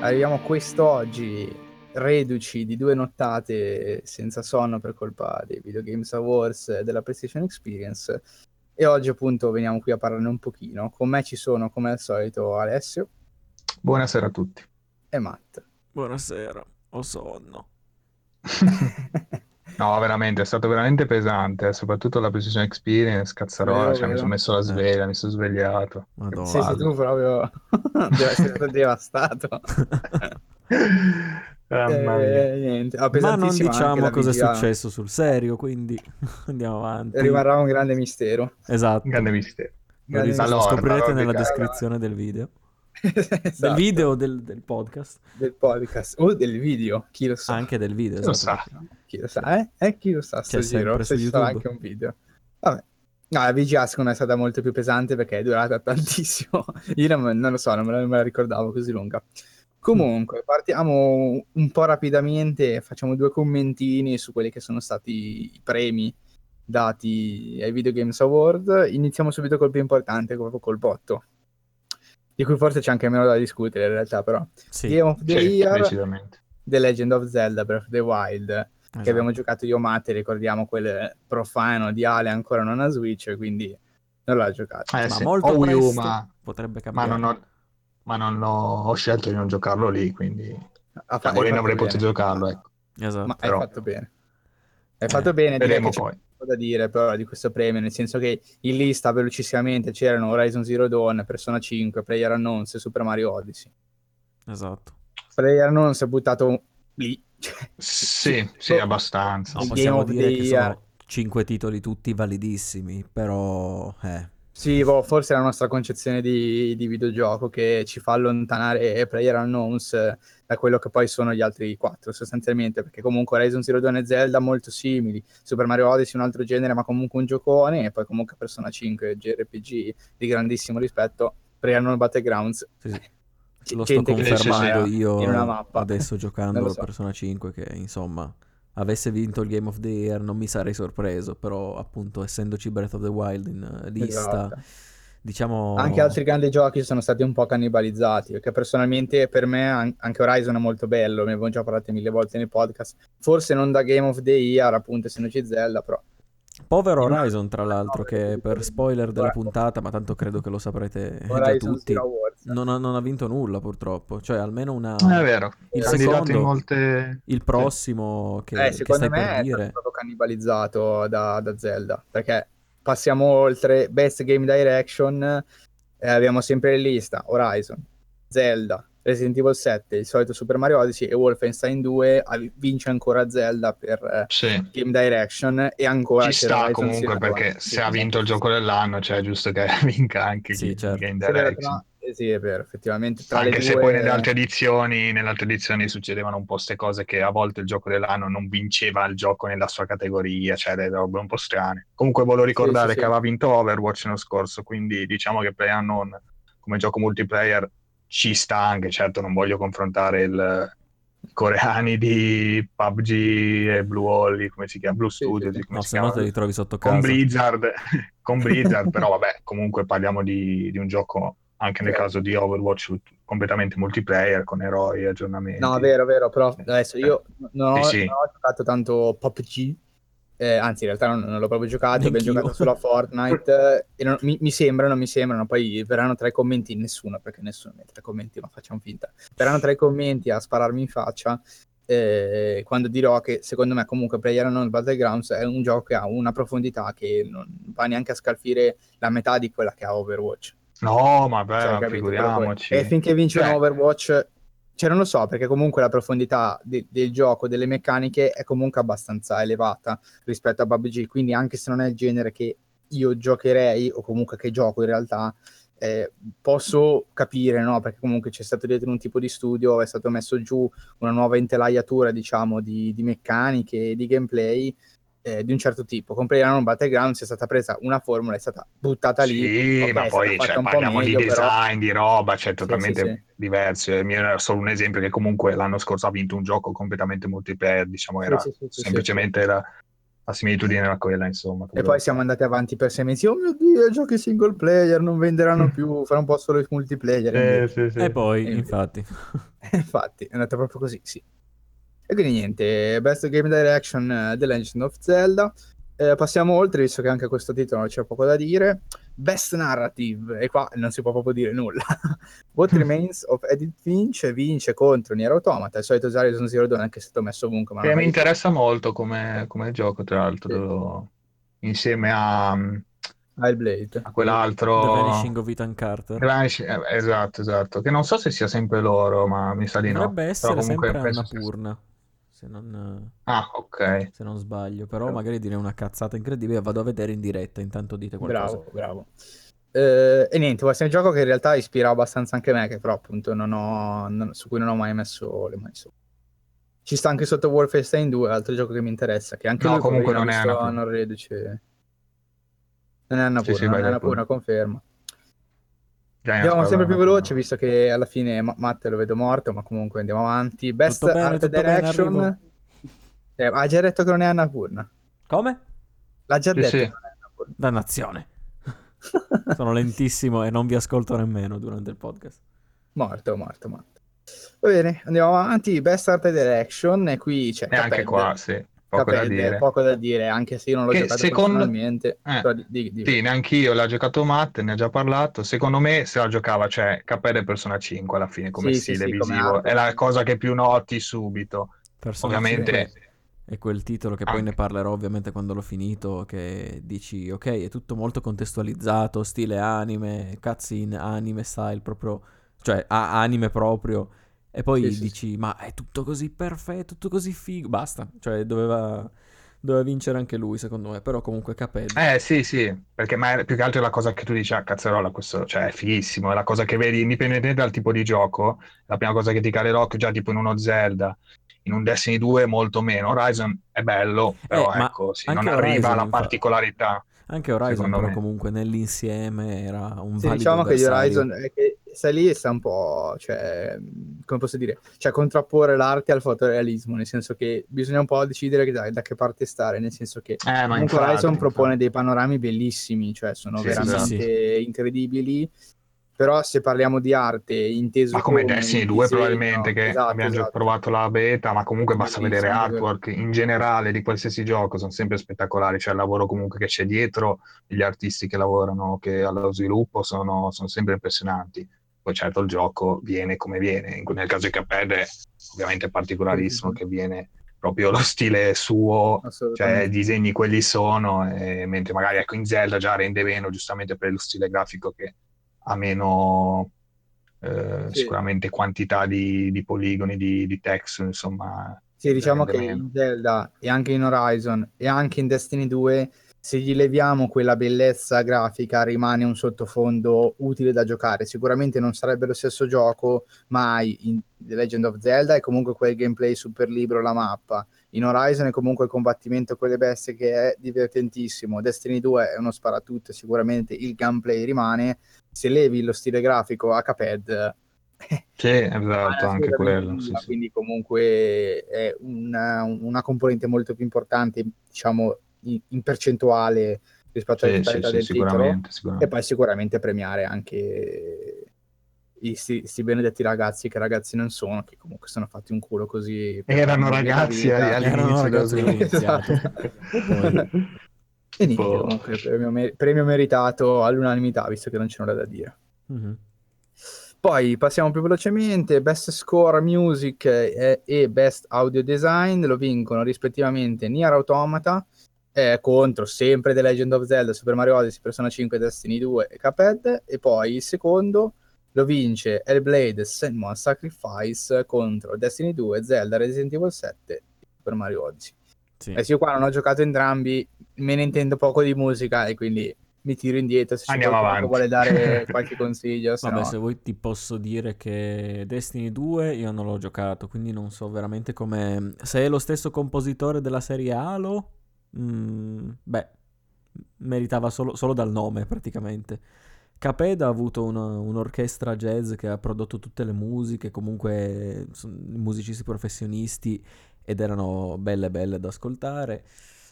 Arriviamo quest'oggi reduci di due nottate senza sonno per colpa dei Video Games Awards e della PlayStation Experience e oggi appunto veniamo qui a parlarne un pochino. Con me ci sono come al solito Alessio. Buonasera a tutti. E Matt. Buonasera, ho sonno. No, veramente, è stato veramente pesante, eh, soprattutto la PlayStation Experience, cazzarola, Vero, cioè, mi vero. sono messo la sveglia, mi sono svegliato. Madonna. Sei stato tu proprio deve essere stato devastato. Mamma mia. Eh, niente. Ah, Ma non pesantissima anche diciamo la cosa è successo sul serio, quindi andiamo avanti. Rimarrà un grande mistero. Esatto. Grande mistero. Lo ris- Allora, lo scoprirete allora, nella che- descrizione del video. Esatto, Del video o del, del podcast? del podcast o del video, chi lo sa. Anche del video, Lo esatto. sa. Chi lo sa, eh? Eh, chi lo sa sto C'è giro, sempre se ci sarà anche un video. Vabbè. No, la VGA secondo me è stata molto più pesante perché è durata tantissimo. Io non, non lo so, non me la, non me la ricordavo così lunga. Comunque, partiamo un po' rapidamente, facciamo due commentini su quelli che sono stati i premi dati ai Video Games Award. Iniziamo subito col più importante, proprio col botto. Di cui forse c'è anche meno da discutere in realtà, però. Sì, Game of the Sì, Year. The Legend of Zelda Breath of the Wild esatto. che abbiamo giocato io e Matte, ricordiamo quel profano di Ale ancora non ha Switch, quindi non l'ha giocato. Eh Ma sì, molto U, presto ma, potrebbe ma cambiare. non ho, ma non ho, ho scelto di non giocarlo lì, quindi Ha fa- non avrei bene. potuto giocarlo, ecco. Esatto. Ma però- hai fatto bene. Hai Eh, fatto bene, direi Vedremo poi. Poco da dire però di questo premio, nel senso che in lista velocissimamente c'erano Horizon Zero Dawn, Persona 5, Player Unknowns e Super Mario Odyssey. Esatto. Player Unknowns è buttato lì. Sì, sì, abbastanza. No, possiamo dire che sono cinque titoli tutti validissimi, però... Eh, Sì, boh, forse è la nostra concezione di, di videogioco che ci fa allontanare Player Unknowns eh, da quello che poi sono gli altri quattro, sostanzialmente, perché comunque Horizon Zero Dawn e Zelda molto simili, Super Mario Odyssey un altro genere, ma comunque un giocone, e poi comunque Persona 5 JRPG di grandissimo rispetto, Player Unknown Battlegrounds. sì, sì. C- Lo sto confermando io in una mappa. adesso giocando so. Persona 5 che insomma avesse vinto il Game of the Year non mi sarei sorpreso, però appunto essendoci Breath of the Wild in eh, lista, Esatto. diciamo... Anche altri grandi giochi sono stati un po' cannibalizzati, perché personalmente per me an- anche Horizon è molto bello, ne abbiamo già parlato mille volte nel podcast, forse non da Game of the Year, appunto, essendoci Zelda, però Povero Horizon tra l'altro che per spoiler della puntata, ma tanto credo che lo saprete già Horizon tutti, non ha, non ha vinto nulla purtroppo, cioè almeno una... È vero. Il secondo, molte... il prossimo che, Eh, che secondo stai me per è dire... stato proprio cannibalizzato da, da Zelda, perché passiamo oltre Best Game Direction, eh, abbiamo sempre in lista Horizon, Zelda, Resident Evil 7, il solito Super Mario Odyssey e Wolfenstein 2, av- vince ancora Zelda per eh, Sì. Game Direction e ancora Ci sta Horizon comunque Zero Dawn. perché Sì, se ha vinto il gioco dell'anno, cioè è giusto che vinca anche Sì, il certo. Game Direction. eh, sì, è vero, effettivamente tra Anche le se due... poi nelle altre edizioni, nelle altre edizioni succedevano un po' queste cose che a volte il gioco dell'anno non vinceva il gioco nella sua categoria, cioè delle robe un po' strane. Comunque volevo ricordare sì, sì. che aveva vinto Overwatch l'anno scorso, quindi diciamo che PlayerUnknown come gioco multiplayer ci sta anche, certo non voglio confrontare il i coreani di PUBG e Blue Holly, come si chiama? Blue Sì, Studio, sì, sì. come No, se no te li trovi sotto con casa. Blizzard, con Blizzard, però vabbè, comunque parliamo di, di un gioco anche nel Certo. caso di Overwatch completamente multiplayer con eroi, aggiornamenti. No, vero, vero, però adesso io non ho, Sì, sì. non ho giocato tanto PUBG, eh, anzi in realtà non, non l'ho proprio giocato, abbiamo giocato solo a Fortnite e non- mi, mi sembrano, mi sembrano, poi verranno tra i commenti, nessuno perché nessuno mette tra i commenti, ma facciamo finta, verranno tra i commenti a spararmi in faccia eh, quando dirò che secondo me comunque PlayerUnknown's Battlegrounds è un gioco che ha una profondità che non va neanche a scalfire la metà di quella che ha Overwatch. No, ma beh, Cioè, ma figuriamoci. E finché vince un Cioè, Overwatch, cioè non lo so, perché comunque la profondità de- del gioco, delle meccaniche è comunque abbastanza elevata rispetto a PUBG, quindi anche se non è il genere che io giocherei o comunque che gioco in realtà, eh, posso capire, no? Perché comunque c'è stato dietro un tipo di studio, è stato messo giù una nuova intelaiatura, diciamo, di, di meccaniche, di gameplay eh, di un certo tipo. Con PlayerUnknown Battlegrounds è stata presa una formula, è stata buttata lì. Sì, ma poi cioè, un parliamo meglio, di però- design, di roba, cioè totalmente sì, sì. diverso. Il mio era solo un esempio che comunque l'anno scorso ha vinto un gioco completamente multiplayer, diciamo, era sì, sì, sì, sì. semplicemente era la similitudine era quella, insomma. E poi siamo andati avanti per sei mesi. Oh mio Dio, giochi single player non venderanno più, farà un po' solo i multiplayer. Eh, sì, sì. E poi, E infatti. Infatti, è andata proprio così, sì. E quindi niente, Best Game Direction eh, The Legend of Zelda. Eh, passiamo oltre, visto che anche a questo titolo c'è poco da dire. Best Narrative, e qua non si può proprio dire nulla. What Remains of Edith Finch vince contro Nier Automata, il solito Horizon Zero Dawn, anche se stato messo ovunque. Ma Che mi interessa molto come, come gioco, tra l'altro, insieme a, Ah, il Blade. a quell'altro... The Vanishing of Ethan Carter. The Vanishing- eh, esatto, esatto. Che non so se sia sempre loro, ma mi sa di no. Dovrebbe essere Però comunque sempre Annapurna. Se non, Ah, ok. se non sbaglio. Però Però- magari direi una cazzata incredibile. Vado a vedere in diretta. Intanto dite qualcosa. Bravo, bravo. Eh, e niente, questo è un gioco che in realtà ispira abbastanza anche me, che però appunto non ho, non- su cui non ho mai messo le mani su. Ci sta anche sotto Wolfenstein 2, altro gioco che mi interessa, che anche No, lui comunque non è Annapurna. Non reduce. Non è Annapurna, sì, non è da Annapurna, pure. Andiamo sempre più veloce, visto che alla fine Ma- Matt lo vedo morto, ma comunque andiamo avanti. Best Tutto bene, Art bene, Direction. arrivo. Eh, ha già detto che non è Annapurna. Come? L'ha già Sì, detto sì. che non è Annapurna. Dannazione. Sono lentissimo e non vi ascolto nemmeno durante il podcast. Morto, morto, morto. Va bene, andiamo avanti. Best Art Direction, e qui c'è E anche qua, sì, poco da Cuphead, dire. poco da dire, anche se io non l'ho Che giocato secondo- personalmente. Eh, però di- di- di- Sì, neanch'io l'ha giocato Matt, ne ha già parlato. Secondo me se la giocava, cioè Cuphead è Persona 5 alla fine come Sì, stile sì, come visivo. arte. È la cosa che più noti subito. Persona Ovviamente 5 è quel titolo che poi ne parlerò ovviamente quando l'ho finito, che dici ok, è tutto molto contestualizzato, stile anime, cutscene, anime style proprio, cioè a- anime proprio, e poi Sì, sì, dici ma è tutto così perfetto, tutto così figo, basta, cioè doveva, doveva vincere anche lui secondo me, però comunque Cuphead. Eh sì, sì, perché ma è più che altro è la cosa che tu dici, ah, cazzarola, questo cioè, è fighissimo, è la cosa che vedi, indipendentemente dal tipo di gioco, la prima cosa che ti cade l'occhio, già tipo in uno Zelda, in un Destiny 2 molto meno, Horizon è bello, però ma ecco, sì, non arriva alla particolarità. Anche Horizon però me. comunque nell'insieme era un Sì, valido diciamo che. Horizon è che sta lì e sta un po', cioè, come posso dire, cioè contrapporre l'arte al fotorealismo, nel senso che bisogna un po' decidere che- da, da che parte stare, nel senso che Eh, comunque infatti, Horizon propone infatti. dei panorami bellissimi, cioè sono Sì, veramente incredibili, però se parliamo di arte inteso Ma come come Destiny il 2 disegno, probabilmente che esatto, abbiamo già esatto. provato la beta, ma comunque basta Bellissimo, vedere artwork in generale di qualsiasi gioco, sono sempre spettacolari, cioè il lavoro comunque che c'è dietro, gli artisti che lavorano che allo sviluppo sono, sono sempre impressionanti. Poi certo il gioco viene come viene, nel caso di Cuphead è ovviamente particolarissimo sì, che viene proprio lo stile suo, cioè i disegni quelli sono, e mentre magari ecco in Zelda già rende meno, giustamente per lo stile grafico che ha meno eh, Sì. sicuramente quantità di, di poligoni, di, di texture, insomma. Sì, diciamo che meno. in Zelda e anche in Horizon e anche in Destiny 2, se gli leviamo quella bellezza grafica, rimane un sottofondo utile da giocare. Sicuramente non sarebbe lo stesso gioco mai in The Legend of Zelda e comunque quel gameplay super libero, la mappa. In Horizon è comunque il combattimento con le bestie che è divertentissimo. Destiny 2 è uno sparatutto, sicuramente il gameplay rimane. Se levi lo stile grafico a Cuphead, Sì, esatto, anche quello. sì. Quindi comunque è una, una componente molto più importante, diciamo, in, in percentuale rispetto alla Sì, sì, del titolo. sicuramente, E sicuramente. poi sicuramente premiare anche i, sti, sti benedetti ragazzi che ragazzi non sono, che comunque sono fatti un culo così. Erano ragazzi vita. all- Erano all'inizio dello ragazzi quando E niente, Boh. comunque premio, mer- premio meritato all'unanimità, visto che non c'è nulla da dire. Mhm. Poi passiamo più velocemente, Best Score Music eh, e Best Audio Design lo vincono rispettivamente Nier Automata eh, contro sempre The Legend of Zelda, Super Mario Odyssey, Persona 5, Destiny 2 e Cuphead e poi il secondo lo vince Hellblade Senmon Sacrifice contro Destiny 2, Zelda, Resident Evil 7 e Super Mario Odyssey. Sì. Eh sì, io qua non ho giocato entrambi, me ne intendo poco di musica e quindi mi tiro indietro se c'è Andiamo qualcuno che avanti. vuole dare qualche consiglio, se Vabbè, no... se vuoi ti posso dire che Destiny 2 io non l'ho giocato, quindi non so veramente come... Se è lo stesso compositore della serie Halo, mm, beh, meritava solo, solo dal nome praticamente. Caped ha avuto una- un'orchestra jazz che ha prodotto tutte le musiche, comunque sono musicisti professionisti ed erano belle belle da ascoltare.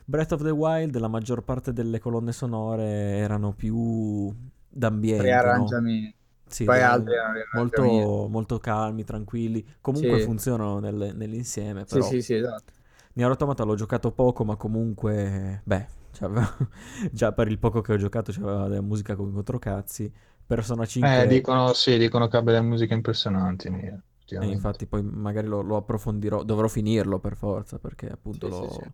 Breath of the Wild la maggior parte delle colonne sonore erano più d'ambiente, no? Rearrangiamenti. Sì, Poi altri molto, molto calmi, tranquilli. Comunque Sì. funzionano nel- nell'insieme, Sì, però sì, sì, esatto. Nier Automata l'ho giocato poco, ma comunque, beh, già per il poco che ho giocato c'aveva della musica con quattro cazzi. Persona 5 Eh, dicono, sì, dicono che abbia delle musiche impressionanti, Nier, E infatti poi magari lo, lo approfondirò, dovrò finirlo per forza perché appunto Sì, sì, l'ho sì.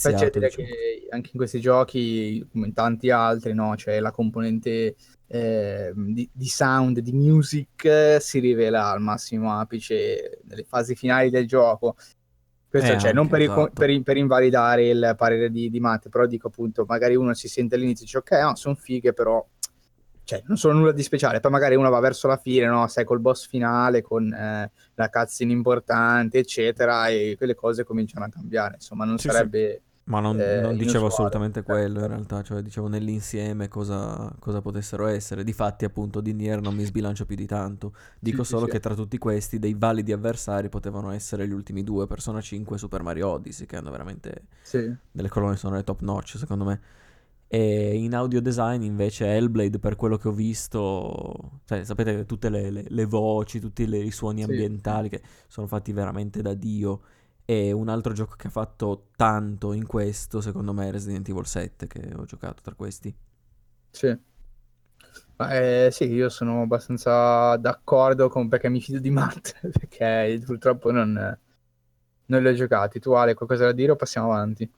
C'è iniziato, da dire diciamo. che anche in questi giochi, come in tanti altri, no, c'è la componente eh, di, di sound, di music, si rivela al massimo apice nelle fasi finali del gioco. Questo Eh, cioè, non per, esatto. per per invalidare il parere di, di Matte, però dico appunto, magari uno si sente all'inizio e dice ok, no, sono fighe, però cioè, non sono nulla di speciale. Poi magari uno va verso la fine, no? Sai, col boss finale, con eh, la cutscene importante, eccetera, e quelle cose cominciano a cambiare. Insomma, non Sì, sì. sarebbe... Ma non, eh, non dicevo assolutamente quello in realtà, cioè dicevo nell'insieme cosa, cosa potessero essere. Difatti appunto di Nier non mi sbilancio più di tanto. Dico sì, solo sì. che tra tutti questi dei validi avversari potevano essere gli ultimi due, Persona 5 e Super Mario Odyssey, che hanno veramente Sì. delle colonne sonore top notch secondo me. E in audio design invece Hellblade per quello che ho visto, cioè sapete tutte le, le- le voci, tutti le- i suoni Sì. ambientali che sono fatti veramente da Dio. E un altro gioco che ha fatto tanto in questo secondo me è Resident Evil 7 che ho giocato tra questi. Sì. Eh, sì, io sono abbastanza d'accordo con perché mi fido di Matt, perché purtroppo non, non li ho giocati. Tu Ale, qualcosa da dire o passiamo avanti?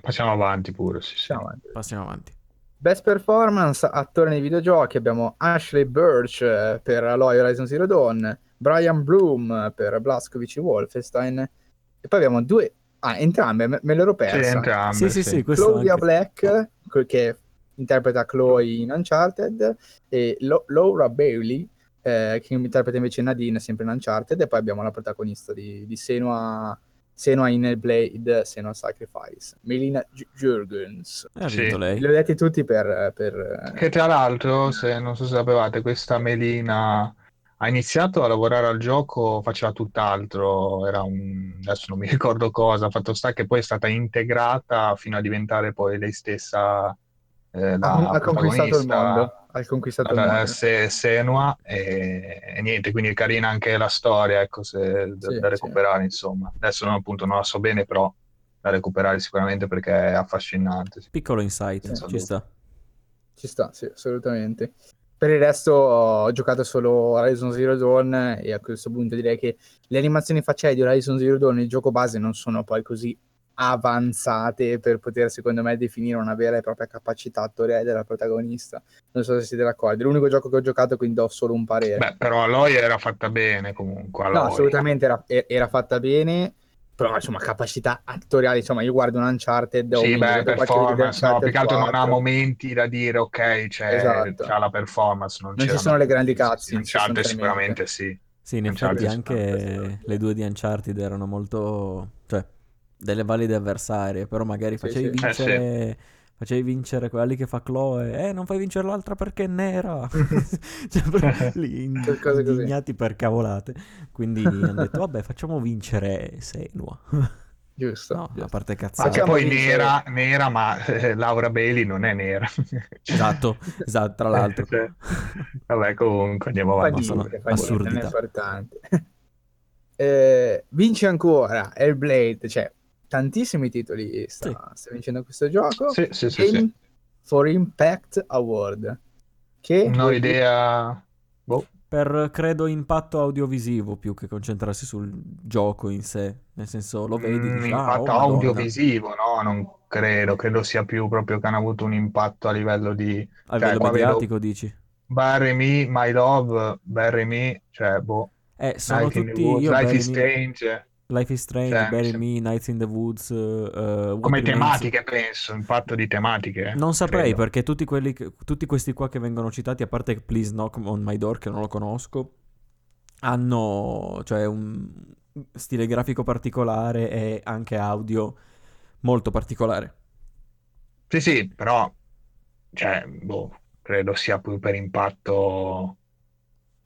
Passiamo avanti pure, sì, sì. Passiamo avanti. Passiamo avanti. Best performance, attore nei videogiochi, abbiamo Ashley Birch eh, per Aloy Horizon Zero Dawn, Brian Bloom per Blazkowicz e Wolfenstein, e poi abbiamo due, ah, entrambe, me, me l'ero Sì, persa. entrambe, Sì, sì, sì, questo Claudia anche. Black, che interpreta Chloe in Uncharted, e Lo- Laura Bailey, eh, che interpreta invece Nadine, sempre in Uncharted, e poi abbiamo la protagonista di, di Senua, Senua in Hellblade, Senua Sacrifice, Melina J- Jurgens. E ha Sì. Li ho detti tutti per... per Che tra l'altro, se non so se sapevate, questa Melina ha iniziato a lavorare al gioco, faceva tutt'altro, era un... adesso non mi ricordo cosa, fatto sta che poi è stata integrata fino a diventare poi lei stessa eh, ha, la ha conquistato il mondo. Ha conquistato il mondo. se- Senua e, e niente, quindi è carina anche la storia, ecco, se- da, Sì, da sì. recuperare, insomma. Adesso non, appunto non la so bene, però da recuperare sicuramente perché è affascinante. sì. Piccolo insight, Senza ci sta. Ci sta, sì, assolutamente. Per il resto ho giocato solo Horizon Zero Dawn e a questo punto direi che le animazioni facciali di Horizon Zero Dawn nel gioco base non sono poi così avanzate per poter secondo me definire una vera e propria capacità attoriale della protagonista. Non so se siete d'accordo. È l'unico gioco che ho giocato quindi do solo un parere. Beh, però Aloy era fatta bene comunque. no, Aloy. assolutamente era, era fatta bene. Però insomma, capacità attoriali, insomma, io guardo un Uncharted Sì, mi beh, performance, no, più che altro non ha 4. momenti da dire ok, c'è, Esatto. c'ha la performance, non, Non ci sono le grandi sì. Uncharted sicuramente sì. Sì, in Uncharted effetti anche le due di Uncharted erano molto, cioè, delle valide avversarie, però magari Sì, facevi sì. Eh, sì. vincere, facevi vincere quella lì che fa Chloe, eh, non fai vincere l'altra perché è nera, cioè, lì indignati per cavolate, quindi hanno detto, vabbè, facciamo vincere Senua, Giusto. no, a giusto. parte Ma cazzate, che Facciamo poi vincere. nera, nera, ma eh, Laura Bailey non è nera. esatto, esatto, tra l'altro, Cioè, Vabbè, comunque andiamo avanti. sono assurdità. Eh, vince ancora Hellblade, cioè tantissimi titoli sta, sta vincendo questo gioco. Sì, sì, sì, Game sì. for Impact Award. Che Non ho idea. Boh. per credo impatto audiovisivo più che concentrarsi sul gioco in sé, nel senso lo vedi, Mm, dici, ah, oh, impatto Madonna." audiovisivo, no, non credo. Credo sia più proprio che hanno avuto un impatto a livello di a cioè, livello vedo- mediatico dici? Bury Me, My Love, Bury Me, cioè, boh, Eh, sono Life in the tutti Woods, io Life is Me- Strange, Life is Strange, Cioè, Bury sembra- Me, Nights in the Woods, eh, What come tematiche penso, impatto di tematiche. Non saprei credo. perché tutti, quelli tutti questi qua che vengono citati, a parte Please Knock on My Door, che non lo conosco, hanno cioè un stile grafico particolare e anche audio molto particolare. Sì, sì, però, cioè, boh, credo sia più per impatto,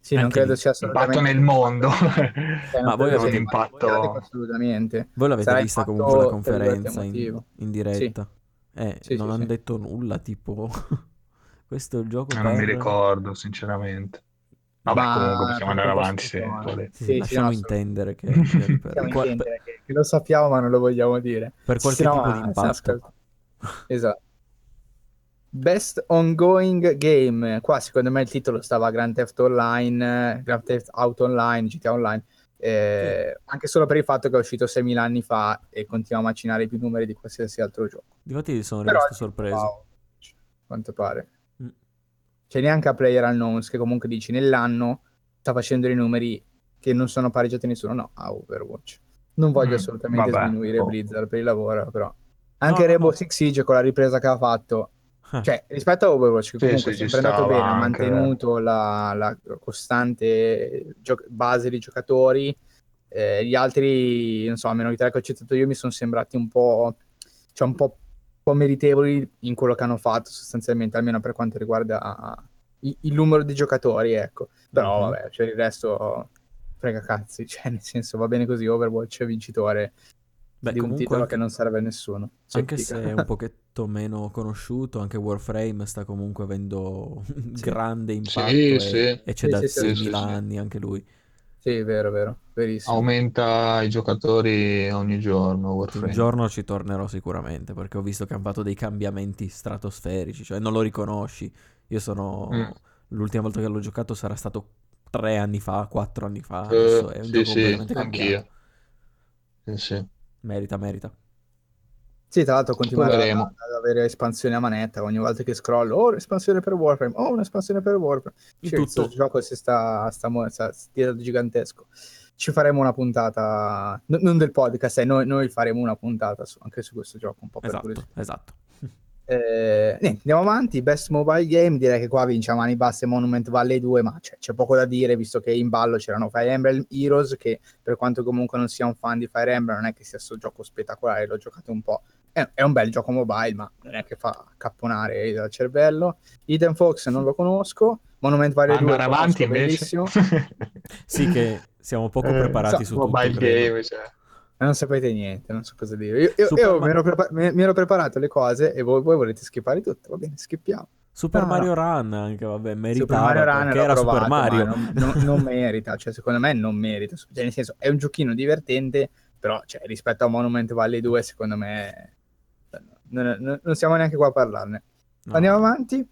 Sì, non credo sia impatto assolutamente nel mondo. Cioè, Ma voi avete- impatto- assolutamente. Voi l'avete Sarà vista impatto comunque la conferenza in, in diretta? Eh, Sì, non sì, hanno sì. detto nulla, tipo... Questo è il gioco non mi per- ricordo, sinceramente. Vabbè, Ma comunque possiamo andare avanti se volete. Sì, Sì, sì, lasciamo intendere che... per, per- Possiamo qua- intendere che, che lo sappiamo ma non lo vogliamo dire. per qualche Sì, no, tipo di impatto. Esatto. Best ongoing game. Qua secondo me il titolo stava Grand Theft Online, Grand Theft Auto Online, GTA Online. eh, Anche solo per il fatto che è uscito 6.000 anni fa e continua a macinare più numeri di qualsiasi altro gioco. Difatti sono Però rimasto sorpreso. wow, a quanto pare. Mm. C'è neanche a Player Unknowns che comunque dici nell'anno sta facendo i numeri che non sono pareggiati nessuno. No, a Overwatch. Non voglio Mm, assolutamente vabbè, sminuire oh. Blizzard per il lavoro, però. Anche no, Rainbow no. Six Siege con la ripresa che ha fatto, cioè rispetto a Overwatch che Sì, comunque sì, è sempre andato bene, ha anche. mantenuto la, la costante gio- base di giocatori, eh, gli altri, non so, a meno di tre che ho citato io, mi sono sembrati un po', cioè un po', un po' meritevoli in quello che hanno fatto sostanzialmente, almeno per quanto riguarda i- il numero di giocatori, ecco. Però Mhm. vabbè, cioè il resto frega cazzi, cioè nel senso va bene così, Overwatch è vincitore Beh, di un comunque titolo che non serve a nessuno. Sì, Anche dica. se è un pochetto meno conosciuto, anche Warframe sta comunque avendo un Sì. grande impatto Sì, e, sì. e c'è Sì, da sì, sì, 6.000 sì, sì. anni anche lui. Sì, vero, vero, verissimo. Aumenta i giocatori ogni giorno. Un Warframe. giorno ci tornerò sicuramente perché ho visto che hanno fatto dei cambiamenti stratosferici, cioè non lo riconosci. Io sono... Mm. L'ultima volta che l'ho giocato sarà stato tre anni fa, quattro anni fa, adesso è un sì, gioco sì, completamente anch'io. cambiato. Sì, sì. Merita, merita. Sì, tra l'altro continuare Proveremo. ad avere espansioni a manetta ogni volta che scrollo. Oh, un'espansione per Warframe. Oh, un'espansione per Warframe. Sì, questo tutto. gioco si sta, sta, sta, sta diventando gigantesco. Ci faremo una puntata, n- non del podcast, eh, noi, noi faremo una puntata su- anche su questo gioco, un po' per Esatto, esatto. Eh, niente, andiamo avanti. Best Mobile Game, direi che qua vince a mani basse Monument Valley 2, ma c'è, c'è poco da dire visto che in ballo c'erano Fire Emblem Heroes, che per quanto comunque non sia un fan di Fire Emblem, non è che sia questo gioco spettacolare, l'ho giocato un po'. È, è un bel gioco mobile, ma non è che fa capponare dal cervello. Eden Fox non lo conosco. Monument Valley 2 Andare lo avanti invece. benissimo. Sì che siamo poco Eh, preparati so, su tutto, Mobile credo. game, cioè. Non sapete niente, non so cosa dire. Io, io- Super io mi, ero prepa- mi- mi ero preparato le cose e voi, voi volete skippare tutto. Va bene, skippiamo. Super no. Mario Run anche, vabbè, Super meritava Mario Run era provato, Super Mario. ma non, non- non merita, cioè secondo me non merita, cioè, nel senso è un giochino divertente, però cioè, rispetto a Monument Valley 2 secondo me non, non- non siamo neanche qua a parlarne. No. Andiamo avanti.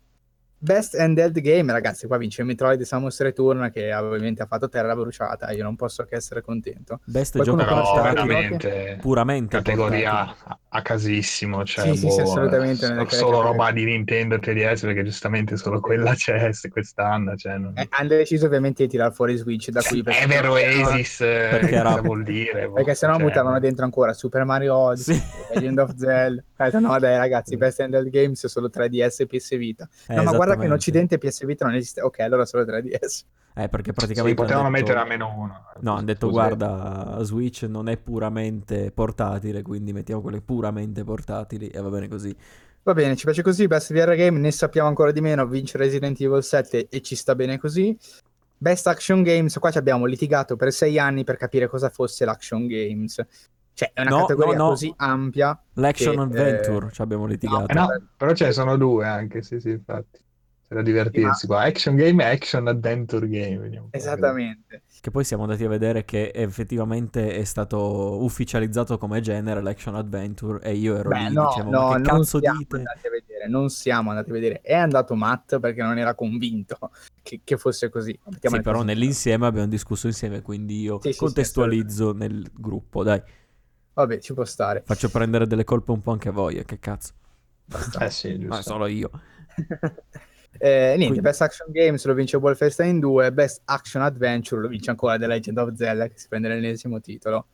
Best Handheld Game, ragazzi, qua vince Metroid Samus Return che ovviamente ha fatto terra bruciata, io non posso che essere contento. Best Qualcuno gioco portatile, veramente puramente categoria portatile. a, a casissimo. Cioè, Sì, sì, sì, boh, assolutamente, so- solo roba di Nintendo e 3DS perché giustamente solo quella c'è quest'anno. Cioè, non... Eh, hanno deciso ovviamente di tirare fuori Switch da qui perché, Ever Oasis, eh, Perché era- vuol dire? boh, perché sennò cioè, buttavano dentro ancora Super Mario Odyssey, Sì. Legend of Zelda. Ho detto, no dai ragazzi, Best Handheld Games è solo 3DS e PS Vita. Eh, No, ma guarda che in. Occidente PS Vita non esiste. Ok, allora solo 3DS. Eh, perché Sì, praticamente potevano hanno detto- mettere a meno uno. No, hanno detto guarda, Switch non è puramente portatile, quindi mettiamo quelle puramente portatili e va bene così. Va bene, ci piace così. Best VR Game, ne sappiamo ancora di meno. Vince Resident Evil 7 e ci sta bene così. Best Action Games, qua ci abbiamo litigato per sei anni per capire cosa fosse l'Action Games. Cioè, è una No, categoria no, no. così ampia. L'action Che, adventure, eh, ci abbiamo Eh litigato. no, però ce ne sono due anche, sì, sì, infatti. C'è da divertirsi qua. Action game e action adventure game. Esattamente. Che poi siamo andati a vedere che effettivamente è stato ufficializzato come genere l'action adventure e io ero Beh, lì, no, dicevo, no, ma che non cazzo siamo dite? andati a vedere, non siamo andati a vedere. È andato Matt perché non era convinto che, che fosse così. Sì, però così. nell'insieme abbiamo discusso insieme, quindi io Sì, sì, sì, contestualizzo nel gruppo, dai. Vabbè, ci può stare. Faccio prendere delle colpe un po' anche a voi, e che cazzo. Eh sì, giusto. Ma solo io. Eh, niente, Quindi- Best Action Games lo vince Wolfenstein 2, Best Action Adventure lo vince ancora The Legend of Zelda che si prende l'ennesimo titolo.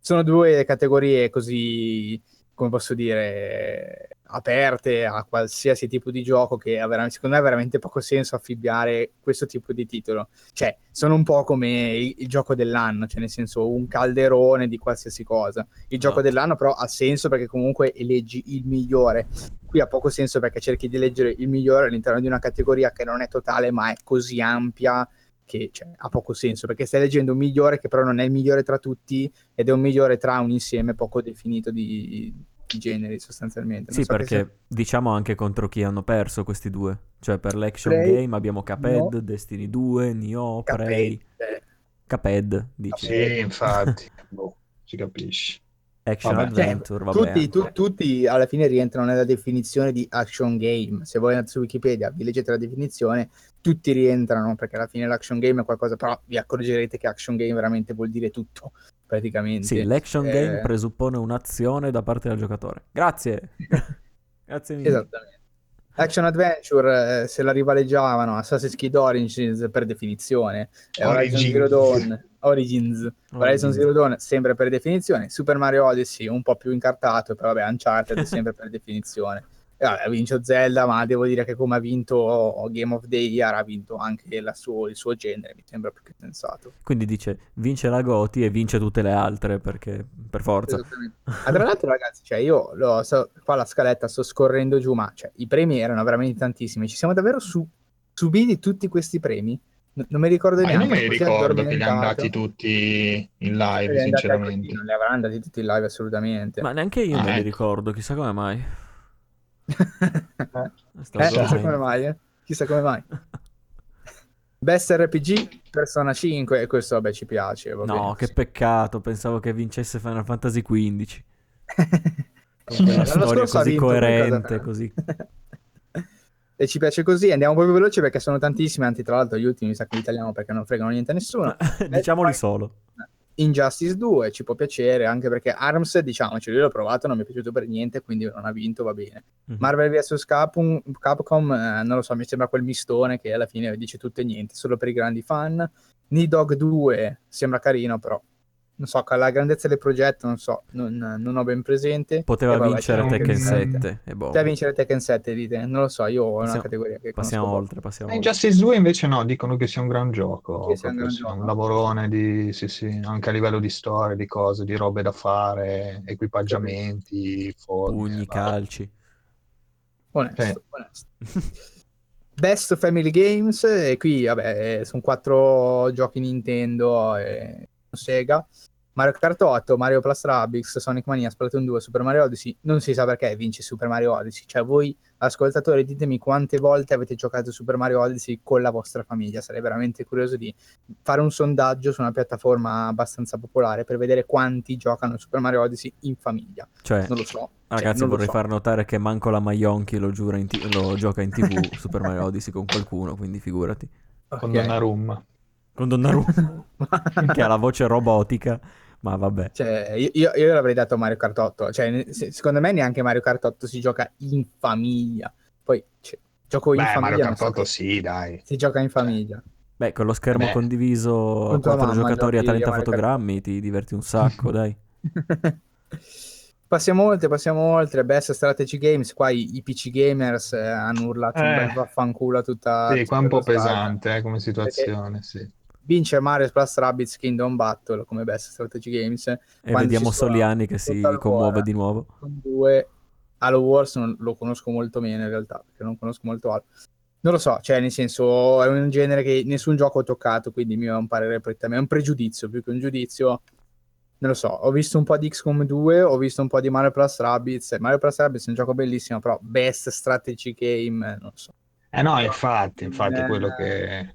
Sono due categorie così, come posso dire, aperte a qualsiasi tipo di gioco che veramente- secondo me ha veramente poco senso affibbiare questo tipo di titolo. Cioè, sono un po' come il, il gioco dell'anno, cioè nel senso un calderone di qualsiasi cosa. Il gioco Esatto. dell'anno però ha senso perché comunque eleggi il migliore qui ha poco senso perché cerchi di leggere il migliore all'interno di una categoria che non è totale ma è così ampia che cioè, ha poco senso perché stai leggendo un migliore che però non è il migliore tra tutti ed è un migliore tra un insieme poco definito di, i generi sostanzialmente. Non Sì, so perché sia- diciamo anche contro chi hanno perso questi due. Cioè per l'action Prey, game abbiamo Cuphead, no. Destiny 2, Nioh, Prey, eh, Cuphead, dici. Sì, infatti, boh, si capisce. Action Vabbè. Adventure, vabbè. tutti, tu- tutti alla fine rientrano nella definizione di action game. Se voi andate su Wikipedia, vi leggete la definizione, tutti rientrano perché alla fine l'action game è qualcosa, però vi accorgerete che action game veramente vuol dire tutto, praticamente. Sì, l'action Eh, game presuppone un'azione da parte del giocatore. Grazie. Grazie mille. Esattamente. Action Adventure, eh, se la rivaleggiavano Assassin's Creed Origins per definizione, e Horizon Origins. Zero Dawn, Origins, Horizon Zero Dawn sempre per definizione, Super Mario Odyssey un po' più incartato, però vabbè Uncharted sempre per definizione. Vabbè, ha vinto Zelda, ma devo dire che come ha vinto Game of the Year ha vinto anche la suo- il suo genere, mi sembra più che sensato. Quindi dice vince la Goti e vince tutte le altre perché per forza. Esattamente. Ah, tra l'altro, ragazzi, cioè io lo so, qua la scaletta sto scorrendo giù, ma cioè, i premi erano veramente tantissimi. Ci siamo davvero su, subiti tutti questi premi? N- non mi ricordo Ma io neanche. non mi ricordo che li hanno dati tutti in live, Li sinceramente. Non li avranno andati tutti in live assolutamente. Ma neanche io Ah, me li ecco. ricordo, chissà come mai. Sto Eh, chissà come mai, eh? Chissà come mai. Best RPG Persona 5 e questo vabbè ci piace. va No, bene, che sì. peccato, pensavo che vincesse Final Fantasy XV. Con quella storia così coerente, così. e ci piace così, andiamo proprio veloci perché sono tantissimi, anzi tra l'altro gli ultimi mi sa che li tagliamo perché non fregano niente a nessuno. Diciamoli solo. Injustice 2 ci può piacere anche perché Arms, diciamoci, io l'ho provato, non mi è piaciuto per niente, quindi non ha vinto, va bene. Mhm. Marvel vs Capcom, Capcom eh, non lo so, mi sembra quel mistone che alla fine dice tutto e niente, solo per i grandi fan. Nidog 2 sembra carino, però non so, con la grandezza del progetto, non so, non, non ho ben presente. Poteva vabbè, vincere Tekken il 7 e boh. Poteva vincere Tekken 7, dite? Non lo so, io ho una Passiamo- categoria che Passiamo conosco oltre, passiamo Eh, oltre. Injustice 2 invece no, dicono che sia un gran gioco, Che sia un gran sia un gioco. lavorone di, sì, sì, anche a livello di storia, di cose, di robe da fare, equipaggiamenti, forme, Pugni, calci. Onesto, Sì. onesto. Best Family Games, e qui vabbè, eh, sono quattro giochi Nintendo e Sega. Mario Kart 8, Mario Plus Rabbids, Sonic Mania, Splatoon 2, Super Mario Odyssey. Non si sa perché vince Super Mario Odyssey. Cioè, voi ascoltatori, ditemi quante volte avete giocato Super Mario Odyssey con la vostra famiglia. Sarei veramente curioso di fare un sondaggio su una piattaforma abbastanza popolare per vedere quanti giocano Super Mario Odyssey in famiglia. Cioè, Non lo so. Cioè, ragazzi, lo vorrei so. far notare che manco la Maionchi lo, t- lo gioca in tv Super Mario Odyssey con qualcuno, quindi figurati. Con Ok. Donnarumma. Con Donnarumma, che ha la voce robotica, ma vabbè. Cioè, io, io- io l'avrei dato a Mario Kart 8. Cioè, secondo me neanche Mario Kart 8 si gioca in famiglia. Poi, cioè, gioco in Beh, famiglia. Mario Kart so 8 che- sì, dai. Si gioca in famiglia. Beh, con lo schermo Beh. condiviso a Con tua quattro mamma giocatori a giochi 30 a Mario Kart. fotogrammi, ti diverti un sacco, dai. passiamo oltre, passiamo oltre. Best Strategy Games. Qua i, i PC gamers eh, hanno urlato un Eh. bel vaffanculo a tutta. Sì, qua è un tutta po' pesante eh, come situazione, sì. Vince Mario Plus Rabbids Kingdom Battle come Best Strategy Games. E vediamo Soliani che si commuove cuore. di nuovo. con due Halo Wars non lo conosco molto bene in realtà perché non conosco molto Halo non lo so, cioè nel senso è un genere che nessun gioco ho toccato quindi il mio è un parere prettamente è un pregiudizio più che un giudizio non lo so, ho visto un po' di XCOM 2 ho visto un po' di Mario Plus Rabbids Mario Plus Rabbids è un gioco bellissimo però best strategy game non lo so, Eh no, infatti, infatti Eh, quello che...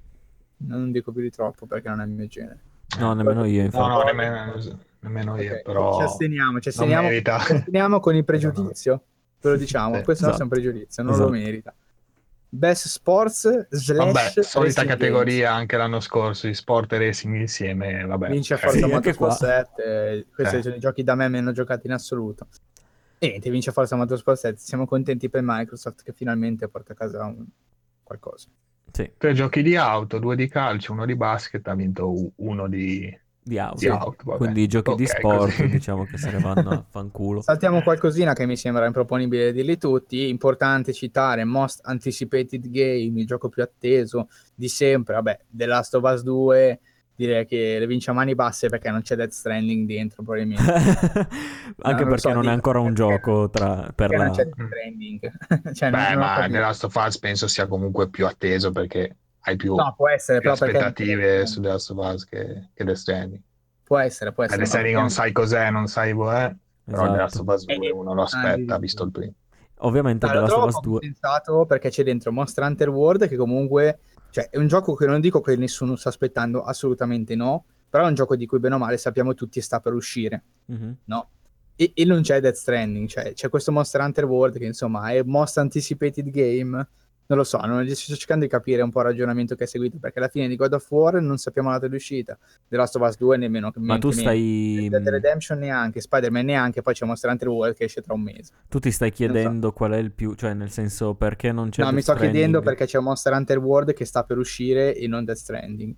non dico più di troppo perché non è il mio genere No, nemmeno io, No, infatti. no, nemmeno, nemmeno io, Ok, però... ci asteniamo, ci non asteniamo, merita. ci asteniamo con il pregiudizio ve lo diciamo, Sì, questo esatto. è un pregiudizio, non Esatto. lo merita Best Sports slash Vabbè, solita categoria anche l'anno scorso di sport e racing insieme, vabbè. Games. Vince ok. Forza Sì, anche Motorsport qua. 7, questi Eh. sono i giochi da me meno giocati in assoluto. E niente, vince Forza Motorsport 7, siamo contenti per Microsoft che finalmente porta a casa un- qualcosa. Sì, Tre giochi di auto, due di calcio, uno di basket, ha vinto uno di, di auto. di auto. Quindi i giochi di Ok, sport, così. diciamo che se ne vanno a fanculo. Saltiamo qualcosina che mi sembra improponibile dirli tutti. Importante citare Most Anticipated Game, il gioco più atteso di sempre. Vabbè, The Last of Us 2 direi che le vince a mani basse perché non c'è Death Stranding dentro probabilmente. Anche non lo perché so, non è ancora un perché- gioco tra, per Perché non la... c'è Death Stranding. cioè, non- Beh, non ma. The Last of Us penso sia comunque più atteso perché hai più, No, può essere, più però perché... aspettative su The Last of Us che, che The Stranding. Può essere, può essere. The Stranding non sai cos'è, non sai boh, eh. Però The Last esatto. of Us 2 Eh, uno lo ah, aspetta, sì. visto il primo. Ovviamente Dai, The Last of Us poco 2... sensato perché c'è dentro Monster Hunter World che comunque cioè, è un gioco che non dico che nessuno sta aspettando, assolutamente no, però è un gioco di cui bene o male sappiamo tutti sta per uscire, Mhm. no? E, e non c'è Death Stranding, cioè c'è questo Monster Hunter World che insomma è most anticipated game, non lo so, non sto cercando di capire un po' il ragionamento che ha seguito perché alla fine di God of War non sappiamo la data di uscita, The Last of Us 2 nemmeno Ma tu stai... Dead Redemption neanche, Spider-Man neanche, poi c'è Monster Hunter World che esce tra un mese. Tu ti stai chiedendo qual è il più... Cioè, nel senso, perché non c'è no, mi Death sto chiedendo Stranding? perché c'è Monster Hunter World che sta per uscire e non Death Stranding.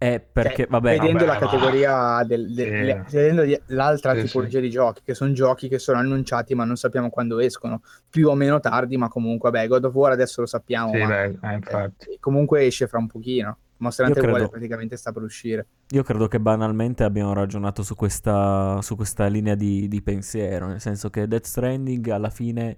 È perché... Cioè, Vabbè, vedendo vabbè, la ma- categoria del, del- Sì. le- vedendo l'altra Sì, tipologia di giochi, che sono giochi che sono annunciati ma non sappiamo quando escono, più o meno tardi, ma comunque, vabbè, God of War adesso lo sappiamo, Sì, ma beh, eh, infatti. eh, comunque esce fra un pochino. Monster Io Hunter World credo- praticamente sta per uscire. Io credo che banalmente abbiamo ragionato su questa, su questa linea di, di pensiero, nel senso che Death Stranding alla fine,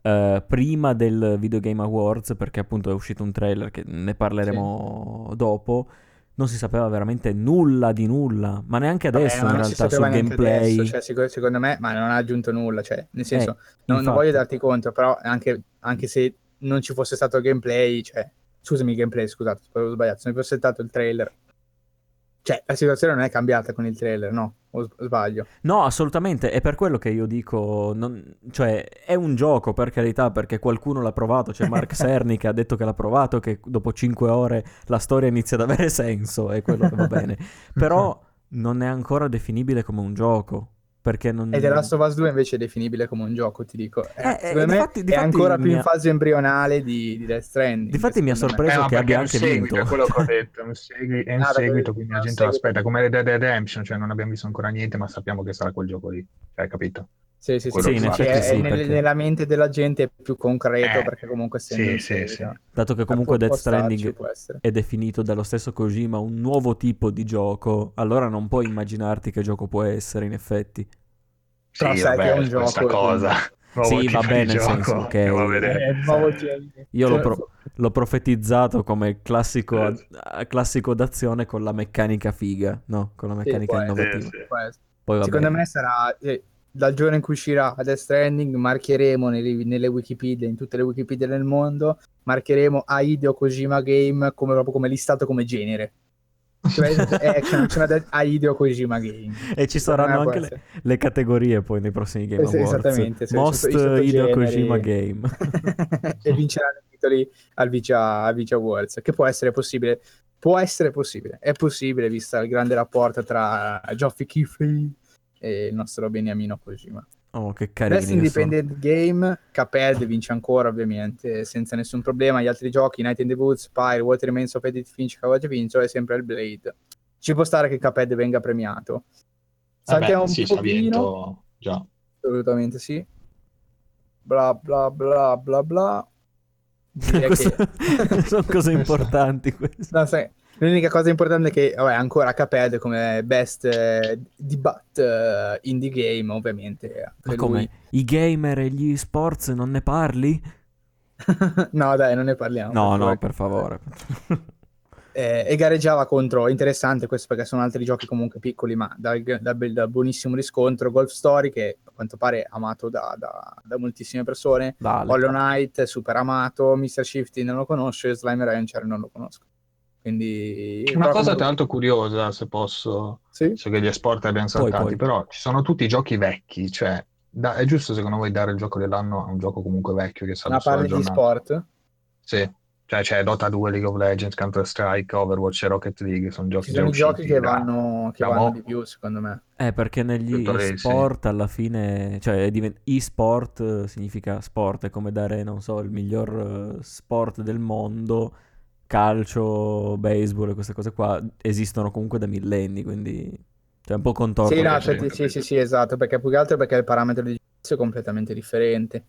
eh, prima del Video Game Awards, perché appunto è uscito un trailer che ne parleremo dopo, non si sapeva veramente nulla di nulla, ma neanche adesso ma in realtà sul gameplay. adesso, cioè, secondo, secondo me, ma non ha aggiunto nulla, cioè, nel senso, Eh, non, non voglio darti conto, però anche, anche se non ci fosse stato il gameplay, cioè, scusami, il gameplay, scusate, ho sbagliato, se non fosse stato il trailer, cioè, la situazione non è cambiata con il trailer, no? O sbaglio? No, assolutamente, è per quello che io dico, non- cioè è un gioco per carità, perché qualcuno l'ha provato, c'è Mark Cerny che ha detto che l'ha provato, che dopo 5 ore la storia inizia ad avere senso e quello va bene, però non è ancora definibile come un gioco, perché non... E The Last of Us 2 invece è definibile come un gioco, ti dico. Eh, Eh, eh, secondo me difatti- è difatti ancora più mi in ha- fase embrionale di, di Death Stranding. Difatti mi ha sorpreso ma che abbia anche seguito, vinto. è quello che ho detto, è un, segui- è un Ah, seguito, quindi la gente lo aspetta, come Red Dead Redemption, cioè non abbiamo visto ancora niente, ma sappiamo che sarà quel gioco lì, cioè, capito? Sì, sì, sì, sì, che sì, fa. effetti è- sì, nel- perché- nella mente della gente è più concreto Eh, perché comunque sì, sì, seguito, Dato che eh, comunque Death Stranding è definito dallo stesso Kojima un nuovo tipo di gioco, allora non puoi immaginarti che gioco può essere in effetti. Però sì, sai vabbè, che è un questa gioco, cosa. Sì, tipo vabbè, di nel senso, ok. andiamo a vedere. Eh. Io l'ho, Cioè, pro- l'ho profetizzato come classico, Eh. eh, classico d'azione con la meccanica figa, no? Con la Sì, meccanica innovativa. Sì, sì. Poi va Secondo bene. me sarà eh, dal giorno in cui uscirà Death Stranding marcheremo nelle, nelle Wikipedia, in tutte le Wikipedia del mondo, marcheremo Hideo Kojima Game come, proprio come listato come genere. Cioè, è c'è una Hideo Kojima Game. E ci saranno può anche le, le categorie poi nei prossimi Game Eh Awards. esattamente, sì, Most. Hideo Kojima Game. e vinceranno i titoli al Vicia, al Vicia Awards, che può essere possibile. Può essere possibile, è possibile vista il grande rapporto tra Geoffrey Keighley e il nostro Beniamino Kojima. Oh, che Best carini che sono. Independent Game, Cuphead vince ancora ovviamente senza nessun problema. Gli altri giochi, Night in the Woods, Spire, What Remains of Edith Finch, Cavaggio Vincio è sempre il Blade. Ci può stare che Cuphead venga premiato. Saltiamo Vabbè, un sì, ci ha pochino. vinto già. Assolutamente sì. Bla bla bla bla bla. Che- sono cose importanti queste. No, sai, l'unica cosa importante è che vabbè, ancora Cuphead come best eh, debut eh, indie game, ovviamente. anche Ma lui. come? I gamer e gli sports non ne parli? no, dai, non ne parliamo. No, per no, per favore. Eh, e gareggiava contro, interessante questo perché sono altri giochi comunque piccoli, ma dal, dal dal buonissimo riscontro. Golf Story, che a quanto pare è amato da, da- da moltissime persone. Dale. Hollow Knight, super amato. Mr. Shifty non lo conosco. e Slime Rancher non lo conosco. Quindi. Una cosa tra l'altro curiosa, se posso, Sì? so che gli esport abbiamo Poi, saltati, poi. però ci sono tutti giochi vecchi, cioè da- è giusto secondo voi dare il gioco dell'anno a un gioco comunque vecchio che sa Ma parli di sport? Sì, cioè c'è Dota 2, League of Legends, Counter Strike, Overwatch e Rocket League, sono giochi sono i giochi che da- vanno, che vanno mo'. di più, secondo me. Eh, perché negli Tutto lì, sì. sport alla fine, cioè e-sport eh, significa sport, è come dare, non so, il miglior eh, sport del mondo, calcio, baseball e queste cose qua esistono comunque da millenni, quindi cioè un po' contorto. Sì, no, capito, cioè, sì, capito. sì, sì, esatto, perché più che altro perché il parametro di giudizio è completamente differente.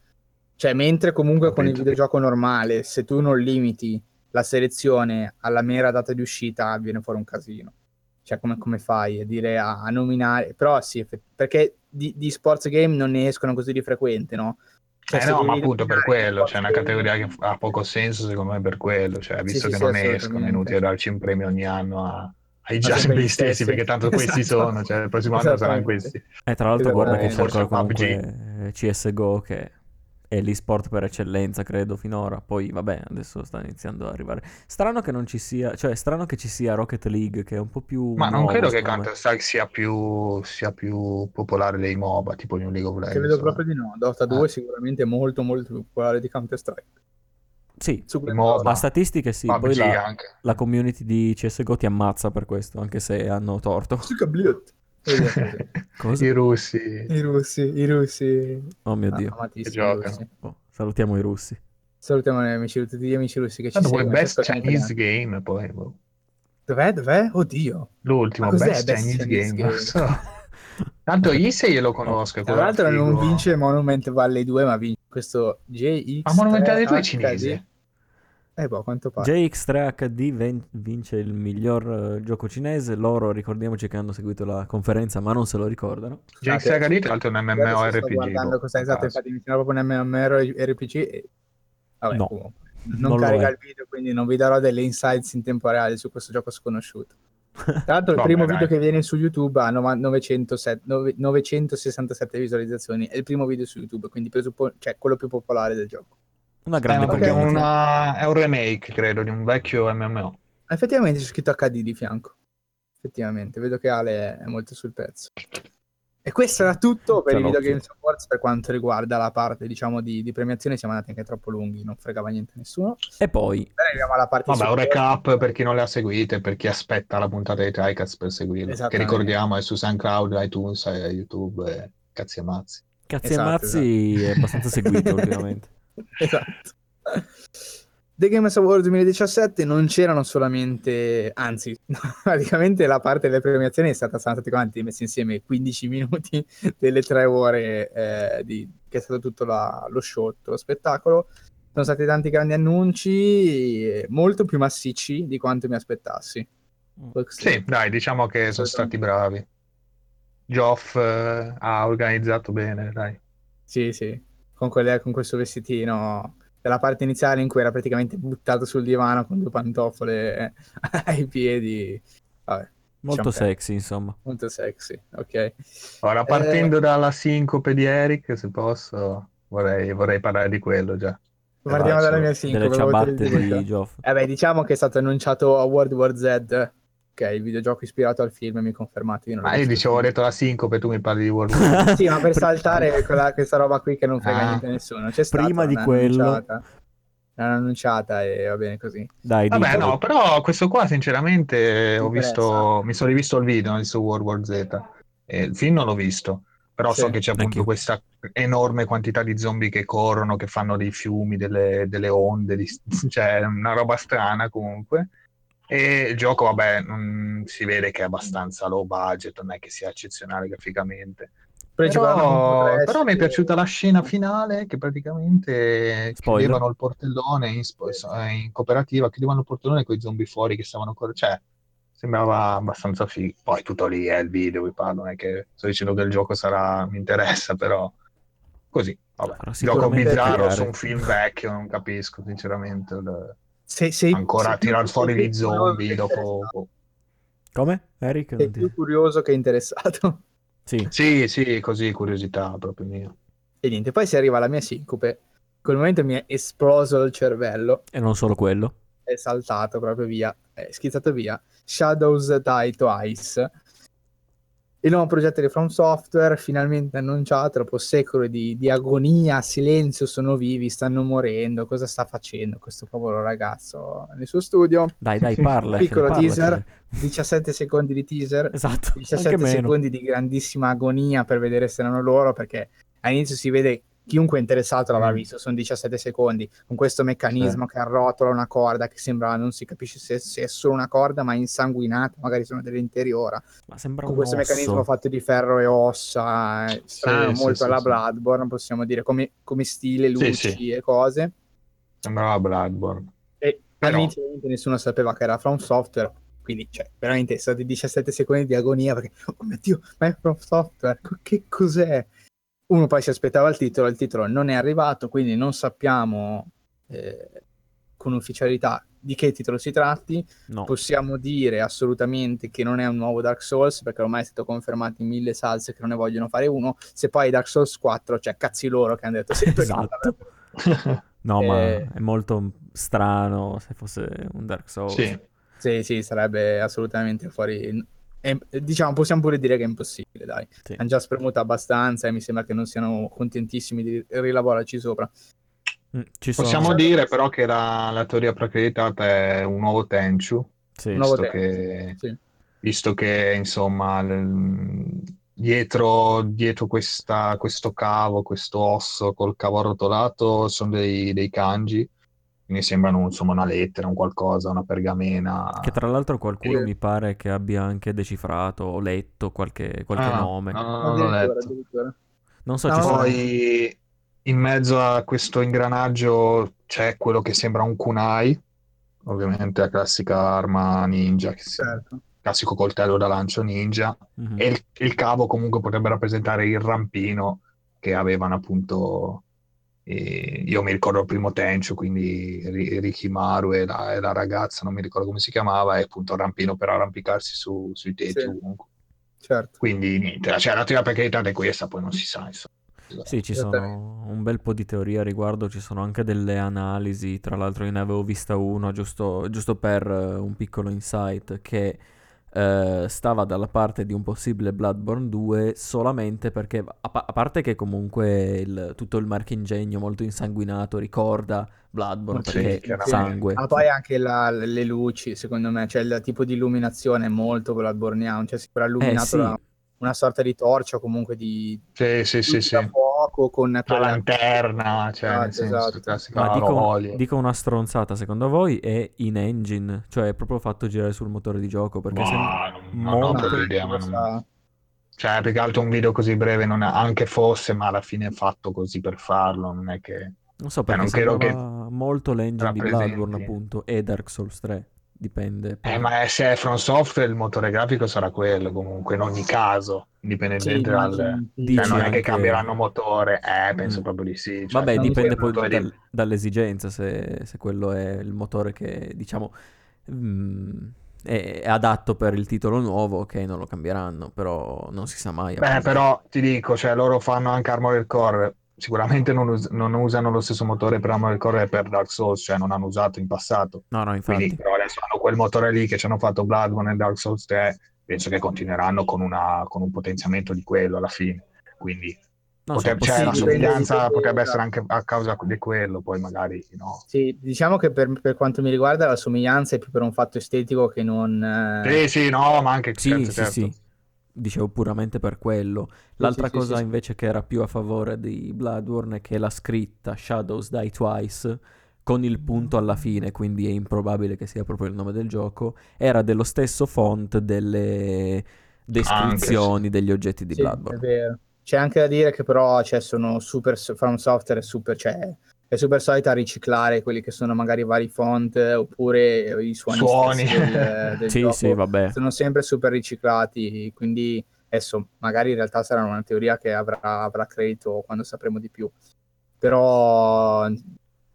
Cioè, mentre comunque con il Capito. videogioco normale, se tu non limiti la selezione alla mera data di uscita, viene fuori un casino. Cioè, come, come fai a dire a, a nominare? Però sì, perché di, di sports game non ne escono così di frequente, no? Cioè, Eh no, ma appunto per quello, c'è una categoria che ha poco senso secondo me per quello, cioè visto sì, che sì, non escono, è inutile darci un premio ogni anno a, ai già sempre gli stessi, stessi. perché tanto questi Esatto. sono, cioè il prossimo anno saranno questi. E tra l'altro guarda che c'è Forse ancora PUBG. comunque eh, CSGO che è l'esport per eccellenza, credo, finora. Poi, vabbè, adesso sta iniziando ad arrivare. Strano che non ci sia, cioè, strano che ci sia Rocket League, che è un po' più Ma non credo che. Counter-Strike sia più, sia più popolare dei MOBA, tipo di un League of Legends. Credo eh. proprio di no. Dota 2 Eh. è sicuramente molto molto più popolare di Counter-Strike. Sì, MOBA. a statistiche sì, PUBG poi la, la community di CSGO ti ammazza per questo, anche se hanno torto. I russi. I russi, i russi. Oh mio Ah, Dio. russi. Oh, salutiamo i russi. Salutiamo gli amici, tutti gli amici russi che ci ci Best in Chinese. Game, poi boh. Dov'è? Dov'è? Oddio. l'ultimo Best, Best Chinese, Chinese Game. Game? so. Tanto Issei lo conosco. Tra l'altro non vince Monument Valley 2, ma vince questo JX. Ma Monument Valley 2 è cinese. Eh boh, quanto pare. JX3 HD ven- vince il miglior eh, gioco cinese. Loro, ricordiamoci che hanno seguito la conferenza, ma non se lo ricordano. JX Scusate, HD tra l'altro è un sto MMORPG. guardando boh, cosa a esatto, infatti mi sembra proprio un MMORPG e... Vabbè, No, comunque. non Non, carica il video, quindi non vi darò delle insights in tempo reale su questo gioco sconosciuto. Tra l'altro il Vabbè, primo dai. video che viene su YouTube ha nova- 907 nove- 967 visualizzazioni, è il primo video su YouTube, quindi presuppone, cioè quello più popolare del gioco. Una Eh, grande ma perché è, una- è un remake, credo, di un vecchio MMO. Effettivamente c'è scritto HD di fianco. Effettivamente, vedo che Ale è molto sul pezzo. E questo era tutto per C'è i Video. Games Awards per quanto riguarda la parte, diciamo, di, di premiazione. Siamo andati anche troppo lunghi, non fregava niente a nessuno. E poi, arriviamo alla parte Vabbè, un recap per chi non le ha seguite, per chi aspetta la puntata di TriCast per seguirlo. Che ricordiamo è su SoundCloud, iTunes, e YouTube e cazzi e mazzi. cazzi Esatto, e mazzi è abbastanza seguito ultimamente. esatto. The Games Award 2017 non c'erano solamente, anzi, praticamente la parte delle premiazioni è stata, sono stati quanti messi insieme 15 minuti delle tre ore eh, di, che è stato tutto la- lo show, tutto lo spettacolo. Sono stati tanti grandi annunci, molto più massicci di quanto mi aspettassi. Sì, dai, diciamo che sono stati bravi. Geoff eh, ha organizzato bene, dai. Sì, sì, con, quelle- con questo vestitino della parte iniziale in cui era praticamente buttato sul divano con due pantofole eh, ai piedi. Vabbè, Molto Diciamo che- sexy, insomma. molto sexy, ok. Ora, partendo dalla sincope di Eric, se posso, vorrei, vorrei parlare di quello già. Partiamo dalla mia sincope. Delle ciabatte di Geoff. Eh beh, diciamo che è stato annunciato a World War Z, è il videogioco ispirato al film, mi confermate. Io non Ma io dicevo, ho detto la sincope, tu mi parli di World War Sì, ma per saltare quella- questa roba qui che non frega Ah. niente a nessuno. C'è Prima di quello-. L'hanno annunciata e va bene così. Dai, Vabbè, dillo. no, però questo qua sinceramente ho visto, mi sono rivisto il video, visto World War Z. E il film non l'ho visto, però so Sì, che c'è appunto anch'io. questa enorme quantità di zombie che corrono, che fanno dei fiumi, delle, delle onde, di- cioè una roba strana comunque. E il gioco, vabbè, non- si vede che è abbastanza low budget, non è che sia eccezionale graficamente. Però, Però, mi è piaciuta la scena finale che praticamente Spoiler. chiudevano il portellone in, spo- in cooperativa, chiudevano il portellone con i zombie fuori che stavano correndo. Cioè, sembrava abbastanza figo. Poi tutto lì è il video, vi parlo, non è che sto dicendo che il gioco sarà, mi interessa, però così, vabbè. Gioco bizzarro su un film vecchio, non capisco sinceramente il- Se- sei- ancora più- tirar fuori gli zombie dopo... Come? Eric? Sei più curioso che interessato. Sì. Sì, sì, così, curiosità proprio mia. E niente, poi si arriva alla mia sincope. In quel momento mi è esploso il cervello, E non solo quello. è saltato proprio via, è schizzato via. Shadows Die Twice. Il nuovo progetto di From Software, finalmente annunciato, dopo secoli di, di agonia, silenzio, sono vivi, stanno morendo, cosa sta facendo questo povero ragazzo nel suo studio? Dai, dai, parla. Piccolo parlacene. teaser. 17 secondi di teaser, Esatto, 17 anche meno. secondi di grandissima agonia per vedere se erano loro, perché all'inizio si vede chiunque è interessato l'avrà Mm. visto, sono 17 secondi, con questo meccanismo che arrotola una corda che sembra, non si capisce se, se è solo una corda, ma è insanguinata, magari sono delle interiora, Ma sembra con un questo osso. meccanismo fatto di ferro e ossa, eh, strano, sì, molto sì, alla sì. Bloodborne, possiamo dire, come, come stile, Sì, luci sì. e cose. Sembrava Bloodborne. E Però- all'inizio nessuno sapeva che era From Software, quindi cioè, veramente sono stati 17 secondi di agonia perché, oh mio Dio, ma è From Software, che cos'è? Uno poi si aspettava il titolo, il titolo non è arrivato, quindi non sappiamo eh, con ufficialità di che titolo si tratti. No. Possiamo dire assolutamente che non è un nuovo Dark Souls, perché ormai è stato confermato in mille salse che non ne vogliono fare uno. Se poi Dark Souls 4, cioè cazzi loro che hanno detto sempre Esatto. No, Eh. ma è molto strano se fosse un Dark Souls. Sì. Sì, sì, sarebbe assolutamente fuori. È- diciamo, possiamo pure dire che è impossibile, dai. Sì. Hanno già spremuto abbastanza e mi sembra che non siano contentissimi di rilavorarci sopra. Mm, Ci sono... Possiamo dire però che la, la teoria preaccreditata è un nuovo Tenchu, Sì. Nuovo visto tempo, che, sì. visto che insomma l- dietro, dietro questa- questo cavo, questo osso col cavo arrotolato sono dei, dei kanji, quindi sembrano insomma una lettera, un qualcosa, una pergamena. Che tra l'altro qualcuno Eh. mi pare che abbia anche decifrato o letto qualche, qualche Ah, nome. no, no, non l'ho letto. Non so, No, ci no, sono... Poi in mezzo a questo ingranaggio c'è quello che sembra un kunai, ovviamente la classica arma ninja, che si- Certo. classico coltello da lancio ninja, Mhm. e il, il cavo comunque potrebbe rappresentare il rampino che avevano appunto, eh, io mi ricordo il primo Tenchu, quindi Ri- Rikimaru e la, e la ragazza, non mi ricordo come si chiamava, e appunto il rampino per arrampicarsi su- sui tetti Sì. ovunque. certo. Quindi niente, cioè la teoria per carità è questa, poi non si sa, insomma. Sì, ci sono un bel po' di teorie a riguardo, ci sono anche delle analisi, tra l'altro io ne avevo vista una giusto, giusto per eh, un piccolo insight che eh, stava dalla parte di un possibile Bloodborne 2 solamente perché, a, pa- a parte che comunque il- tutto il marchingegno molto insanguinato ricorda Bloodborne Sì, perché sangue. Ma poi anche la- le luci, secondo me, cioè il tipo di illuminazione è molto bloodborneano, cioè sembra Eh illuminato sì, da una sorta di torcia o comunque di Sì, sì, sì, sì. fuoco con La lanterna, cioè nel Esatto, senso, esatto. ma dico, dico una stronzata, secondo voi è in engine, cioè è proprio fatto girare sul motore di gioco perché Ma non, non ho proprio ma non-? Cioè, più che altro un video così breve, non è- anche fosse, ma alla fine è fatto così per farlo, non è che... Non so Eh, perché non credo che molto l'engine di. Bloodborne appunto e Dark Souls 3, dipende. Eh, ma se è From Software il motore grafico sarà quello comunque, in ogni caso, indipendentemente dal... immagino. sì. Dici Cioè, non è che cambieranno motore, eh, penso Mm. proprio di sì. Cioè, Vabbè, dipende poi dal- dall'esigenza, se, se quello è il motore che diciamo mm, è, è adatto per il titolo nuovo, ok, non lo cambieranno, però non si sa mai. Beh, appunto. però ti dico, cioè, loro fanno anche Armored Core, sicuramente non, us- non usano lo stesso motore per Armored Core e per Dark Souls, cioè non hanno usato in passato. No, no, Quindi, infatti. però adesso hanno quel motore lì che ci hanno fatto Bloodborne e Dark Souls 3, penso che continueranno con, una- con un potenziamento di quello alla fine. Quindi Non so, potrebbe, cioè, la somiglianza potrebbe essere anche a causa di quello, poi magari no. Sì, diciamo che per, per quanto mi riguarda la somiglianza è più per un fatto estetico che non... eh, Sì, sì, no, ma anche Sì, certo, sì, certo. sì. Dicevo puramente per quello. L'altra sì, sì, cosa sì, sì. invece che era più a favore di Bloodborne è che la scritta Shadows Die Twice con il punto alla fine, quindi è improbabile che sia proprio il nome del gioco, era dello stesso font delle descrizioni degli oggetti di Sì, è Bloodborne. vero. C'è anche da dire che però cioè, sono super From Software è super, cioè, è super solita riciclare quelli che sono magari vari font eh, oppure i suoni, Suoni. del, del Sì, gioco. sì, vabbè. Sono sempre super riciclati, quindi adesso magari in realtà sarà una teoria che avrà, avrà credito quando sapremo di più. Però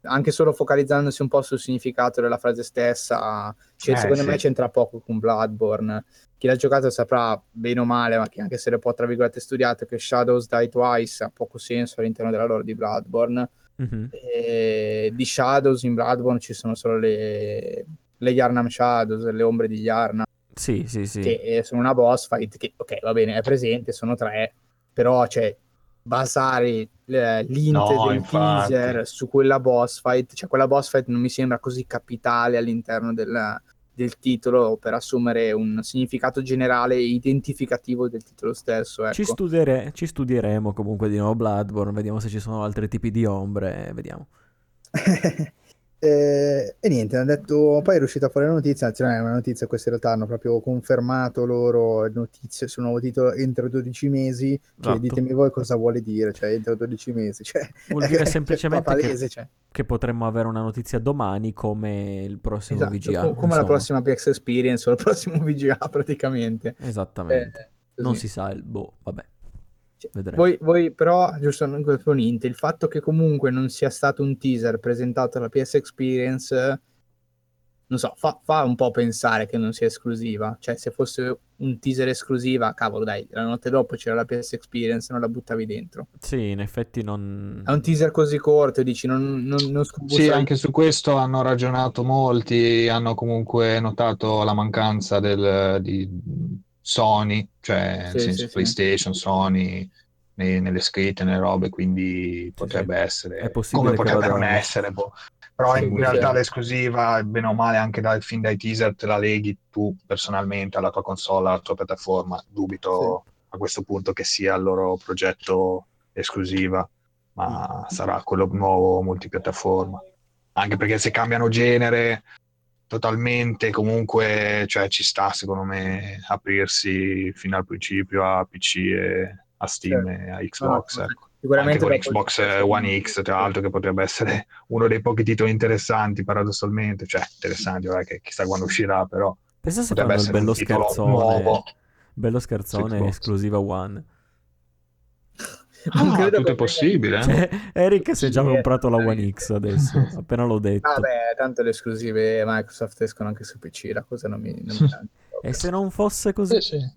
anche solo focalizzandosi un po' sul significato della frase stessa, cioè, Eh, secondo sì. me c'entra poco con Bloodborne. Chi l'ha giocato saprà bene o male, ma che anche se le può tra virgolette studiato, che Shadows Die Twice ha poco senso all'interno della lore di Bloodborne. Mhm. E di Shadows in Bloodborne ci sono solo le, le Yarnam Shadows, le ombre di Yarnam Sì, sì, sì. che eh, sono una boss fight che ok va bene è presente sono tre però cioè basare eh, l'int No, del infatti. teaser su quella boss fight cioè quella boss fight non mi sembra così capitale all'interno del, del titolo per assumere un significato generale e identificativo del titolo stesso ecco. Ci, studiere- ci studieremo comunque di nuovo Bloodborne, vediamo se ci sono altri tipi di ombre, vediamo. Eh, e niente, hanno detto, poi è uscita fuori la notizia, anzi non è una notizia, questa in realtà hanno proprio confermato loro notizie sul nuovo titolo entro 12 mesi, che Esatto. ditemi voi cosa vuole dire, cioè entro 12 mesi, cioè, Vuol dire semplicemente che- palese, cioè. Che potremmo avere una notizia domani come il prossimo Esatto, VGA. co- come la insomma. prossima PX Experience o il prossimo VGA praticamente. Esattamente. Eh, non si sa il boh, vabbè. Vedremo. Voi, voi però, giusto un int, il fatto che comunque non sia stato un teaser presentato alla PS Experience, non so, fa, fa un po' pensare che non sia esclusiva. Cioè, se fosse un teaser esclusiva, cavolo, dai, la notte dopo c'era la PS Experience, non la buttavi dentro. Sì, in effetti non... È un teaser così corto, dici, non, non, non Sì, anche su questo hanno ragionato molti, hanno comunque notato la mancanza del, di Sony, cioè Sì, nel senso sì, sì. PlayStation, Sony, nei- nelle scritte, nelle robe, quindi potrebbe sì. essere, È possibile come potrebbe vada- non essere, boh. Però Sì, in sì. realtà l'esclusiva, bene o male, anche dal, fin dai teaser te la leghi tu personalmente alla tua console, alla tua piattaforma. Dubito a questo punto che sia il loro progetto esclusiva, ma sarà quello nuovo multipiattaforma. Anche perché se cambiano genere totalmente, comunque, cioè, ci sta secondo me aprirsi fino al principio a PC e a Steam Certo. e a Xbox. no, ecco. Sicuramente Anche con Xbox One X, tra l'altro, che potrebbe essere uno dei pochi titoli interessanti, paradossalmente, cioè interessanti, vabbè, che chissà quando uscirà, però Pensa se potrebbe fanno il bello un titolo scherzone, nuovo. bello scherzone Xbox. esclusiva One. Non Ah, credo tutto che- è possibile. eh? Cioè, Eric si è già Sì, comprato la One. X adesso, appena l'ho detto. Vabbè, tanto le esclusive Microsoft escono anche su PC, la cosa non mi... Non mi tanto. E se non fosse così? Sì, sì.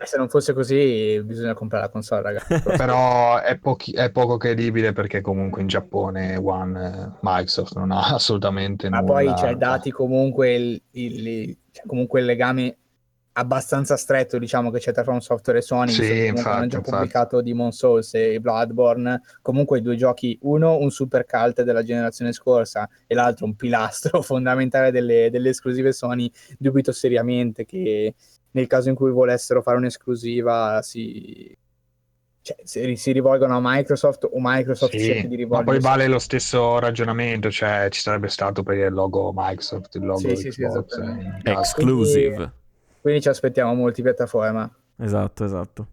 E se non fosse così, bisogna comprare la console, ragazzi. Però è, pochi- è poco credibile perché comunque in Giappone One eh, Microsoft non ha assolutamente Ma nulla. poi c'è dati comunque il, il- c'è comunque il legame abbastanza stretto, diciamo, che c'è tra From Software e Sony. Sì, infatti, hanno già infatti. pubblicato Demon Souls e Bloodborne. Comunque i due giochi, uno un super cult della generazione scorsa e l'altro un pilastro fondamentale delle, delle esclusive Sony. Dubito seriamente che nel caso in cui volessero fare un'esclusiva si... cioè, si, si rivolgono a Microsoft o Microsoft Sì, cerca di ma rivolgersi poi vale lo stesso ragionamento, cioè ci sarebbe stato per il logo Microsoft, il logo Sì, sì, sì, Xbox. eh, in caso. Exclusive. Quindi ci aspettiamo multipiattaforma. Esatto, esatto.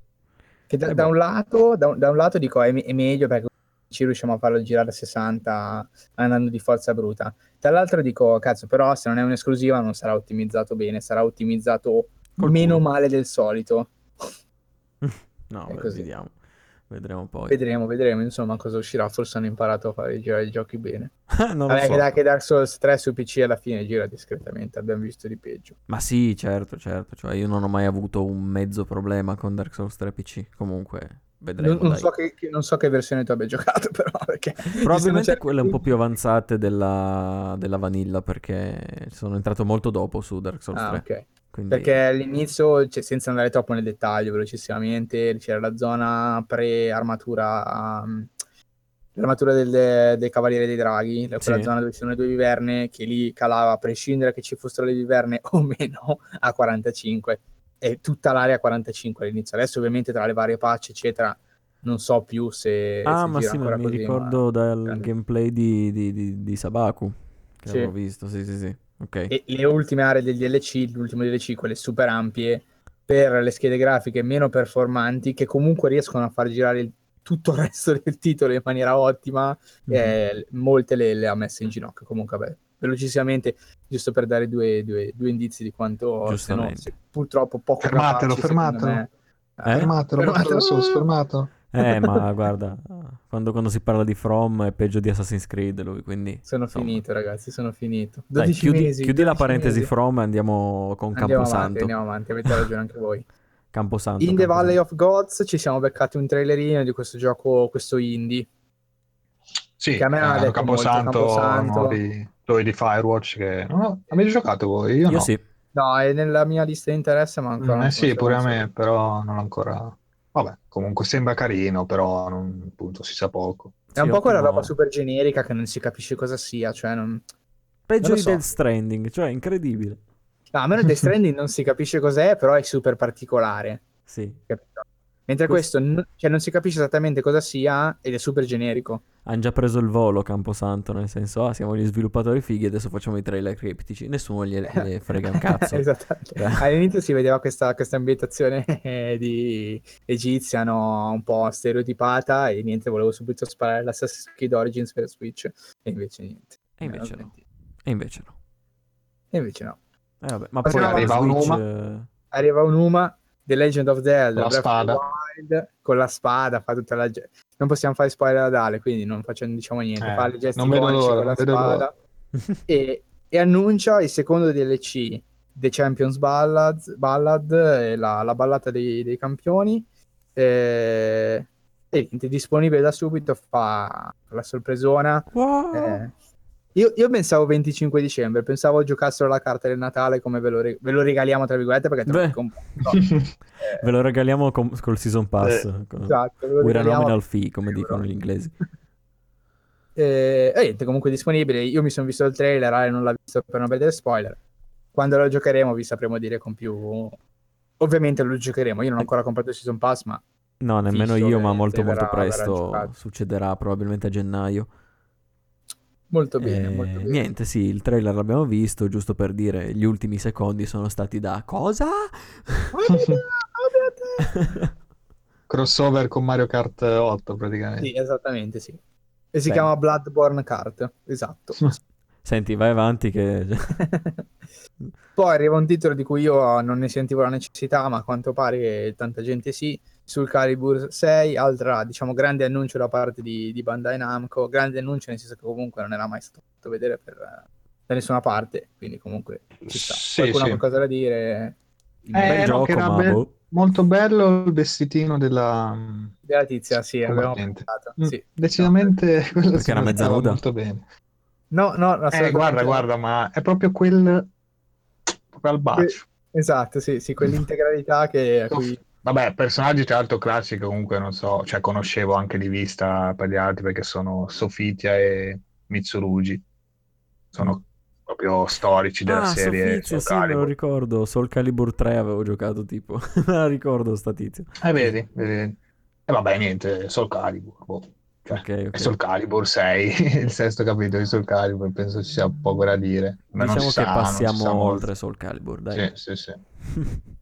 Che da, Eh, da un lato, da, un- da un lato dico è, è meglio perché ci riusciamo a farlo girare a 60 andando di forza bruta. Dall'altro dico, cazzo, però se non è un'esclusiva non sarà ottimizzato bene, sarà ottimizzato Col meno male del solito. No, beh, così. vediamo. Vedremo poi. Vedremo, vedremo insomma cosa uscirà. Forse hanno imparato a fare girare i giochi bene. non lo Vabbè, so. che, da- che Dark Souls 3 su PC alla fine gira discretamente, abbiamo visto di peggio. Ma sì, certo, certo. Cioè, io non ho mai avuto un mezzo problema con Dark Souls 3 PC. Comunque, vedremo. Non, non so che, non so che versione tu abbia giocato, però. Perché Probabilmente c'è- quelle un po' più avanzate della, della Vanilla perché sono entrato molto dopo su Dark Souls Ah, 3. ok. Quindi... Perché all'inizio, cioè, senza andare troppo nel dettaglio, velocissimamente, c'era la zona pre-armatura, um, l'armatura del- dei Cavalieri dei Draghi, la- quella Sì. zona dove ci sono le due viverne, che lì calava, a prescindere che ci fossero le viverne o meno, a 45. E tutta l'area a 45 all'inizio. Adesso ovviamente tra le varie patch, eccetera, non so più se, Ah, ma sì, ma mi così, ricordo dal grande. gameplay di, di, di, di Sabaku che Sì. avevo visto. Sì, sì, sì. Ok. E le ultime aree del DLC, l'ultimo DLC, quelle super ampie, per le schede grafiche meno performanti, che comunque riescono a far girare il- tutto il resto del titolo in maniera ottima, Mhm. eh, molte le, le ha messe in ginocchio. Comunque, vabbè, velocissimamente, giusto per dare due, due- due indizi di quanto, se no, se purtroppo poco Fermatelo, capaci, fermatelo. me. Eh? Fermatelo, fermatelo, Fermatelo. Eh, ma guarda, quando, quando si parla di From è peggio di Assassin's Creed lui, quindi... Sono insomma. finito, ragazzi, sono finito. Dai, 12 chiudi, mesi, chiudi la 12 parentesi mesi. From e andiamo con Andiamo avanti, Camposanto. andiamo avanti, avete ragione anche voi. Camposanto. In The Camposanto. Valley of Gods ci siamo beccati un trailerino di questo gioco, questo indie. Sì, Che a me detto Camposanto, molto, Camposanto. nuovi giochi di Firewatch che... Non ho... Avete giocato voi? Io, Io no. sì. No, è nella mia lista di interesse, ma ancora Mm, non eh sì, pure a me, però non ancora... Vabbè, comunque sembra carino, però non, appunto si sa poco. È un Sì, po' quella roba super generica che non si capisce cosa sia, cioè non... Peggio Non lo di so. Death Stranding, cioè incredibile. No, a meno Death Stranding non si capisce cos'è, però è super particolare, Sì. capito? Mentre Questo- questo, n- cioè non si capisce esattamente cosa sia ed è super generico. Hanno già preso il volo Camposanto, nel senso, ah, siamo gli sviluppatori fighi, adesso facciamo i trailer criptici. Nessuno gliene, gliene frega un cazzo. Esattamente. Cioè. All'inizio si vedeva questa, questa ambientazione di egizia no? un po' stereotipata e niente, volevo subito sparare l'Assassin's Creed Origins per Switch e invece niente. E invece no. E invece no. E invece no. Eh, vabbè, ma Poi poi arriva per un Switch, Uma. eh, Arriva un Uma, The Legend of Zelda, La of the spada. Wild con la spada, fa tutta la... Non possiamo fare spoiler ad Ale, quindi non facciamo diciamo niente. Eh, fa le gesti iconici con la spada e, e annuncia il secondo DLC, The Champions Ballad, Ballad la, la ballata dei, dei campioni. Eh, e niente, disponibile da subito, fa la sorpresona. Wow. Eh, io, io pensavo 25 dicembre, pensavo giocassero la carta del Natale come ve lo, re- ve lo regaliamo, tra virgolette, perché Beh. compro. No, Ve lo regaliamo com- col season pass. Eh, con- esatto, ve lo With a regaliamo. nominal fee, come Euro. dicono gli inglesi. Eh, e niente, comunque disponibile. Io mi sono visto il trailer, Ale non l'ha visto per non vedere spoiler. Quando lo giocheremo vi sapremo dire con più... Ovviamente lo giocheremo, io non ho ancora comprato il Season Pass, ma No, nemmeno io, ma molto molto verrà- presto succederà probabilmente a gennaio. Molto bene, Eh, molto bene. Niente, sì, il trailer l'abbiamo visto, giusto per dire, gli ultimi secondi sono stati da cosa? Crossover con Mario Kart 8 praticamente. Sì, esattamente, sì. E si Beh. chiama Bloodborne Kart, esatto. Senti, vai avanti che... Poi arriva un titolo di cui io non ne sentivo la necessità, ma a quanto pare tanta gente sì, sul Calibur 6, altra, diciamo, grande annuncio da parte di, di Bandai Namco, grande annuncio nel senso che comunque non era mai stato fatto vedere per, da nessuna parte, quindi comunque ci sta. Sì, Qualcuno ha sì. qualcosa da dire? Eh, Bel no, gioco, che era be- boh. molto bello il vestitino della... Della tizia, sì, abbiamo pensato, Mm, sì. Decisamente quello Perché si era mezza nuda? molto bene. No, no, Eh, assolutamente guarda, no. guarda, ma è proprio quel... proprio al bacio. Esatto, sì, sì, quell'integralità che, a cui... Vabbè, personaggi tra l'altro classici comunque non so, cioè conoscevo anche di vista per gli altri perché sono Sofitia e Mitsurugi. Sono proprio storici della Ah, serie Sofizia, Soul sì, me lo ricordo. Soul Calibur 3 avevo giocato tipo. Me la ricordo sta tizia. Eh, vedi, vedi. E vabbè, niente, Soul Calibur. boh. Cioè, Ok, È ok. Soul Calibur 6, il sesto capitolo di Soul Calibur, penso ci sia poco da dire. Ma non Diciamo che sa, passiamo oltre Soul Calibur, dai. Sì, sì, sì.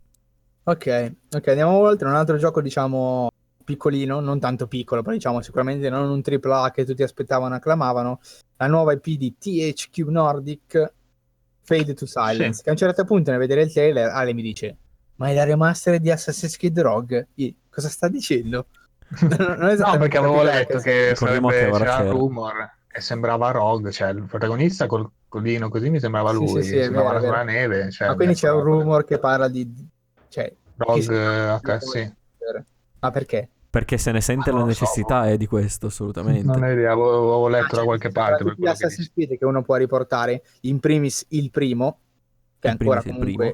Ok, ok, andiamo oltre. Un altro gioco, diciamo, piccolino, non tanto piccolo, però diciamo sicuramente non un AAA che tutti aspettavano e acclamavano. La nuova IP di THQ Nordic, Fade to Silence, Sì. che a un certo punto nel vedere il trailer Ale mi dice ma è la remaster di Assassin's Creed Rogue? Io, cosa sta dicendo? Non- non No, perché avevo letto che sarebbe, che ora c'era c'era. rumor e sembrava Rogue, cioè il protagonista col collino così mi sembrava Sì, lui, sì, sì, sembrava vero, sulla vero. neve. Cioè, Ma quindi c'è un rumor che parla di... cioè... che Rogue, eh, ok, sì. Ma perché? Perché se ne sente la lo so. necessità è di questo, assolutamente. Non ho idea, avevo, avevo letto Ah, da cioè, qualche parte per che Assassin's. Creed che uno può riportare in primis il primo che In ancora comunque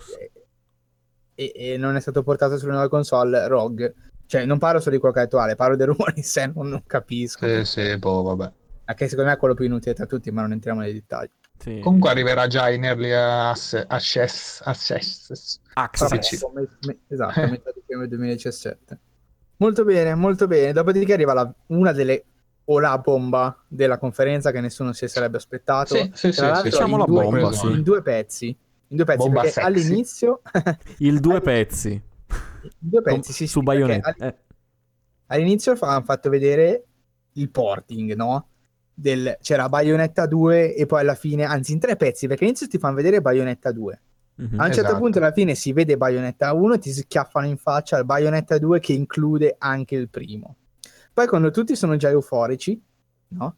e, e non è stato portato sulle nuove console Rogue cioè non parlo solo di quello che è attuale parlo del rumore in sé non, non capisco Sì, sì, boh, vabbè. anche secondo me è quello più inutile tra tutti ma non entriamo nei dettagli Sì. Comunque arriverà già in early ass- access, access. Access. me- esatto a metà dicembre 2017 molto bene molto bene dopodiché arriva la- una delle o la bomba della conferenza che nessuno si sarebbe aspettato Sì, sì, sì, Tra sì, Diciamo in la due, bomba, in sì. due pezzi in due pezzi Bomba perché sexy. all'inizio Il due All'inizio- pezzi. in due pezzi sì, su all- Eh, all'inizio fa- hanno fatto vedere il porting no? Del, c'era Bayonetta 2 e poi alla fine anzi in tre pezzi perché all'inizio ti fanno vedere Bayonetta 2 mhm. a un certo Esatto. punto alla fine si vede Bayonetta 1 e ti schiaffano in faccia il Bayonetta 2 che include anche il primo poi quando tutti sono già euforici no?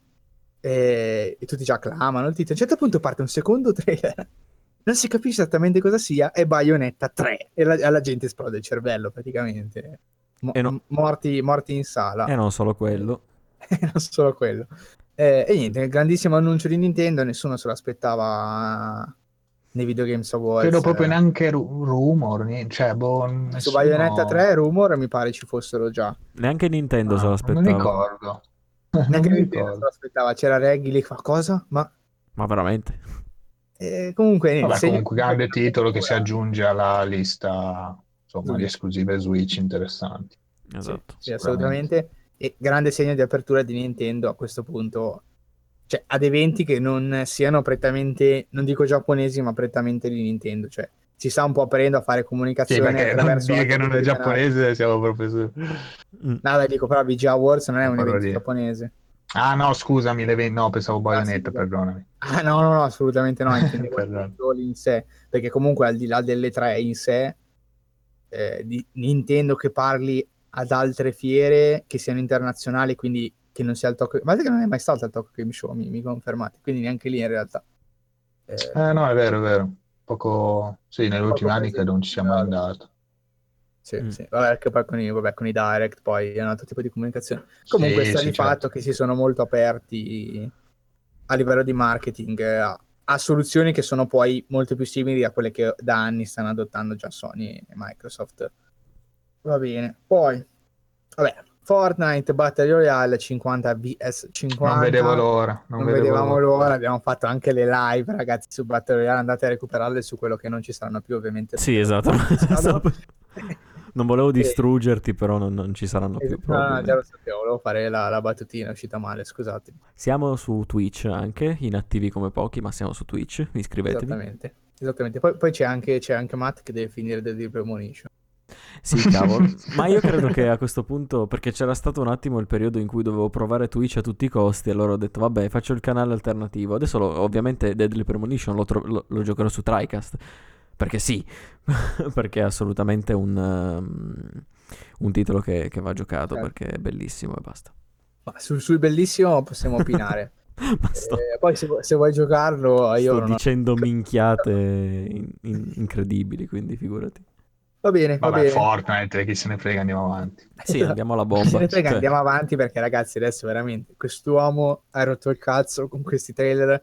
e, e tutti già acclamano il titolo a un certo punto parte un secondo trailer non si capisce esattamente cosa sia è Bayonetta 3 e la, alla gente esplode il cervello praticamente Mo- E no- morti, morti in sala E non solo quello. non solo quello. Eh, e niente, grandissimo annuncio di Nintendo, nessuno se lo aspettava nei Video Games Awards. Credo proprio neanche ru- rumor, niente, cioè, boh, Su nessuno- Bayonetta 3 rumor mi pare ci fossero già. Neanche Nintendo se Ah, lo Non mi aspettava. ricordo. Non Neanche mi Nintendo se ricordo. lo aspettava. C'era Reggie lì fa cosa? Ma Ma veramente. eh, comunque niente, Vabbè, comunque grande titolo che si aggiunge alla lista insomma, di esclusive Switch interessanti. Esatto. Sì, assolutamente. E grande segno di apertura di Nintendo a questo punto. Cioè, ad eventi che non siano prettamente, non dico giapponesi, ma prettamente di Nintendo. Cioè, si sta un po' aprendo a fare Sì, comunicazione perché non dire che non è di canali. giapponese siamo proprio su... Mm. No, dai, dico, però VG Awards non è un evento di- giapponese. Ah no, scusami, le no, pensavo Bayonetta, sì, perdonami. Ah, no, no, no, assolutamente no. Intendevo in sé, perché comunque al di là delle tre in sé, eh, di Nintendo che parli ad altre fiere che siano internazionali, quindi che non sia il Tokyo... Ma che non è mai stato il Tokyo Game Show, mi, mi confermate, quindi neanche lì in realtà. Eh, eh no, è vero, è vero. Poco... Sì, negli ultimi anni credo non ci sia mai andato. Sì, Mm. sì. Vabbè, che poi con i, vabbè, con i direct poi è un altro tipo di comunicazione. Comunque Sì, sta sì, di certo. fatto che si sono molto aperti a livello di marketing eh, a, a soluzioni che sono poi molto più simili a quelle che da anni stanno adottando già Sony e Microsoft. Va bene. Poi, vabbè, Fortnite Battle Royale 50 vs 50. Non vedevo l'ora. Non, Non vedevo vedevamo l'ora. l'ora, abbiamo fatto anche le live, ragazzi, su Battle Royale, andate a recuperarle su quello che non ci saranno più, ovviamente. Sì, esatto. non volevo distruggerti, però non, non ci saranno più. No, già lo sapevo, volevo fare la, la battutina, è uscita male, scusate. Siamo su Twitch anche, inattivi come pochi, ma siamo su Twitch. Iscrivetevi. Esattamente. Esattamente. Poi, poi c'è, anche, c'è anche Matt che deve finire The Deep Premonition. Sì, cavolo. Ma io credo che a questo punto, perché c'era stato un attimo il periodo in cui dovevo provare Twitch a tutti i costi, allora ho detto, vabbè, faccio il canale alternativo. Adesso, lo- ovviamente, Deadly Premonition lo, tro- lo- lo giocherò su TriCast. Perché sì, perché è assolutamente un, um, un titolo che, che va giocato, Certo. perché è bellissimo e basta. Ma sul, sul bellissimo possiamo opinare. Eh, poi se, se vuoi giocarlo, io sto non ho- dicendo minchiate in- in- incredibili, quindi figurati. Va bene, va Vabbè, bene. Fortnite, chi se ne frega, andiamo avanti. Sì, andiamo alla bomba. Se ne frega, Cioè, andiamo avanti perché ragazzi adesso veramente quest'uomo ha rotto il cazzo con questi trailer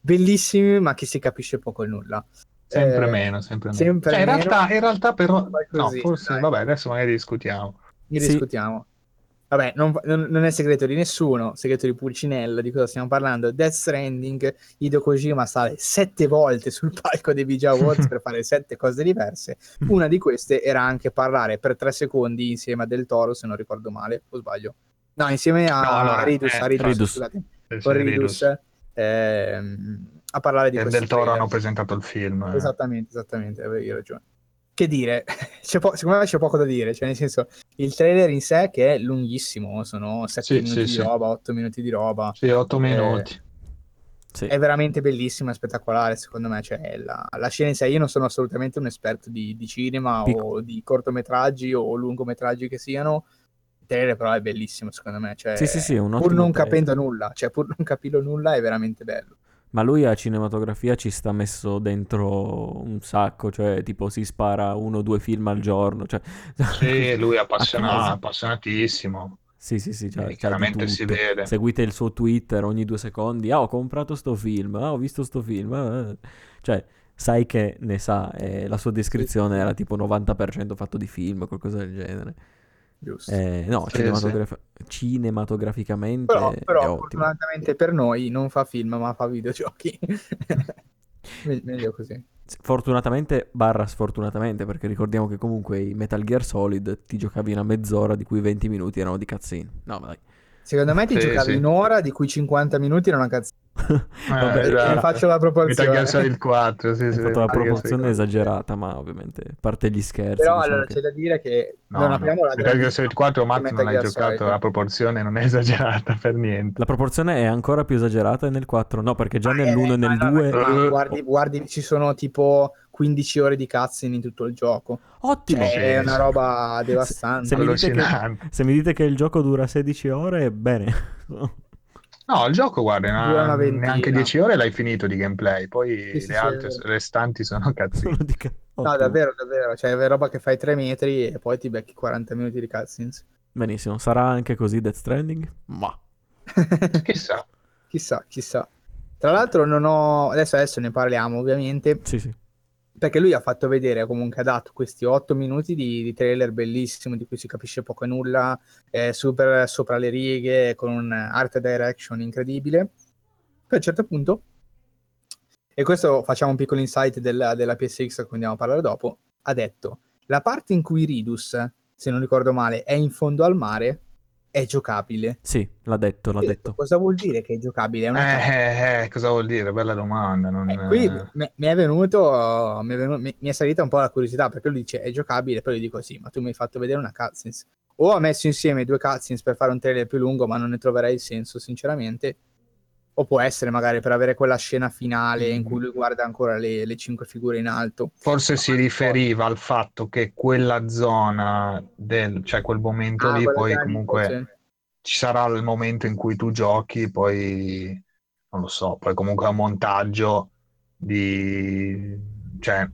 bellissimi ma che si capisce poco e nulla. Sempre Eh, meno, sempre meno. sempre Cioè, in, meno. realtà, in realtà però... No, forse... dai. Vabbè, adesso magari discutiamo. Ne Sì. discutiamo. Vabbè, non, non- è segreto di nessuno, segreto di Pulcinella, di cosa stiamo parlando. Death Stranding, Hideo Kojima sale sette volte sul palco dei VG Awards per fare sette cose diverse. Una di queste era anche parlare per tre secondi insieme a Del Toro, se non ricordo male, o sbaglio. No, insieme a No, allora, Ridus, eh, a Ridus, Ridus. scusate, con Ridus. Ehm, a parlare di E questo del Toro trailer. hanno presentato il film. eh. Esattamente, esattamente, avevi ragione. Che dire, c'è po- secondo me c'è poco da dire, cioè nel senso, il trailer in sé che è lunghissimo, sono 7 Sì, minuti sì, di sì. roba, 8 minuti di roba, Sì, 8 Eh, minuti. sì. è veramente bellissimo e spettacolare secondo me, cioè la, la scena in sé, io non sono assolutamente un esperto di, di cinema Pic- o di cortometraggi o lungometraggi che siano, il trailer però è bellissimo secondo me, cioè, Sì, sì, sì, pur non trailer. capendo nulla, cioè pur non capendo nulla è veramente bello. Ma lui a cinematografia ci sta messo dentro un sacco, cioè tipo si spara uno o due film al giorno. Cioè... Sì, lui è appassionato, caso. appassionatamente. Sì, sì, sì, cioè, Eh, di chiaramente si vede. Seguite il suo Twitter ogni due secondi. Ah, ho comprato sto film. Ah, ho visto sto film. ah, ah. Cioè, sai che ne sa. e la sua descrizione era tipo 90% fatto di film, qualcosa del genere. Giusto. Eh, no, Sì, cinematograf- cinematograficamente Però, però fortunatamente per noi non fa film ma fa videogiochi. Me- meglio così. Fortunatamente, barra sfortunatamente, perché ricordiamo che comunque i Metal Gear Solid ti giocavi una mezz'ora di cui 20 minuti erano di cutscene. No, dai. Secondo me ti Sì, giocavi sì. un'ora di cui 50 minuti era una cazzo. Vabbè, Eh, esatto. faccio la proporzione. Solid 4, sì, sì, fatto la proporzione Solid 4. esagerata, ma ovviamente, a parte gli scherzi, Però diciamo allora che- c'è da dire che No, non no. abbiamo la Metal Gear Solid 4, Matt, non hai giocato, la proporzione non è esagerata per niente. La proporzione è ancora più esagerata nel 4, no, perché già Ma nell'1 e nel ma no, 2... ma Eh. guardi, guardi, ci sono tipo 15 ore di cutscene in tutto il gioco. Ottimo! Cioè, Sì, è sì. una roba devastante. se mi dite che-. Se mi dite che il gioco dura 16 ore, bene. No, il gioco, guarda, una neanche 10 ore l'hai finito di gameplay, poi Sì, sì, le sì, altre vero. restanti sono di ca- No, davvero, davvero. Cioè, è roba che fai 3 metri e poi ti becchi 40 minuti di cutscenes. Benissimo, sarà anche così Death Stranding? Ma... Chissà. chissà, chissà. Tra l'altro non ho... Adesso, adesso ne parliamo ovviamente, Sì, sì. Perché lui ha fatto vedere, comunque ha dato questi 8 minuti di, di trailer bellissimo, di cui si capisce poco e nulla, eh, super sopra le righe, con un art direction incredibile. Poi a un certo punto, e questo facciamo un piccolo insight della, della PSX, a cui andiamo a parlare dopo, ha detto, la parte in cui Ridus, se non ricordo male, è in fondo al mare, è giocabile. Sì, l'ha detto, l'ha ho detto. Cosa vuol dire che è giocabile? È una Eh, eh, eh, cosa vuol dire? Bella domanda. Non... Eh, qui mi, mi è venuto, mi è, venu- mi- mi è salita un po' la curiosità perché lui dice è giocabile, poi io dico sì, ma tu mi hai fatto vedere una cutscenes. O ha messo insieme due cutscenes per fare un trailer più lungo, ma non ne troverei il senso, sinceramente. O può essere magari per avere quella scena finale in cui lui guarda ancora le, le cinque figure in alto. Forse si riferiva al fatto che quella zona, del, cioè quel momento Ah, lì, poi comunque forse. ci sarà il momento in cui tu giochi, poi non lo so, poi comunque è un montaggio di... cioè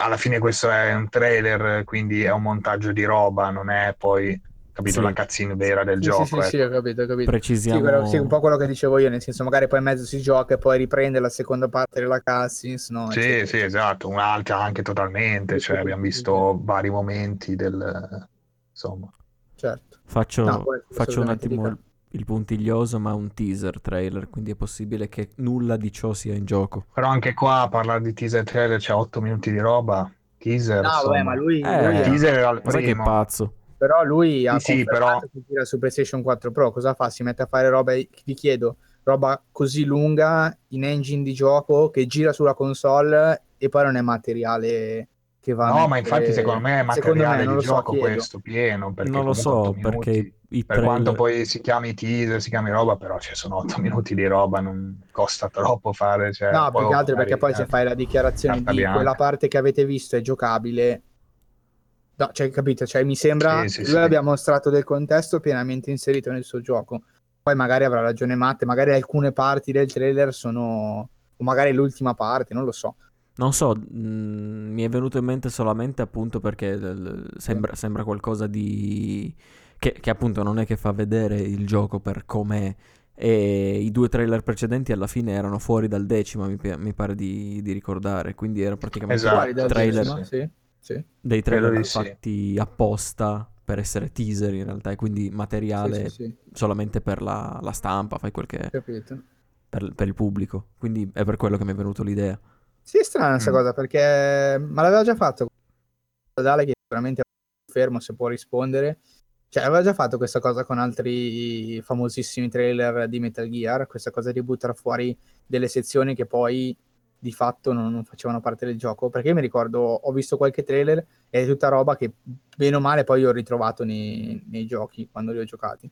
alla fine questo è un trailer, quindi è un montaggio di roba, non è poi, capito, Sì. la cazzina vera del Sì, gioco. sì, sì, sì, ecco. ho capito, ho capito. Sì, Precisiamo... quello- sì, un po' quello che dicevo io, nel senso magari poi in mezzo si gioca e poi riprende la seconda parte della cutscenes, no? Sì, eccetera, sì, esatto, un'altra anche totalmente, Sì, cioè sì, abbiamo sì, visto vari momenti del... insomma. Certo. Faccio, No, poi faccio un attimo dica. il, puntiglioso, ma un teaser trailer, quindi è possibile che nulla di ciò sia in gioco. Però anche qua a parlare di teaser trailer c'è 8 minuti di roba, teaser, No, vabbè, insomma. ma lui, Eh, lui teaser era il Ma sai che è primo. pazzo? Però lui ha Sì, però- che gira su PlayStation 4 Pro, cosa fa? Si mette a fare roba, vi chiedo, roba così lunga in engine di gioco che gira sulla console e poi non è materiale che va a No, ma mettere- infatti secondo me è Secondo materiale me, di so, gioco chiedo. questo, pieno, perché non lo so, 8 perché minuti, i per quanto trailer... poi si chiami teaser, si chiami roba, però ci sono 8 minuti di roba, non costa troppo fare, cioè, No, poi più che altro perché poi se eh, fai la dichiarazione di bianca. quella parte che avete visto è giocabile, no, cioè, capito? Cioè, mi sembra Sì, sì, lui sì. abbia mostrato del contesto pienamente inserito nel suo gioco. Poi magari avrà ragione Matte, magari alcune parti del trailer sono, o magari l'ultima parte, non lo so. Non so, mh, mi è venuto in mente solamente appunto perché l- sembra, sembra qualcosa di... Che, che appunto non è che fa vedere il gioco per com'è e i due trailer precedenti alla fine erano fuori dal decima, mi, mi pare di, di ricordare, quindi era praticamente Esatto, Fuori dal trailer, decima, sì, sì. dei trailer sì. fatti apposta per essere teaser in realtà e quindi materiale sì, sì, solamente per la, la stampa, fai quel che è capito. per, per il pubblico, quindi è per quello che mi è venuto l'idea. Sì, è strana questa Mm. cosa perché ma l'aveva già fatto Dale che veramente è fermo se può rispondere. Cioè, aveva già fatto questa cosa con altri famosissimi trailer di Metal Gear, questa cosa di buttare fuori delle sezioni che poi di fatto non, non facevano parte del gioco. Perché io mi ricordo, ho visto qualche trailer e è tutta roba che bene o male poi ho ritrovato nei, nei giochi quando li ho giocati.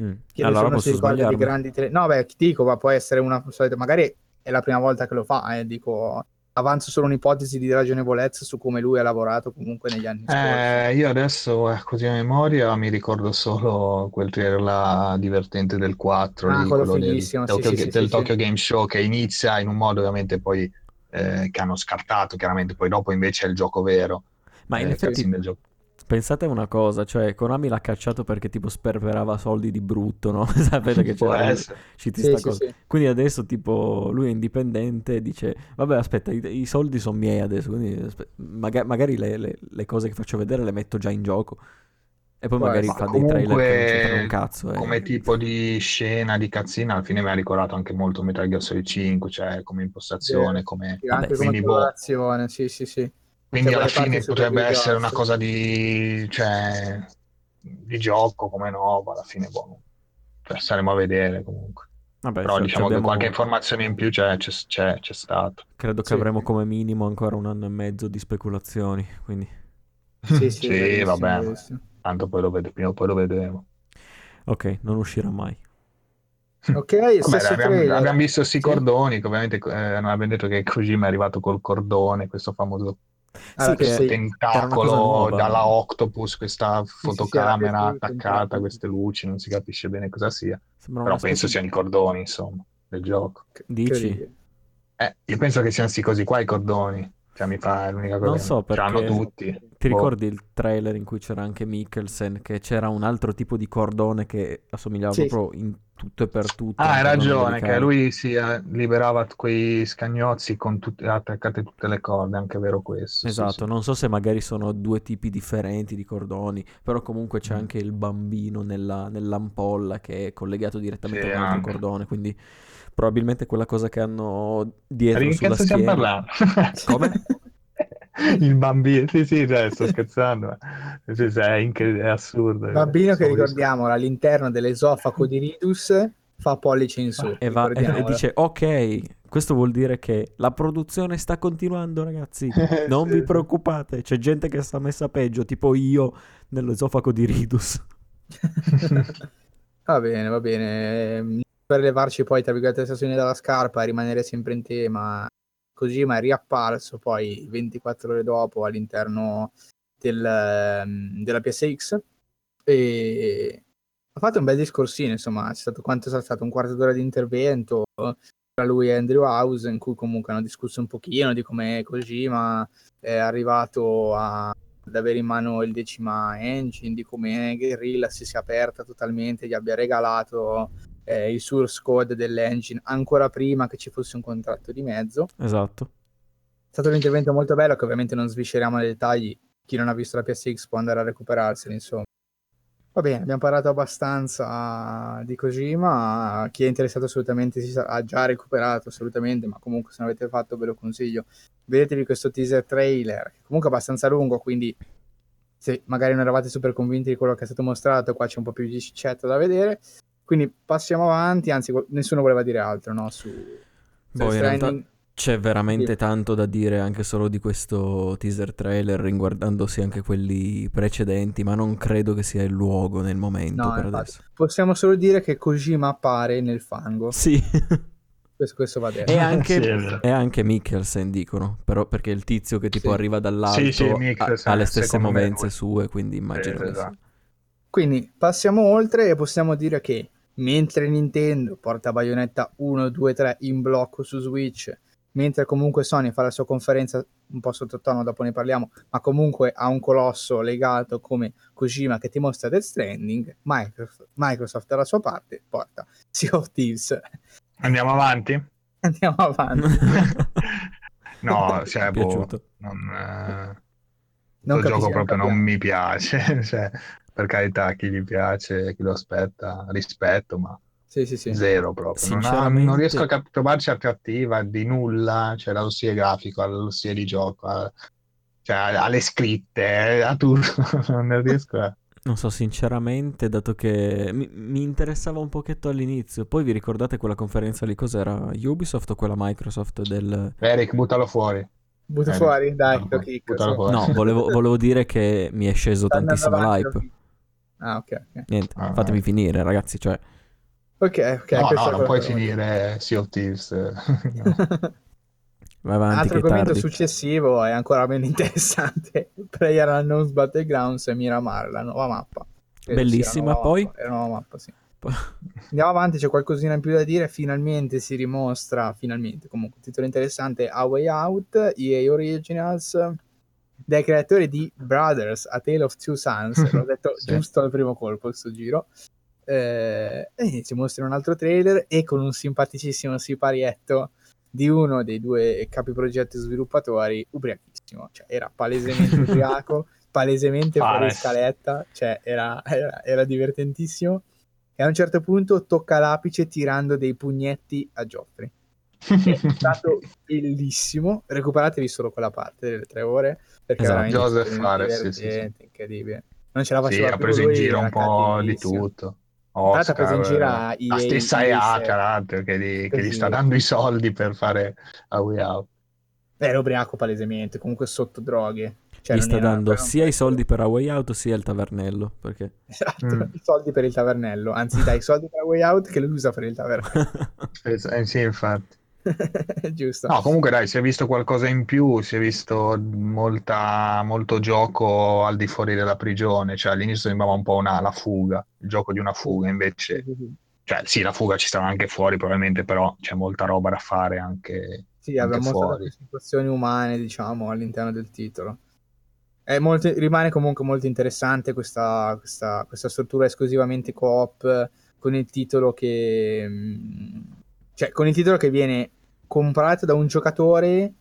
Mm. Che Allora nessuno si ricorda di grandi tra- No, beh, ti dico, ma può essere una solita, magari è la prima volta che lo fa, eh, dico, avanzo solo un'ipotesi di ragionevolezza su come lui ha lavorato comunque negli anni scorsi. Eh, io adesso, eh, così a memoria, mi ricordo solo quel trailer là divertente del 4, Ah, lì, quello quello del, sì, Tokyo, sì, sì, del sì, Tokyo sì. Game Show, che inizia in un modo ovviamente poi eh, che hanno scartato, chiaramente, poi dopo invece è il gioco vero. Ma in eh, effetti gioco. Pensate a una cosa, cioè Konami l'ha cacciato perché tipo sperperava soldi di brutto, no? Sapete che c'era essere. usciti Sì, sta sì, sì. Quindi adesso tipo lui è indipendente e dice vabbè aspetta i, i soldi sono miei adesso, quindi aspe- maga- magari le, le- le cose che faccio vedere le metto già in gioco e poi Può magari essere. fa Ma dei trailer che non un cazzo. eh. come tipo di scena, di cazzina, alla fine mi ha ricordato anche molto Metal Gear Solid 5, cioè come impostazione, come... Vabbè, anche sì. come Quindi, boh, sì, sì, sì. Quindi Cioè, alla fine potrebbe essere una cosa di, cioè, di gioco come nuovo, alla fine, boh, cioè, staremo a vedere comunque. Vabbè, Però ci- ci diciamo che abbiamo- qualche informazione in più c'è, c'è, c'è, c'è stato. credo che Sì. avremo come minimo ancora un anno e mezzo di speculazioni, quindi Sì, sì, Sì, vabbè, tanto poi lo, ved- prima o poi lo vedremo. ok, non uscirà mai. Ok, Vabbè, abbiamo, abbiamo visto sti Sì. cordoni, che ovviamente eh, non abbiamo detto che Kojima è arrivato col cordone, questo famoso Alla Sì, cosa tentacolo dalla Octopus, questa sì, sì, fotocamera PS attaccata a queste luci, non si capisce bene cosa sia, Sembra però penso siano i cordoni, insomma, del gioco. Dici? Eh, io penso che siano sti cosi qua i cordoni, cioè mi fa è l'unica cosa Non so ce l'hanno perché tutti. Ti ricordi il trailer in cui c'era anche Mikkelsen, che c'era un altro tipo di cordone che assomigliava Sì. proprio in tutto e per tutto. Ah, hai ragione, che lui si eh, liberava quei scagnozzi con tutte, attaccate tutte le corde, anche vero questo. sì, Esatto, sì. non so se magari sono due tipi differenti di cordoni, però comunque c'è Mm. anche il bambino nella- nell'ampolla che è collegato direttamente Sì, a un altro cordone, quindi probabilmente quella cosa che hanno dietro Di che sulla cazzo stiamo schiena. parlando? Come? Il bambino, sì, sì, cioè, sto scherzando. ma- sì, sì, è, incre- è assurdo. Bambino che ricordiamo all'interno dell'esofago di Ridus fa pollice in su. E, va- e- e dice ok, questo vuol dire che la produzione sta continuando ragazzi, non Sì, vi preoccupate, c'è gente che sta messa peggio, tipo io nell'esofago di Ridus. Va bene, va bene. Per levarci poi, tra virgolette, le stazioni dalla scarpa e rimanere sempre in tema. Kojima è riapparso poi 24 ore dopo all'interno del, ehm, della PSX e ha fatto un bel discorsino, insomma, c'è stato quanto è stato un quarto d'ora di intervento tra lui e Andrew House in cui comunque hanno discusso un pochino di come Kojima è arrivato a, ad avere in mano il decima engine, di come Guerrilla si sia aperta totalmente, gli abbia regalato eh, il source code dell'engine ancora prima che ci fosse un contratto di mezzo. Esatto. È stato un intervento molto bello che ovviamente non svisceriamo nei dettagli, chi non ha visto la PSX può andare a recuperarselo, insomma. Va bene, abbiamo parlato abbastanza di Kojima, chi è interessato assolutamente si ha già recuperato assolutamente, ma comunque se non avete fatto ve lo consiglio. Vedetevi questo teaser trailer, comunque abbastanza lungo, quindi se magari non eravate super convinti di quello che è stato mostrato, qua c'è un po' più di cicetta da vedere. Quindi passiamo avanti, anzi nessuno voleva dire altro, no? Su, boh, in realtà c'è veramente sì. tanto da dire anche solo di questo teaser trailer, riguardandosi anche quelli precedenti, ma non credo che sia il luogo nel momento no, per infatti. adesso. Possiamo solo dire che Kojima appare nel fango. Sì. questo, questo, va detto. E anche, sì, e anche Mikkelsen dicono, però perché il tizio che tipo sì. arriva dall'alto sì, ha, ha, le stesse movenze sue, quindi immagino che esatto. Quindi passiamo oltre e possiamo dire che mentre Nintendo porta Bayonetta 1, 2, 3 in blocco su Switch mentre comunque Sony fa la sua conferenza un po' sottotono, dopo ne parliamo, ma comunque ha un colosso legato come Kojima che ti mostra Death Stranding, Microsoft, Microsoft dalla sua parte porta Sea of Thieves. Andiamo avanti? Andiamo avanti. no, cioè, boh, non, eh, non gioco proprio non mi piace, cioè, per carità, chi gli piace, chi lo aspetta, rispetto, ma sì, sì, sì. Zero proprio. Sinceramente... Non, non, riesco a cap- trovarci attrattiva di nulla, cioè dallo stile grafico, allo stile di gioco, a... cioè alle scritte, a tutto. non riesco a... Non so, sinceramente, dato che mi, mi, interessava un pochetto all'inizio, poi vi ricordate quella conferenza lì cos'era? Ubisoft o quella Microsoft del... Eric, buttalo fuori. Butta Eric. fuori, dai, no, buttalo fuori. No, volevo, volevo, dire che mi è sceso tantissimo l'hype. Ah, ok, ok. Niente, ah, fatemi finire, ragazzi, cioè... Ok, ok. No, no, non puoi finire Sea of Thieves. Vai avanti, Altro commento successivo è ancora meno interessante. Player Unknown's Battlegrounds e Miramar, la nuova mappa. Bellissima, nuova poi? Mappa, nuova mappa, sì. Andiamo avanti, c'è qualcosina in più da dire. Finalmente si dimostra, finalmente, comunque, titolo interessante, A Way Out, EA Originals, dai creatori di Brothers, A Tale of Two Sons. L'ho detto sì. giusto al primo colpo questo giro eh, e ci mostra un altro trailer e con un simpaticissimo siparietto di uno dei due capi progetto sviluppatori ubriachissimo, cioè era palesemente ubriaco, palesemente fuori scaletta, cioè era, era, era divertentissimo e a un certo punto tocca l'apice tirando dei pugnetti a Geoffrey. È stato bellissimo. Recuperatevi solo quella parte delle tre ore perché esatto. Joseph Fares, sì, sì, incredibile. Non ce la faceva sì, ha preso in giro un po' di tutto. Oscar, preso in giro a EA, la stessa EA, tra l'altro, che, gli, che gli sta dando i soldi per fare a Way Out. Era ubriaco palesemente, comunque sotto droghe. Cioè, gli sta dando sia i soldi per A Way Out sia il tavernello. Perché... Esatto, mm. i soldi per il tavernello. Anzi, dai i soldi per A Way Out che lui usa per il tavernello. eh, sì, infatti. Giusto. No, comunque dai, si è visto qualcosa in più, si è visto molta, molto gioco al di fuori della prigione, cioè all'inizio sembrava un po' una, la fuga, il gioco di una fuga, invece, cioè sì, la fuga ci sarà anche fuori probabilmente, però c'è molta roba da fare anche, sì, anche fuori. situazioni umane, diciamo, all'interno del titolo. Molto, rimane comunque molto interessante questa, questa, questa struttura esclusivamente co-op con il titolo che... Mm, cioè, con il titolo che viene comprato da un giocatore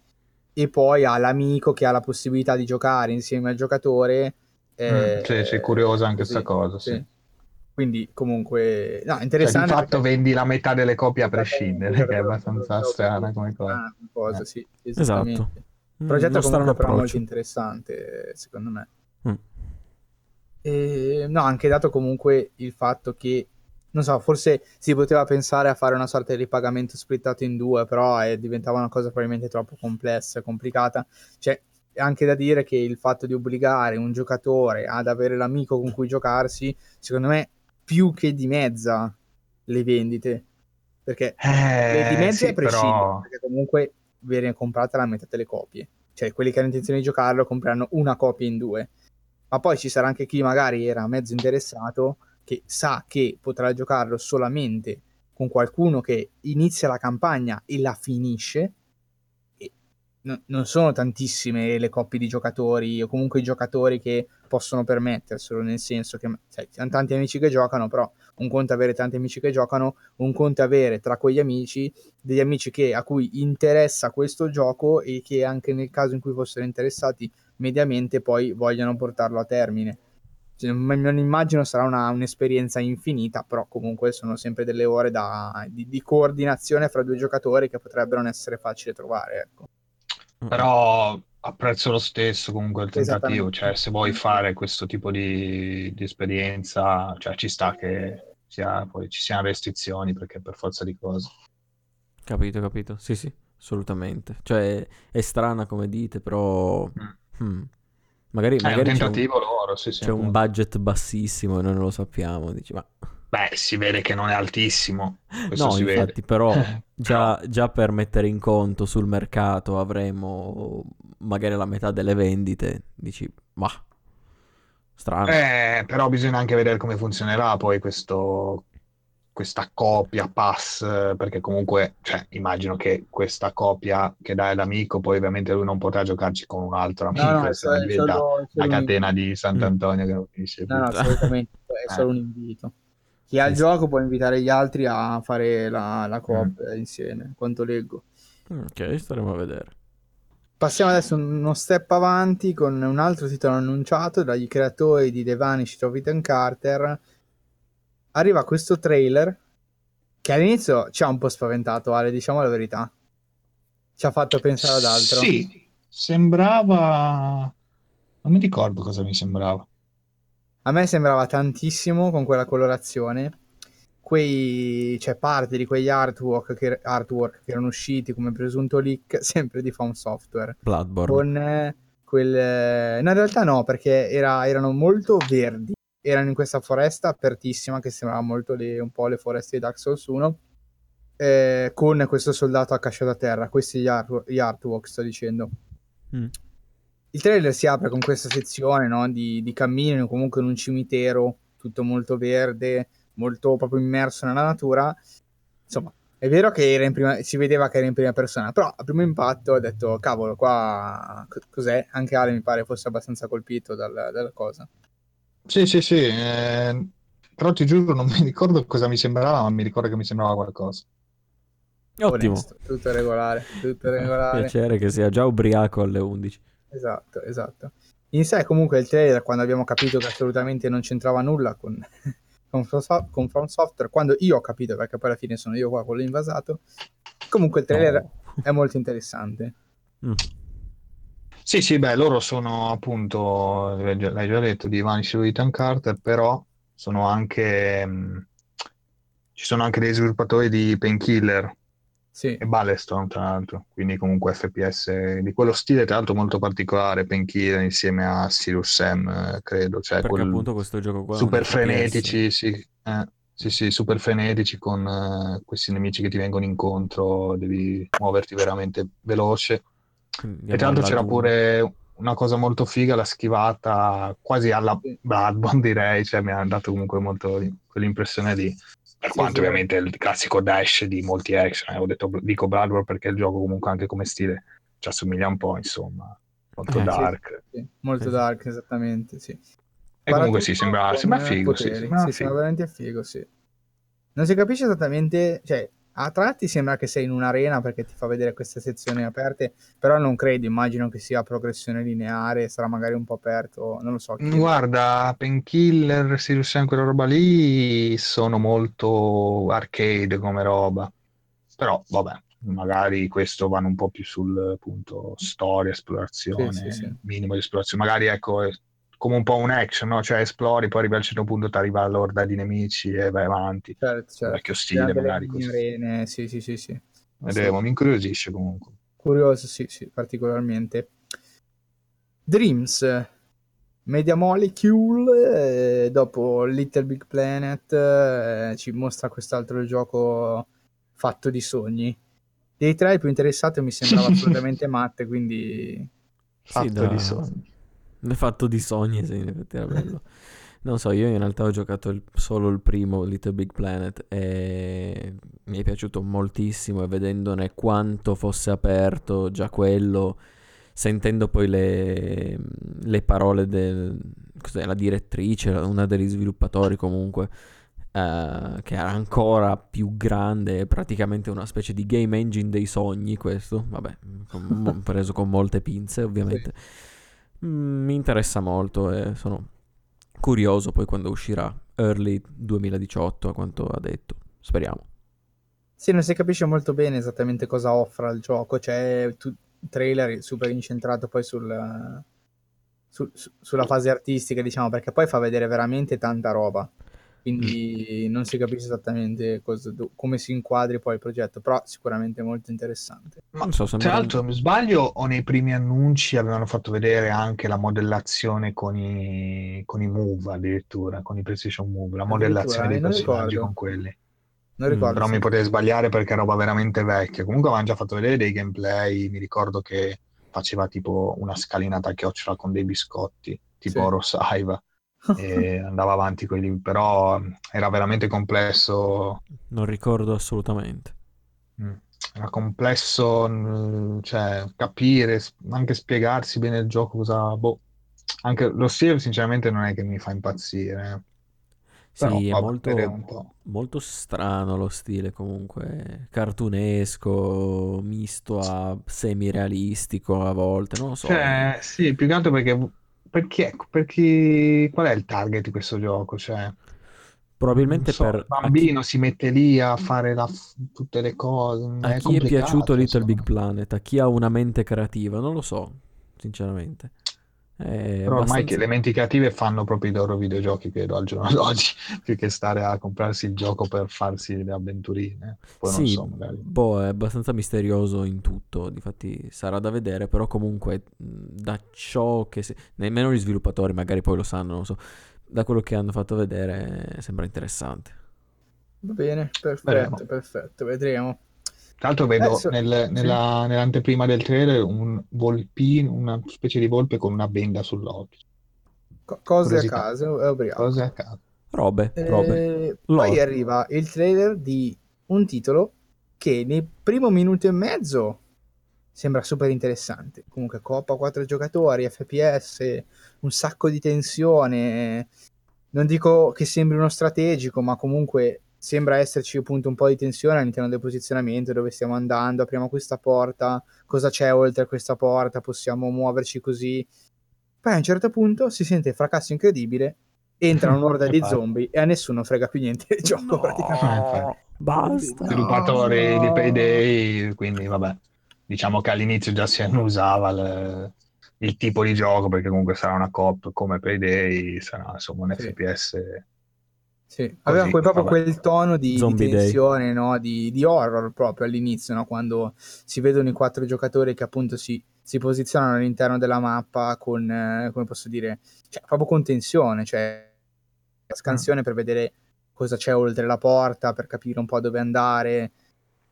e poi ha l'amico che ha la possibilità di giocare insieme al giocatore. Eh, mm, sì, sì, curiosa anche questa cosa, sì. sì. Quindi comunque, no, interessante. Cioè, di fatto perché... vendi la metà delle copie a prescindere, che è abbastanza strana come cosa. Ah, cosa eh. sì, esatto. Il progetto mm, comunque però molto interessante, secondo me. Mm. E, no, anche dato comunque il fatto che non so, forse si poteva pensare a fare una sorta di pagamento splittato in due, però è, diventava una cosa probabilmente troppo complessa e complicata. Cioè, è anche da dire che il fatto di obbligare un giocatore ad avere l'amico con cui giocarsi, secondo me, più che dimezza le vendite. Perché Eh, di mezzo sì, è prescindere, però... perché comunque viene comprata la metà delle copie. Cioè, quelli che hanno intenzione di giocarlo compreranno una copia in due. Ma poi ci sarà anche chi magari era mezzo interessato, che sa che potrà giocarlo solamente con qualcuno che inizia la campagna e la finisce. E no- non sono tantissime le coppie di giocatori, o comunque i giocatori che possono permetterselo, nel senso che sai, ci hanno tanti amici che giocano, però un conto è avere tanti amici che giocano, un conto è avere tra quegli amici degli amici che, a cui interessa questo gioco e che anche nel caso in cui fossero interessati mediamente poi vogliono portarlo a termine. Cioè, non immagino sarà una- un'esperienza infinita, però comunque sono sempre delle ore da- di, di coordinazione fra due giocatori che potrebbero non essere facili da trovare. Ecco. Però apprezzo lo stesso comunque il tentativo, cioè se vuoi fare questo tipo di, di esperienza, cioè ci sta che sia- poi ci siano restrizioni perché per forza di cose. Capito, capito. Sì, sì, assolutamente. Cioè, è strana come dite, però... hmm, Magari, È un magari c'è un, tentativo loro, sì, sì, c'è un budget bassissimo e noi non lo sappiamo. Dici, ma... Beh, si vede che non è altissimo, questo No, infatti, vede. però già, già per mettere in conto sul mercato avremo magari la metà delle vendite. Dici, ma... Strano. Eh, però bisogna anche vedere come funzionerà poi questo, questa copia pass, perché comunque, cioè, immagino che questa copia che dai all'amico, poi ovviamente lui non potrà giocarci con un altro amico, no, se no è diventa solo, la catena di Sant'Antonio che non finisce No, no, assolutamente, è Eh. solo un invito. Chi ha il Sì, sì. gioco può invitare gli altri a fare la, Mm. la coop insieme, quanto leggo. Ok, staremo a vedere. Passiamo adesso uno step avanti con un altro titolo annunciato dagli creatori di The Vanished of Ethan Carter. Arriva questo trailer che all'inizio ci ha un po' spaventato, Ale, diciamo la verità. Ci ha fatto pensare ad altro. Sì, sembrava... Non mi ricordo cosa mi sembrava. A me sembrava tantissimo con quella colorazione. Quei, cioè, parte di quegli artwork che, artwork che erano usciti come presunto leak, sempre di Found Software. Bloodborne. con eh, quel... eh, No, in realtà no, perché era- erano molto verdi. Erano in questa foresta apertissima che sembrava molto le- un po' le foreste di Dark Souls 1. eh, con questo soldato accasciato a terra. Questi gli, art- gli artwork, sto dicendo. Mm. Il trailer si apre con questa sezione no, di, di cammino, comunque in un cimitero, tutto molto verde, molto proprio immerso nella natura. Insomma, è vero che era in prima, si vedeva che era in prima persona, però a primo impatto ho detto, cavolo, qua co- cos'è? Anche Ale mi pare fosse abbastanza colpito dal- dalla cosa. Sì, sì, sì, eh, però ti giuro non mi ricordo cosa mi sembrava, ma mi ricordo che mi sembrava qualcosa. Ottimo. Onesto, tutto regolare, tutto regolare. Piacere che sia già ubriaco alle 11. Esatto, esatto. In sé comunque il trailer, quando abbiamo capito che assolutamente non c'entrava nulla con, con, con From Software, quando io ho capito, perché poi alla fine sono io qua quello invasato, comunque il trailer No. è molto interessante. Mm. Sì, sì, beh, loro sono appunto, l'hai già detto, di Vanished of Ethan Carter, però sono anche, mh, ci sono anche dei sviluppatori di Painkiller Sì, e Ballestorm, tra l'altro, quindi comunque FPS di quello stile, tra l'altro molto particolare, Painkiller insieme a Sirius Sam, eh, credo, cioè Perché quel appunto questo gioco qua super frenetici, sì, eh, sì, sì, super frenetici con eh, questi nemici che ti vengono incontro, devi muoverti veramente veloce. Quindi E tra l'altro c'era pure una cosa molto figa, la schivata quasi alla Sì. Bloodborne direi, cioè mi ha dato comunque molto quell'impressione lì. Per Sì, quanto sì. ovviamente è il classico dash di molti action, eh, ho detto dico Bloodborne perché il gioco comunque anche come stile ci assomiglia un po', insomma, molto Eh, sì. dark. sì, molto Sì, sì. dark, esattamente, sì. E comunque sì, sembra, con, sembra eh, figo, sì, poteri. sembra Sì, figo. sembra veramente figo, sì. Non si capisce esattamente, cioè, a tratti sembra che sei in un'arena perché ti fa vedere queste sezioni aperte, però non credo, immagino che sia progressione lineare, sarà magari un po' aperto, non lo so. Guarda, Painkiller, Sirius Sam, quella roba lì sono molto arcade come roba. Però, vabbè, magari questo vanno un po' più sul punto storia, esplorazione, Sì, sì, sì. minimo di esplorazione. Magari, ecco, come un po' un action, no? Cioè esplori, poi arrivi al certo punto, ti arriva l'orda di nemici e vai avanti. Certo, certo. Vecchio stile, magari così. arene, sì, sì, sì, sì. Vedremo, mi incuriosisce comunque. Curioso, sì, sì, particolarmente. Dreams, Media Molecule, eh, dopo Little Big Planet, eh, ci mostra quest'altro gioco fatto di sogni. Dei tre il più interessato mi sembrava assolutamente matte, quindi... Fatto Sì, da- di sogni. Fatto di sogni, sì, in effetti era bello. Non so, io in realtà ho giocato il- solo il primo Little Big Planet e mi è piaciuto moltissimo e vedendone quanto fosse aperto già quello, sentendo poi le, le parole della direttrice, una degli sviluppatori comunque, eh, che era ancora più grande, praticamente una specie di game engine dei sogni questo, vabbè, con- preso con molte pinze ovviamente. Mm, Mi interessa molto e sono curioso poi quando uscirà early 2018 a quanto ha detto. Speriamo. Sì, non si capisce molto bene esattamente cosa offra il gioco, c'è tu- il trailer super incentrato poi sul, su- su- sulla fase artistica, diciamo, perché poi fa vedere veramente tanta roba, quindi non si capisce esattamente cosa- do- come si inquadri poi il progetto, però sicuramente molto interessante. Ma Non so, tra l'altro, mi sbaglio, o nei primi annunci avevano fatto vedere anche la modellazione con i, con i Move addirittura, con i PlayStation Move, la modellazione dei personaggi ricordo. con quelli. Non Mm, ricordo Però se- mi potrei sbagliare perché è roba veramente vecchia. Comunque avevano già fatto vedere dei gameplay, mi ricordo che faceva tipo una scalinata a chiocciola con dei biscotti, tipo Sì. Rosaiva, e andava avanti con i- però era veramente complesso Non ricordo assolutamente. Mm. Era complesso, cioè, capire, anche spiegarsi bene il gioco, cosa, boh. Anche lo stile, sinceramente, non è che mi fa impazzire. eh. Però, Sì, è molto, molto strano lo stile comunque, cartunesco, misto a semi-realistico a volte, non lo so. Cioè, sì, più che altro perché, perché, perché, qual è il target di questo gioco? Cioè, Probabilmente so, per il a chi, bambino si mette lì a fare la- tutte le cose, a è chi è piaciuto Little insomma. Big Planet, a chi ha una mente creativa, non lo so, sinceramente. È Però ormai che abbastanza... le menti creative fanno proprio i loro videogiochi, credo, al giorno d'oggi, più che stare a comprarsi il gioco per farsi le avventurine. Poi non Sì, so, magari. boh, è abbastanza misterioso in tutto, difatti sarà da vedere, però comunque da ciò che... Si... Nemmeno gli sviluppatori magari poi lo sanno, non lo so, da quello che hanno fatto vedere sembra interessante. Va bene, perfetto, Vedremo. perfetto, vedremo. Tra l'altro vedo Adesso- nel- sì. nella- nell'anteprima del trailer un volpino, una specie di volpe con una benda sull'occhio. Co- cose a Curiosità. caso, è ubriaco. Cose a caso. Robe, robe. Eh, poi Lore. arriva il trailer di un titolo che nel primo minuto e mezzo sembra super interessante. Comunque Coppa 4 giocatori, FPS, un sacco di tensione. Non dico che sembri uno strategico, ma comunque sembra esserci appunto un po' di tensione all'interno del posizionamento, dove stiamo andando, apriamo questa porta, cosa c'è oltre questa porta, possiamo muoverci così. Poi a un certo punto si sente il fracasso incredibile, entra un'orda di zombie e a nessuno frega più niente del gioco praticamente. infatti. basta. Sviluppatori di no. Payday, quindi vabbè, diciamo che all'inizio già si annusava il, il tipo di gioco, perché comunque sarà una coop come Payday, sarà insomma un Sì. FPS. Sì, aveva quel- proprio vabbè. quel tono di, di tensione, no? di, di horror proprio all'inizio, no? quando si vedono i quattro giocatori che appunto si, si posizionano all'interno della mappa con, eh, come posso dire, cioè, proprio con tensione, cioè la scansione per vedere cosa c'è oltre la porta, per capire un po' dove andare,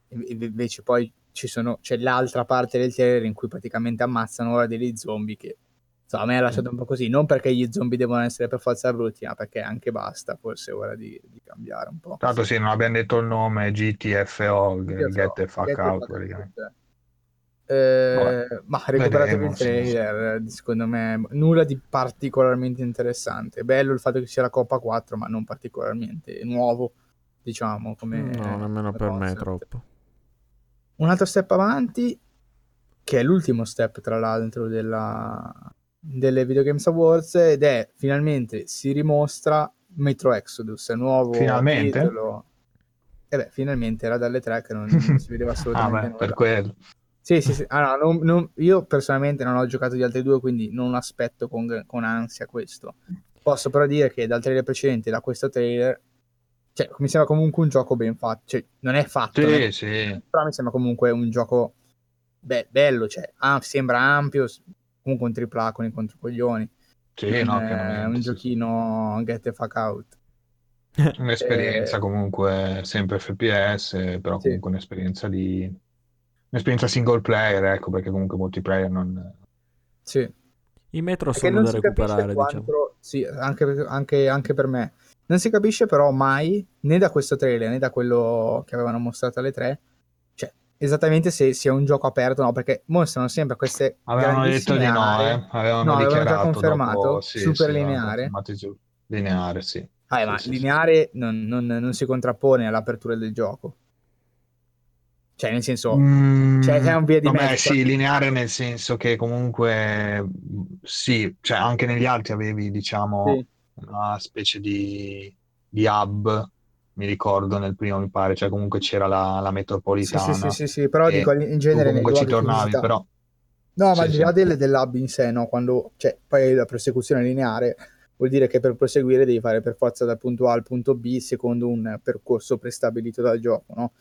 e invece poi ci sono, c'è l'altra parte del trailer in cui praticamente ammazzano ora degli zombie che insomma, a me ha lasciato un po' così, non perché gli zombie devono essere per forza brutti, ma perché anche basta, forse è ora di, di cambiare un po'. L'altro sì, non abbiamo detto il nome, GTFO, GTFO, Get the Fuck Get Out. Out. Eh, ma recuperatevi il trailer, eh, secondo me nulla di particolarmente interessante. Bello il fatto che sia la Coppa 4, ma non particolarmente nuovo, diciamo, come No, nemmeno per me concept. troppo. Un altro step avanti, che è l'ultimo step tra l'altro della, delle Video Games Awards, ed è finalmente si dimostra Metro Exodus, nuovo Finalmente? titolo. E beh, finalmente era dalle tre che non, non si vedeva Ah, assolutamente beh, per nulla. quello. Sì, sì, sì. Ah, no, non- non- io personalmente non ho giocato gli altri due, quindi non aspetto con, con ansia questo. Posso però dire che dal trailer precedente, da questo trailer, cioè, mi sembra comunque un gioco ben fatto. Cioè, non è fatto, non è- Sì, sì. però mi sembra comunque un gioco be- bello, cioè, ah, sembra ampio, comunque un tripla con i controcoglioni. Sì, no, Eh, pienamente, un sì. giochino get the fuck out. Un'esperienza Eh, comunque sempre FPS, però sì, comunque un'esperienza di... un'esperienza single player, ecco, perché comunque multiplayer non... sì. I metro È che sono non da recuperare, diciamo. quanto, sì, anche, anche- anche per me, non si capisce però mai, né da questo trailer né da quello che avevano mostrato alle 3, cioè esattamente se sia un gioco aperto o no, perché mostrano sempre queste Avevano detto di no, eh? Avevano no, avevano già dichiarato dopo... confermato, Sì, super sì, lineare, confermato lineare, sì. Sì, ma sì, sì. lineare non, non- non si contrappone all'apertura del gioco, cioè nel senso, Mm, cioè, è un via di vabbè, mezzo, sì, lineare nel senso che comunque sì, cioè anche negli altri avevi, diciamo, sì, una specie di, di hub, mi ricordo nel primo mi pare, cioè comunque c'era la, la sì, sì, sì, metropolitana sì, sì, però dico in genere comunque ci tornavi, però No, ma al sì, di sì. là del, dell'hub in sé, no? Quando, cioè, poi la prosecuzione lineare vuol dire che per proseguire devi fare per forza dal punto A al punto B secondo un percorso prestabilito dal gioco, no?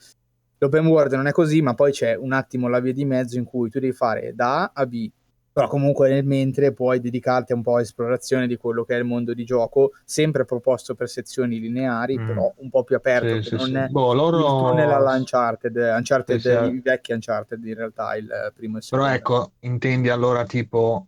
L'open world non è così, ma poi c'è un attimo la via di mezzo in cui tu devi fare da A a B, però comunque nel mentre puoi dedicarti un po' a esplorazione di quello che è il mondo di gioco, sempre proposto per sezioni lineari, Mm. però un po' più aperto, Sì, sì, non sì. è Boh, il tunnel loro Uncharted, Uncharted, sì, sì. i vecchi Uncharted in realtà, il primo e il Però secondo. ecco, intendi allora tipo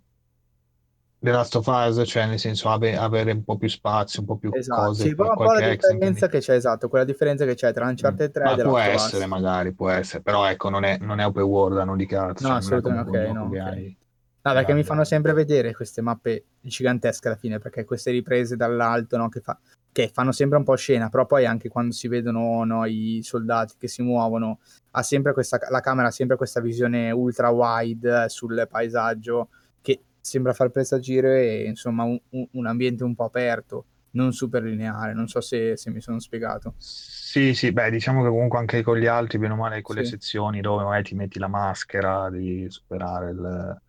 The Last of Us, cioè nel senso ave- avere un po' più spazio, un po' più Esatto, cose, sì, però un la differenza che c'è, esatto, quella differenza che c'è tra Mm. Uncharted 3 e Ma The può essere, magari, può essere, però ecco, non è, non è open world, hanno dichiarato, No, cioè non assolutamente, ok, no, che ok. hai No, perché mi fanno sempre vedere queste mappe gigantesche alla fine, perché queste riprese dall'alto, no, che, fa- che fanno sempre un po' scena, però poi anche quando si vedono no, i soldati che si muovono, ha sempre questa, la camera ha sempre questa visione ultra wide sul paesaggio che sembra far presagire, insomma, un, un- ambiente un po' aperto, non super lineare, non so se, se mi sono spiegato. Sì, sì, beh, diciamo che comunque anche con gli altri, bene o male, quelle Sì. sezioni dove magari ti metti la maschera, devi superare il-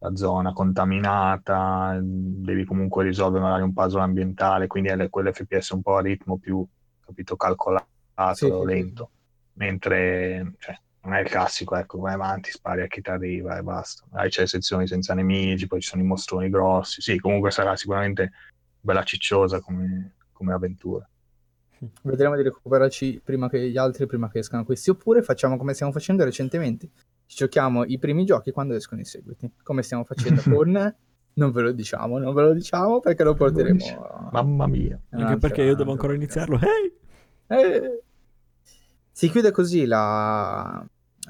la zona contaminata, devi comunque risolvere magari un puzzle ambientale, quindi è quell'FPS un po' a ritmo più, capito, calcolato, Sì, sì, sì. lento, mentre, cioè, non è il classico, ecco, vai avanti, spari a chi ti arriva e basta. Magari c'è le sezioni senza nemici, poi ci sono i mostroni grossi, sì, comunque sarà sicuramente bella cicciosa come, come avventura. Vedremo di recuperarci prima che gli altri, prima che escano questi. Oppure facciamo come stiamo facendo recentemente. Ci giochiamo i primi giochi quando escono i seguiti. Come stiamo facendo con... Non ve lo diciamo, non ve lo diciamo perché lo porteremo... Mamma mia. Anche perché io devo ancora iniziarlo. Ehi! Eh. Si chiude così la...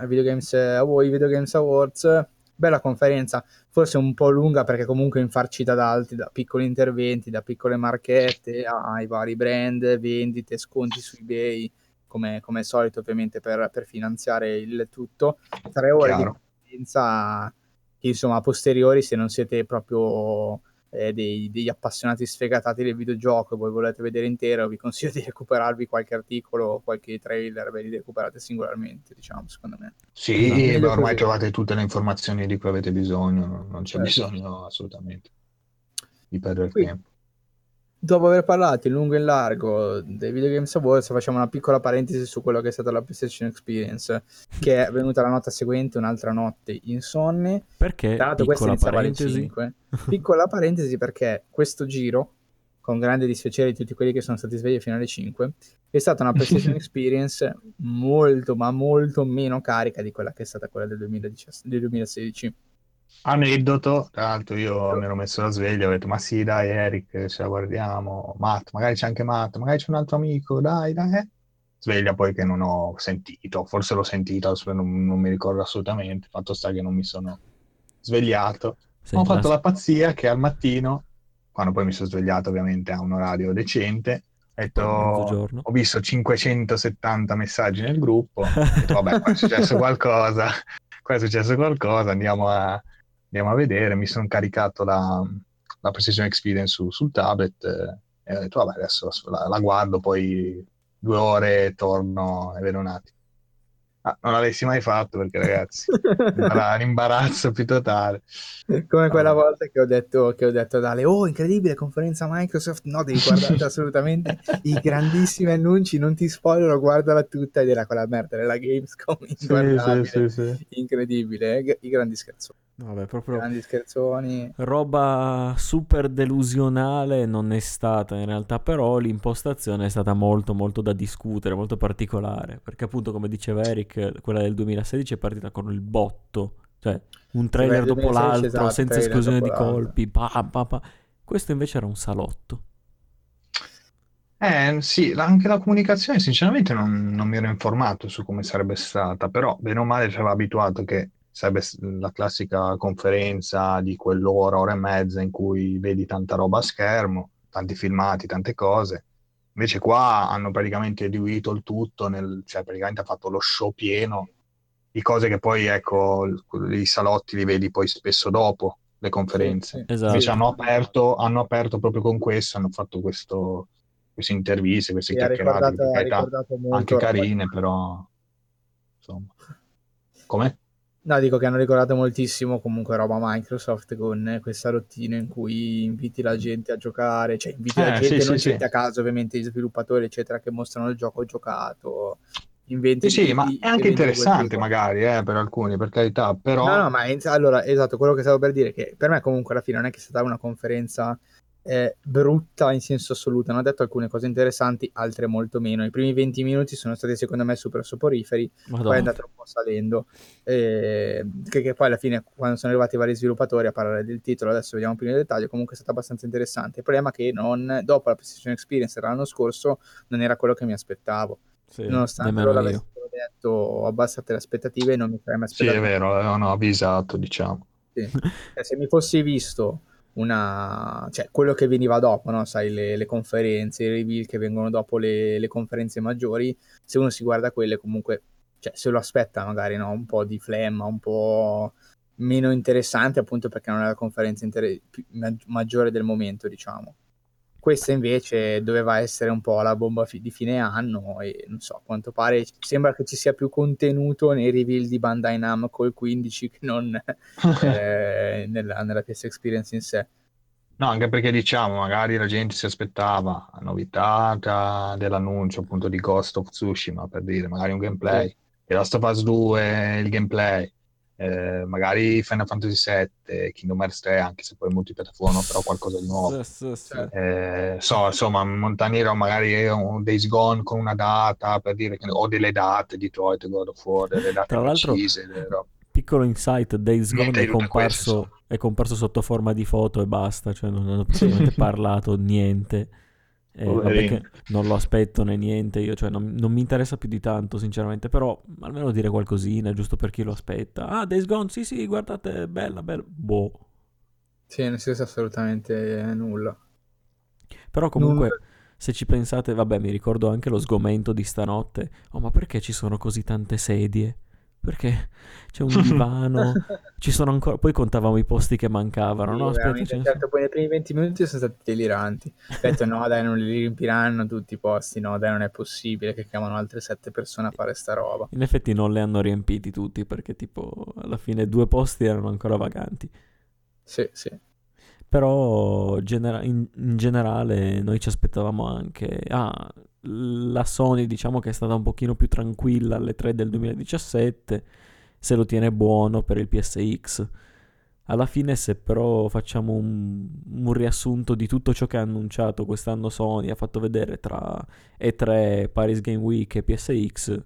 Video Games, Awards, i Video Games Awards. Bella conferenza, forse un po' lunga perché comunque infarcita da altri, da piccoli interventi, da piccole marchette ai vari brand, vendite, sconti su eBay, come, come solito ovviamente per, per finanziare il tutto. Tre ore Chiaro. di conferenza che insomma a posteriori se non siete proprio eh, dei, degli appassionati sfegatati del videogioco e voi volete vedere intero, vi consiglio di recuperarvi qualche articolo o qualche trailer, ve li recuperate singolarmente, diciamo, secondo me. Sì, ma Meglio ormai così. trovate tutte le informazioni di cui avete bisogno, non- non c'è Certo. bisogno assolutamente di perdere Qui- tempo. Dopo aver parlato in lungo e in largo dei Video Games Awards, facciamo una piccola parentesi su quello che è stata la PlayStation Experience, che è venuta la notte seguente, un'altra notte insonne. Perché, questa piccola parentesi, 5. Piccola parentesi perché questo giro, con grande dispiacere di tutti quelli che sono stati svegli fino alle 5, è stata una PlayStation Experience molto, ma molto meno carica di quella che è stata quella del, 2017 del 2016. Aneddoto, tra l'altro io mi ero messo la sveglia, ho detto ma sì dai Eric, ce la guardiamo, Matt, magari c'è anche Matt, magari c'è un altro amico, dai dai. eh. Sveglia poi che non ho sentito, forse l'ho sentita, non, non mi ricordo assolutamente, fatto sta che non mi sono svegliato. sei ho fatto class- la pazzia che al mattino, quando poi mi sono svegliato ovviamente a un orario decente, ho detto, ho visto 570 messaggi nel gruppo, ho detto vabbè qua è successo qualcosa, qua è successo qualcosa, andiamo a, andiamo a vedere, mi sono caricato la, la PlayStation Experience su- sul tablet eh, e ho detto vabbè adesso la, la guardo, poi due ore torno e vedo un attimo. Ah, non l'avessi mai fatto perché ragazzi, imbara- un imbarazzo più totale. Come quella Ah. volta che ho detto, che ho detto Dale, oh incredibile conferenza Microsoft, no devi guardare assolutamente i grandissimi annunci, non ti spoilerò, guardala tutta ed era quella merda della Gamescom, inguardabile, incredibile, eh, i grandi Vabbè, proprio grandi scherzoni. roba super delusionale non è stata in realtà, però l'impostazione è stata molto molto da discutere, molto particolare, perché appunto come diceva Eric, quella del 2016 è partita con il botto, cioè un trailer dopo 2016, l'altro, esatto, senza esclusione di colpi, pa, pa, pa. Questo invece era un salotto. Eh sì, anche la comunicazione sinceramente non, non mi ero informato su come sarebbe stata, però bene o male ci aveva abituato che sarebbe la classica conferenza di quell'ora, ora e mezza in cui vedi tanta roba a schermo, tanti filmati, tante cose. Invece qua hanno praticamente diluito il tutto, nel, cioè praticamente ha fatto lo show pieno di cose che poi, ecco, i salotti li vedi poi spesso dopo le conferenze. Esatto. Invece hanno aperto, hanno aperto proprio con questo, hanno fatto questo, queste interviste, queste ha chiacchierate, ricordato, ha ricordato anche carine, però insomma. Come? No, dico che hanno ricordato moltissimo comunque roba Microsoft con questa routine in cui inviti la gente a giocare, cioè inviti la Eh, gente, sì, non sì, gente sì. a caso, ovviamente gli sviluppatori, eccetera, che mostrano il gioco giocato, inventi Sì, sì, ma è anche interessante magari, eh, per alcuni, per carità, però No, no, ma in- allora, esatto, quello che stavo per dire è che per me comunque alla fine non è che è stata una conferenza eh, brutta in senso assoluto, hanno detto alcune cose interessanti, altre molto meno. I primi 20 minuti sono stati secondo me super soporiferi, poi è Madonna. andato un po' salendo, eh, che, che poi alla fine quando sono arrivati i vari sviluppatori a parlare del titolo, adesso vediamo più nel dettaglio, comunque è stato abbastanza interessante. Il problema è che non, dopo la PlayStation Experience l'anno scorso non era quello che mi aspettavo, Sì, nonostante loro avessero detto abbassate le aspettative non mi sarei mai sì, è aspettato vero, avevano avvisato, diciamo. sì. Cioè, se mi fossi visto una, cioè quello che veniva dopo, no? Sai, le, le conferenze, i reveal che vengono dopo le, le conferenze maggiori, se uno si guarda quelle, comunque, cioè, se lo aspetta magari, no? Un po' di flemma, un po' meno interessante, appunto perché non è la conferenza inter- maggiore del momento, diciamo. Questa invece doveva essere un po' la bomba fi- di fine anno e non so, a quanto pare sembra che ci sia più contenuto nei reveal di Bandai Namco il 15 che non eh, nella, nella PS Experience in sé. No, anche perché diciamo, magari la gente si aspettava la novità da- dell'annuncio appunto di Ghost of Tsushima, per dire, magari un gameplay, The Last of Us 2, il gameplay, eh, magari Final Fantasy VII, Kingdom Hearts 3, anche se poi è multipiattaforma, però qualcosa di nuovo. Sì, sì, sì. Certo. Eh, so, insomma, Montaniero magari un Days Gone con una data, per dire, che ne- o delle date, Detroit, God of War, delle date Tra l'altro, precise, robe. piccolo insight, Days Gone è di questo, comparso, insomma. è comparso sotto forma di foto e basta, cioè non hanno praticamente parlato niente. E Poverino. che non lo aspetto né niente, io cioè non, non mi interessa più di tanto sinceramente, però almeno dire qualcosina giusto per chi lo aspetta. Ah, Days Gone, sì sì, guardate, bella, bella. Boh. Sì, non si sa assolutamente nulla. Però comunque, Nulla. se ci pensate, vabbè, mi ricordo anche lo sgomento di stanotte. Oh, ma perché ci sono così tante sedie? Perché c'è un divano, ci sono ancora... Poi contavamo i posti che mancavano, Sì, no? Aspetta, certo, poi nei primi 20 minuti sono stati deliranti. Ho detto no, dai, non li riempiranno tutti i posti, no, dai, non è possibile che chiamano altre sette persone a fare sta roba. In effetti non le hanno riempiti tutti perché tipo alla fine due posti erano ancora vaganti. Sì, sì. Però genera- in, in generale noi ci aspettavamo anche... Ah, la Sony diciamo che è stata un pochino più tranquilla alle 3 del 2017, se lo tiene buono per il PSX. Alla fine se però facciamo un, un riassunto di tutto ciò che ha annunciato quest'anno Sony, ha fatto vedere tra E3, Paris Game Week e PSX,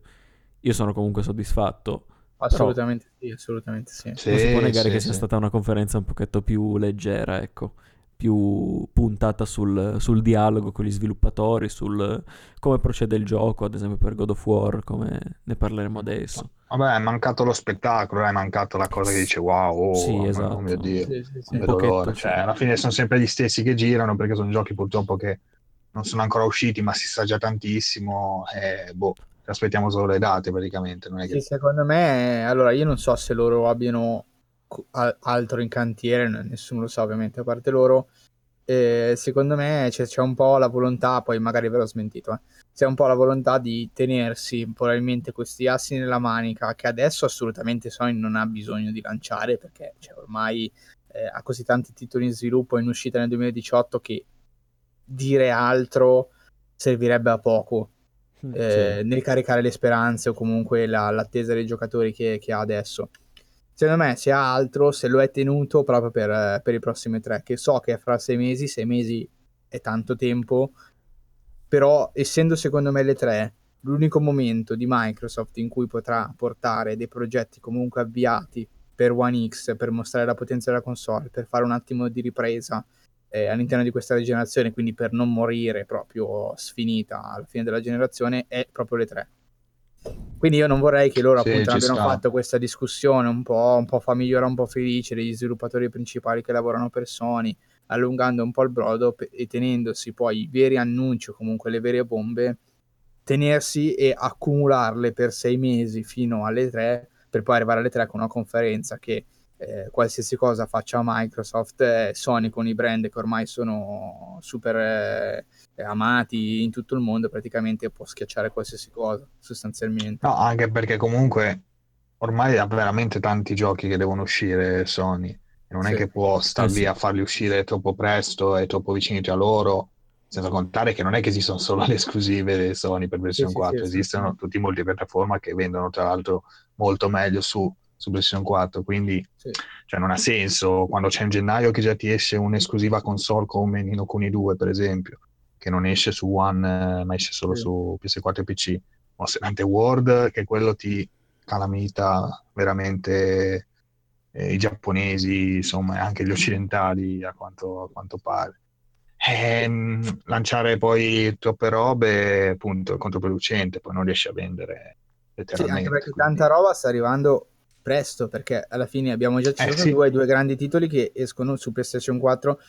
io sono comunque soddisfatto. Assolutamente sì, assolutamente sì. Sì, non si può negare sì, che sia stata una conferenza un pochetto più leggera, ecco, più puntata sul, sul dialogo con gli sviluppatori, sul come procede il gioco, ad esempio per God of War, come ne parleremo adesso. Vabbè, è mancato lo spettacolo, è mancato la cosa che dice wow, oh, Sì, oh, esatto. oh mio Dio. Sì, sì, sì. Pochetto. Cioè, alla fine sono sempre gli stessi che girano perché sono giochi purtroppo che non sono ancora usciti, ma si sa già tantissimo. E boh, aspettiamo solo le date praticamente. Non è Sì, che... secondo me, allora io non so se loro abbiano altro in cantiere, nessuno lo sa ovviamente a parte loro. Eh, secondo me c'è, c'è un po' la volontà, poi magari ve l'ho smentito, eh, c'è un po' la volontà di tenersi probabilmente questi assi nella manica che adesso assolutamente Sony non ha bisogno di lanciare perché cioè, ormai eh, ha così tanti titoli in sviluppo in uscita nel 2018 che dire altro servirebbe a poco Mm, eh, nel caricare le speranze o comunque la- l'attesa dei giocatori che, che ha adesso. secondo me se ha altro, se lo è tenuto proprio per, per i prossimi tre, che so che fra sei mesi, sei mesi è tanto tempo, però essendo secondo me le tre l'unico momento di Microsoft in cui potrà portare dei progetti comunque avviati per One X, per mostrare la potenza della console, per fare un attimo di ripresa eh, all'interno di questa generazione, quindi per non morire proprio sfinita alla fine della generazione, è proprio le tre. Quindi io non vorrei che loro Sì, appunto abbiano sta. fatto questa discussione un po', un po' famigliosa, un po' felice degli sviluppatori principali che lavorano per Sony, allungando un po' il brodo e tenendosi poi i veri annunci o comunque le vere bombe, tenersi e accumularle per sei mesi fino alle tre, per poi arrivare alle tre con una conferenza che eh, qualsiasi cosa faccia Microsoft, eh, Sony con i brand che ormai sono super eh, amati in tutto il mondo, praticamente può schiacciare qualsiasi cosa, sostanzialmente. No, anche perché comunque ormai ha veramente tanti giochi che devono uscire Sony. Non Sì. è che può star Eh sì. lì a farli uscire troppo presto e troppo vicini tra loro. Senza contare che non è che esistono solo le esclusive Sony per PlayStation sì, 4, sì, esistono tutti i multipiattaforma che vendono tra l'altro molto meglio su, su PlayStation 4. Quindi Sì. cioè, non ha senso quando c'è in gennaio che già ti esce un'esclusiva console come Nino Kuni 2, per esempio, che non esce su One, eh, ma esce solo Sì. su PS4 e PC. Monster Hunter World, che quello ti calamita veramente eh, i giapponesi, insomma, e anche gli occidentali, a quanto, a quanto pare. Ehm, lanciare poi troppe robe, appunto, è controproducente, poi non riesci a vendere Sì, anche letteralmente. perché quindi- tanta roba sta arrivando presto, perché alla fine abbiamo già citato Eh, sì. due, due grandi titoli che escono su PlayStation 4,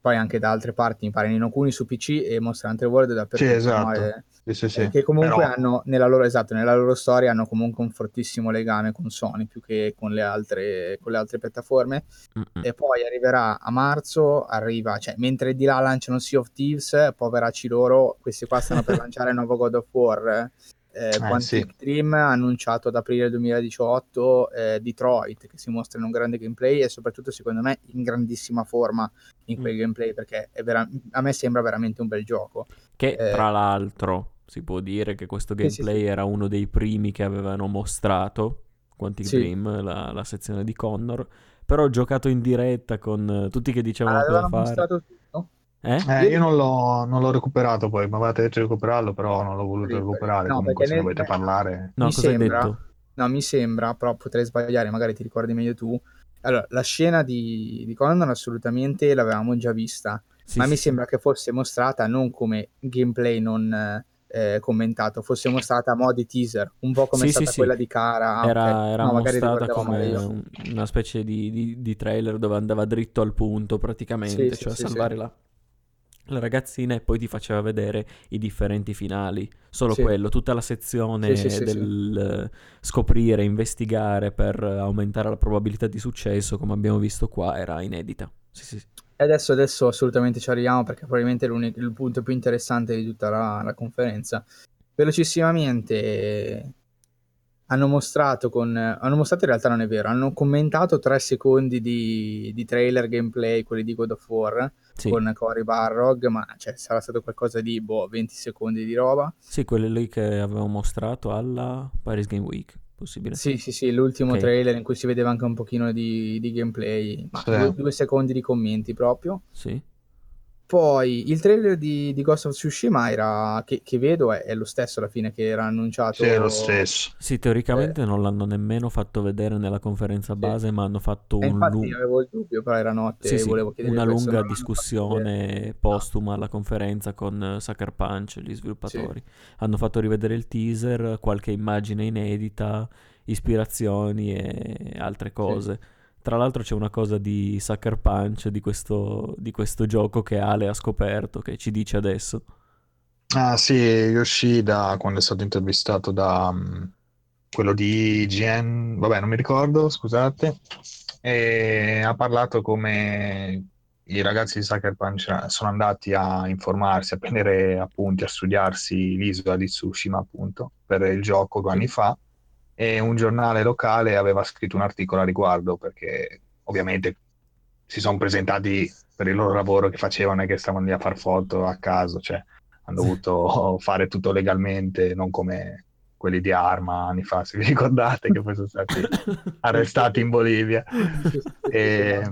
poi anche da altre parti, mi pare Nino Kuni su PC e Monster Hunter World dappertutto, Sì, esatto. no? E- Sì, sì, sì. eh, che comunque Però- hanno nella loro, esatto, nella loro storia hanno comunque un fortissimo legame con Sony più che con le altre, con le altre piattaforme Mm-mm. e poi arriverà a marzo, arriva, cioè mentre di là lanciano Sea of Thieves, poveracci loro, questi qua stanno per lanciare il nuovo God of War. Eh, Quantic sì. Dream ha annunciato ad aprile 2018 eh, Detroit che si mostra in un grande gameplay e soprattutto secondo me in grandissima forma in quel Mm. gameplay perché è vera- a me sembra veramente un bel gioco. Che Eh, tra l'altro si può dire che questo Sì, sì, gameplay sì. era uno dei primi che avevano mostrato, Quantic. Dream, la, la sezione di Connor, però ho giocato in diretta con eh, tutti che dicevano cosa fare. mostrato? Eh? Eh, io non l'ho, non l'ho recuperato poi, mi avevate detto di recuperarlo, però non l'ho voluto recuperare. no, Comunque, se ne volete parlare, No, mi sembra, detto? no, mi sembra, però potrei sbagliare, magari ti ricordi meglio tu. Allora, la scena di, di Conan assolutamente l'avevamo già vista, Sì, ma sì, mi sembra che fosse mostrata non come gameplay non eh, commentato, fosse mostrata a mo' di teaser, un po' come Sì, è stata sì, sì. quella di Cara. Ah, Era, ok. era No, mostrata come un- una specie di, di- di trailer dove andava dritto al punto praticamente, Sì, sì, cioè a salvare sì. la, la ragazzina e poi ti faceva vedere i differenti finali. Solo Sì. quello, tutta la sezione Sì, sì, del eh, scoprire, investigare per aumentare la probabilità di successo, come abbiamo visto qua, era inedita. E adesso, adesso assolutamente ci arriviamo perché probabilmente è il punto più interessante di tutta la, la conferenza. Velocissimamente hanno mostrato con hanno mostrato in realtà non è vero hanno commentato tre secondi di, di trailer gameplay quelli di God of War Sì. con Cory Barrog ma cioè, sarà stato qualcosa di boh, 20 secondi di roba Sì, quelle lì che avevo mostrato alla Paris Game Week, possibile. sì sì sì l'ultimo Ok. trailer in cui si vedeva anche un pochino di, di gameplay ma Sì. due, due secondi di commenti proprio Sì. Poi il trailer di, di Ghost of Tsushima era, che, che vedo è, è lo stesso alla fine che era annunciato sì, è lo stesso. Sì, teoricamente non l'hanno nemmeno fatto vedere nella conferenza Sì. base, ma hanno fatto e un infatti lungo... avevo il dubbio però era notte Sì, e sì, volevo chiedere una lunga discussione postuma alla conferenza con eh, Sucker Punch, gli sviluppatori. Hanno fatto rivedere il teaser, qualche immagine inedita, ispirazioni e altre cose. Tra l'altro c'è una cosa di Sucker Punch di questo, di questo gioco che Ale ha scoperto, che ci dice adesso. Ah sì, Yoshida quando è stato intervistato da mm, quello di IGN, vabbè non mi ricordo, scusate, e ha parlato come i ragazzi di Sucker Punch sono andati a informarsi, a prendere appunti, a studiarsi l'isola di Tsushima appunto per il gioco due anni fa e un giornale locale aveva scritto un articolo a riguardo perché ovviamente si sono presentati per il loro lavoro che facevano e che stavano lì a far foto a caso, cioè hanno dovuto fare tutto legalmente, non come quelli di Arma anni fa, se vi ricordate, che poi sono stati arrestati in Bolivia. e...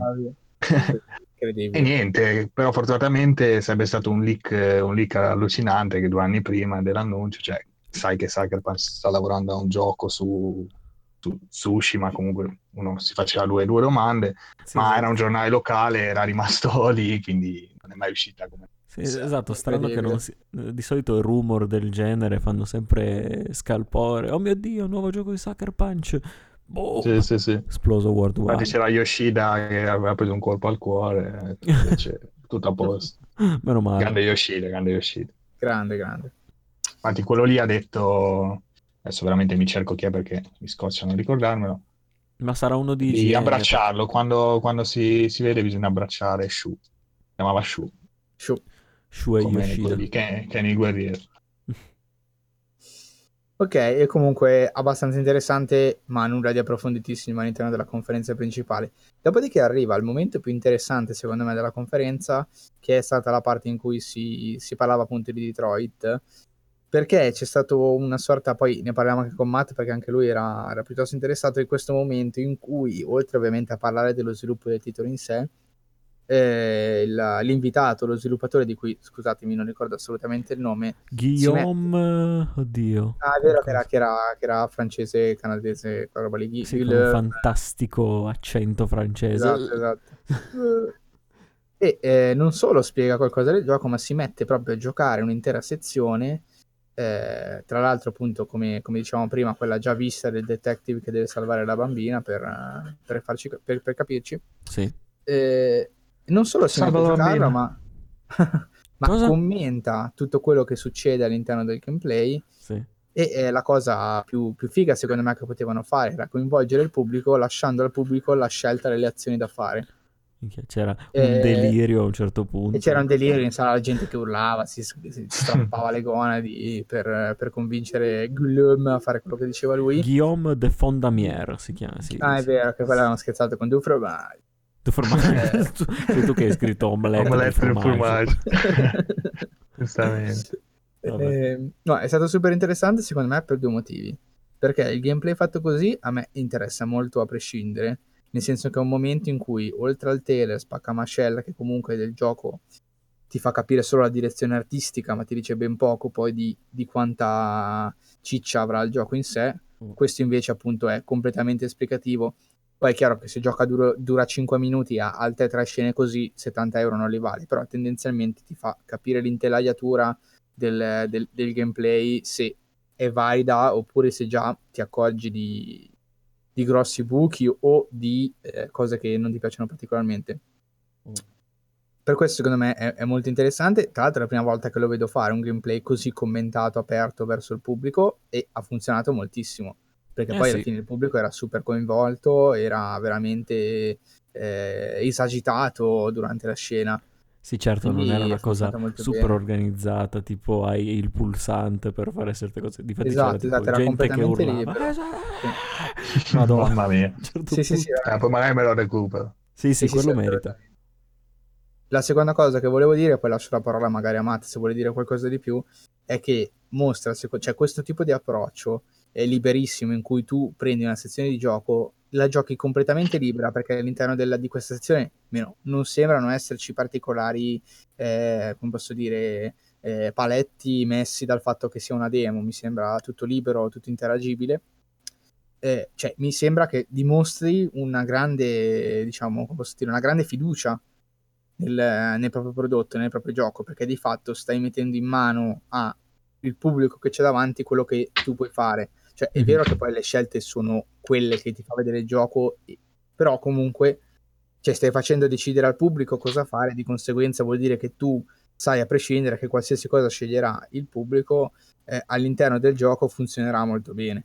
e niente, però fortunatamente sarebbe stato un leak, un leak allucinante che due anni prima dell'annuncio, cioè sai che Sucker Punch sta lavorando a un gioco su, su Tsushima, comunque uno si faceva due, due domande, sì, ma sì. era un giornale locale, era rimasto lì, quindi non è mai uscita come... Sì, esatto, strano che non si... Di solito i rumor del genere fanno sempre scalpore. Oh mio Dio, nuovo gioco di Sucker Punch. Boom. Sì, sì, sì. Esploso worldwide. Infatti c'era Yoshida che aveva preso un colpo al cuore, invece tutto a posto. Meno male. Grande Yoshida, grande Yoshida. Grande, grande. Infatti quello lì ha detto, adesso veramente mi cerco chi è perché mi scoccia non ricordarmelo, ma sarà uno di... Di abbracciarlo, quando, quando si, si, vede bisogna abbracciare Shu. Si chiamava Shu. Shu. Shu e Yoshida. Di Ken, Ken il guerriero. Ok, è comunque abbastanza interessante, ma nulla di approfonditissimo all'interno della conferenza principale. Dopodiché arriva il momento più interessante, secondo me, della conferenza, che è stata la parte in cui si, si parlava appunto di Detroit, perché c'è stato una sorta, poi ne parliamo anche con Matt perché anche lui era, era piuttosto interessato in questo momento in cui, oltre ovviamente a parlare dello sviluppo del titolo in sé, eh, il, l'invitato, lo sviluppatore di cui, scusatemi, non ricordo assolutamente il nome. Guillaume, mette... oddio. Ah, è vero che era, che, era, che era, francese, canadese, quella roba lì. Sì, il... un fantastico accento francese. Esatto, esatto. e eh, non solo spiega qualcosa del gioco, ma si mette proprio a giocare un'intera sezione eh, tra l'altro, appunto, come, come, dicevamo prima, quella già vista del detective che deve salvare la bambina per, per, farci, per, per capirci. Sì. Eh, non solo si mette a giocarla, ma, ma commenta tutto quello che succede all'interno del gameplay. Sì. E eh, la cosa più, più, figa, secondo me, che potevano fare era coinvolgere il pubblico, lasciando al pubblico la scelta delle azioni da fare. C'era un eh, delirio a un certo punto. E c'era un delirio in sala, la gente che urlava, si, si strappava le gonadi per, per, convincere Guillaume a fare quello che diceva lui. Guillaume de Fondamier si chiama. Sì, ah, sì. è vero, che quello avevano scherzato con due formaggi. Due formaggi? Sei tu che hai scritto omelette, omelette del formaggio. Giustamente. Eh, no, è stato super interessante secondo me per due motivi. Perché il gameplay fatto così a me interessa molto a prescindere nel senso che è un momento in cui oltre al tele spaccamascella che comunque del gioco ti fa capire solo la direzione artistica ma ti dice ben poco poi di, di quanta ciccia avrà il gioco in sé mm. questo invece appunto è completamente esplicativo poi è chiaro che se gioca duro, dura 5 minuti a altre tre scene così 70 euro non li vale però tendenzialmente ti fa capire l'intelaiatura del, del, del gameplay se è valida oppure se già ti accorgi di, di grossi buchi o di eh, cose che non ti piacciono particolarmente. Mm. Per questo secondo me è, è, molto interessante, tra l'altro è la prima volta che lo vedo fare un gameplay così commentato, aperto verso il pubblico e ha funzionato moltissimo, perché eh poi sì. alla fine il pubblico era super coinvolto, era veramente eh, esagitato durante la scena. Sì, certo, Quindi non era una cosa super bene. organizzata, tipo hai il pulsante per fare certe cose. Difatti esatto, c'era esatto, era completamente libero. Sì. Madonna Mamma mia. Certo sì, sì, sì, eh, poi magari me lo recupero. Sì, sì, sì quello merita. La seconda cosa che volevo dire, poi lascio la parola magari a Matt se vuole dire qualcosa di più, è che mostra, cioè questo tipo di approccio è liberissimo in cui tu prendi una sezione di gioco la giochi completamente libera perché all'interno della, di questa sezione meno, non sembrano esserci particolari, eh, come posso dire, eh, paletti messi dal fatto che sia una demo, mi sembra tutto libero, tutto interagibile. Eh, cioè, mi sembra che dimostri una grande, diciamo, come posso dire, una grande fiducia nel, nel proprio prodotto, nel proprio gioco, perché di fatto stai mettendo in mano al pubblico che c'è davanti quello che tu puoi fare. Cioè, è vero che poi le scelte sono quelle che ti fa vedere il gioco, però comunque cioè, stai facendo decidere al pubblico cosa fare, di conseguenza vuol dire che tu sai a prescindere che qualsiasi cosa sceglierà il pubblico eh, all'interno del gioco funzionerà molto bene.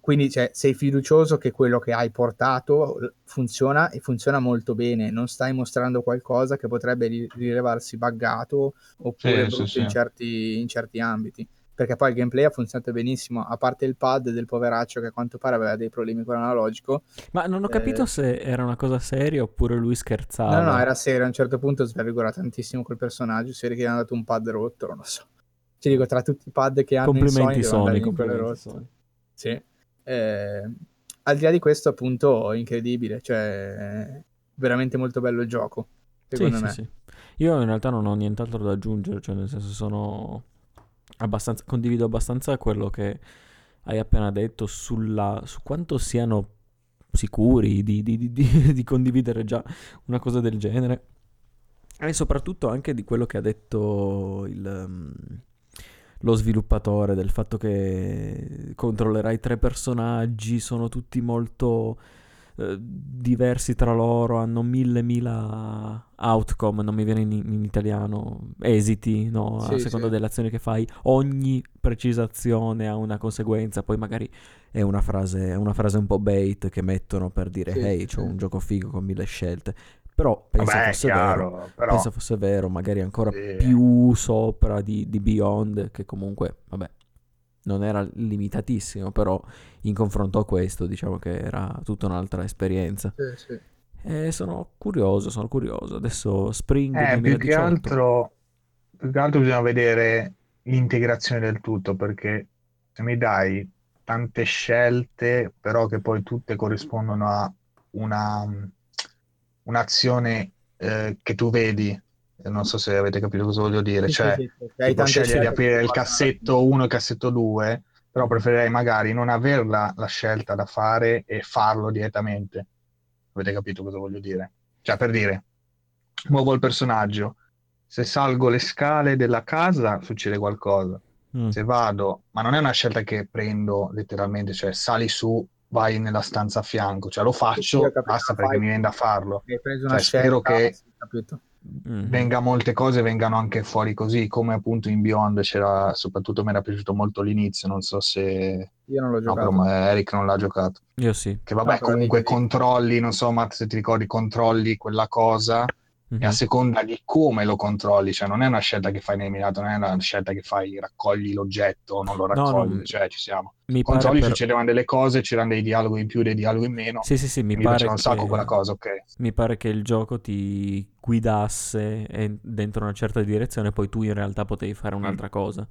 Quindi cioè, sei fiducioso che quello che hai portato funziona e funziona molto bene, non stai mostrando qualcosa che potrebbe rilevarsi buggato oppure sì, brutto sì, in, certi, in certi ambiti perché poi il gameplay ha funzionato benissimo, a parte il pad del poveraccio che a quanto pare aveva dei problemi con l'analogico. Ma non ho capito eh... se era una cosa seria oppure lui scherzava. No, no, era serio, a un certo punto svergora tantissimo quel personaggio, si vede che gli hanno dato un pad rotto, non lo so. Ci dico, tra tutti i pad che hanno Complimenti in Sony, Sony, complimenti. Sony. Sì. Eh, al di là di questo, appunto, incredibile, cioè veramente molto bello il gioco, Sì, secondo sì, me. sì. Io in realtà non ho nient'altro da aggiungere, cioè nel senso sono abbastanza, condivido abbastanza quello che hai appena detto sulla, su quanto siano sicuri di, di- di- di- di condividere già una cosa del genere. E soprattutto anche di quello che ha detto il, um, lo sviluppatore del fatto che controllerai tre personaggi, sono tutti molto eh, diversi tra loro, hanno mille mila outcome, non mi viene in, in italiano, esiti, no? A Sì, seconda sì. delle azioni che fai, ogni precisa azione ha una conseguenza, poi magari è una frase, è una frase un po' bait che mettono per dire Sì, hey, c'ho un gioco figo con mille scelte, però penso Vabbè, fosse vero. però... Penso fosse vero, magari ancora più sopra di, di Beyond, che comunque, vabbè, non era limitatissimo, però in confronto a questo diciamo che era tutta un'altra esperienza. Sì, sì. E sono curioso, sono curioso. Adesso Spring Eh, più che 2018. altro, più che altro bisogna vedere l'integrazione del tutto, perché se mi dai tante scelte, però che poi tutte corrispondono a una, un'azione eh, che tu vedi, non so se avete capito cosa voglio dire, Sì, cioè sì, sì. Hai tipo tante scegli di che aprire il cassetto 1 e il cassetto 2, però preferirei magari non averla la scelta da fare e farlo direttamente. Avete capito cosa voglio dire? Cioè, per dire, muovo il personaggio, se salgo le scale della casa succede qualcosa, Mm. se vado, ma non è una scelta che prendo letteralmente, cioè sali su, vai nella stanza a fianco, cioè lo faccio, basta perché mi viene da farlo. hai preso una Cioè, spero scelta, che sì, capito. Mhm. venga molte cose vengano anche fuori così, come appunto in Beyond c'era, soprattutto mi era piaciuto molto l'inizio, non so se... Io non l'ho No, però giocato. ma Eric non l'ha giocato. Io sì. Che vabbè, No, comunque controlli, non so Matt se ti ricordi, controlli quella cosa Mhm. e a seconda di come lo controlli, cioè non è una scelta che fai nell'immediato, non è una scelta che fai, raccogli l'oggetto o non lo No, raccogli, no, cioè ci siamo. mi Controlli, per... succedevano delle cose, c'erano dei dialoghi in più, dei dialoghi in meno, Sì, sì, sì, mi mi pare un sacco quella cosa, ok. Mi pare che il gioco ti guidasse en- dentro una certa direzione, poi tu in realtà potevi fare Mm. un'altra cosa.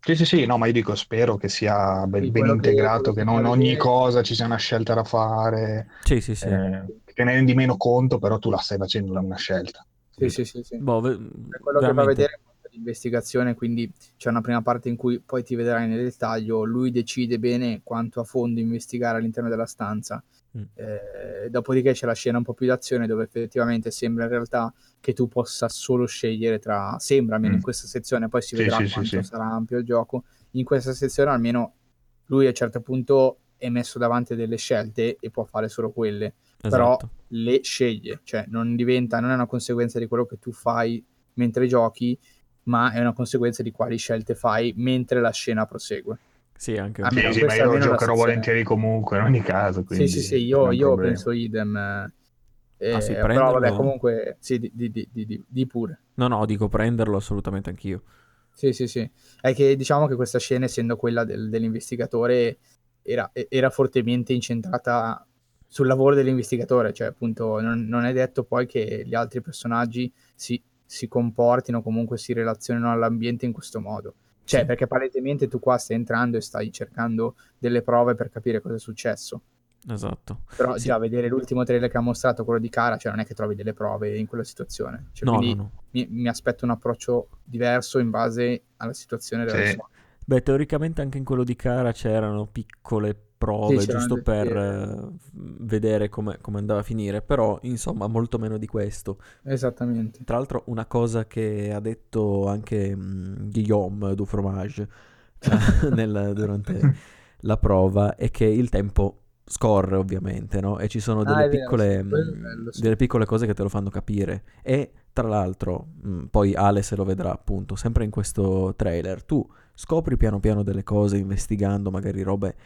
Sì, sì, sì, no, ma io dico, spero che sia ben, ben integrato, che che non ogni cosa ci sia una scelta da fare, Sì, sì, sì. eh, te ne rendi meno conto, però tu la stai facendo una scelta. Sì, sì, sì, sì. Boh, ve- Per quello che fa veramente. vedere è molto di investigazione, quindi c'è una prima parte in cui poi ti vedrai nel dettaglio, lui decide bene quanto a fondo investigare all'interno della stanza. Mm. Eh, dopodiché c'è la scena un po' più d'azione dove effettivamente sembra in realtà che tu possa solo scegliere tra, sembra almeno in Mm. questa sezione, poi si Sì, vedrà sì, sì, quanto sì. sarà ampio il gioco, in questa sezione almeno lui a un certo punto è messo davanti a delle scelte e può fare solo quelle, però Esatto. le sceglie, cioè non diventa, non è una conseguenza di quello che tu fai mentre giochi, ma è una conseguenza di quali scelte fai mentre la scena prosegue. Sì, anche un Sì, sì, ma io lo giocherò volentieri comunque, in ogni caso, Sì, quindi sì, sì, io, io penso idem. eh, Ah sì, però vabbè, comunque, sì, di, di- di- di- di pure. No, no, dico prenderlo assolutamente anch'io. Sì, sì, sì. È che diciamo che questa scena, essendo quella del- dell'investigatore, era, era fortemente incentrata sul lavoro dell'investigatore, cioè appunto non, non è detto poi che gli altri personaggi si, si comportino, comunque si relazionino all'ambiente in questo modo. Cioè, Sì. perché palesemente tu qua stai entrando e stai cercando delle prove per capire cosa è successo. Esatto. Però Sì. già vedere l'ultimo trailer che ha mostrato, quello di Cara, cioè non è che trovi delle prove in quella situazione. Cioè, No, no, no. Mi, mi aspetto un approccio diverso in base alla situazione della Sì. sua. Beh, teoricamente anche in quello di Cara c'erano piccole prove Sì, giusto per eh, vedere come, come andava a finire, però insomma molto meno di questo. Esattamente. Tra l'altro una cosa che ha detto anche mm, Guillaume du Fromage eh, nel- durante la prova è che il tempo scorre ovviamente, no? E ci sono Ah, delle vero, piccole, sì, quello è mm, bello, sì. delle piccole cose che te lo fanno capire. E tra l'altro, mm, poi Ale se lo vedrà appunto, sempre in questo trailer, tu scopri piano piano delle cose investigando magari robe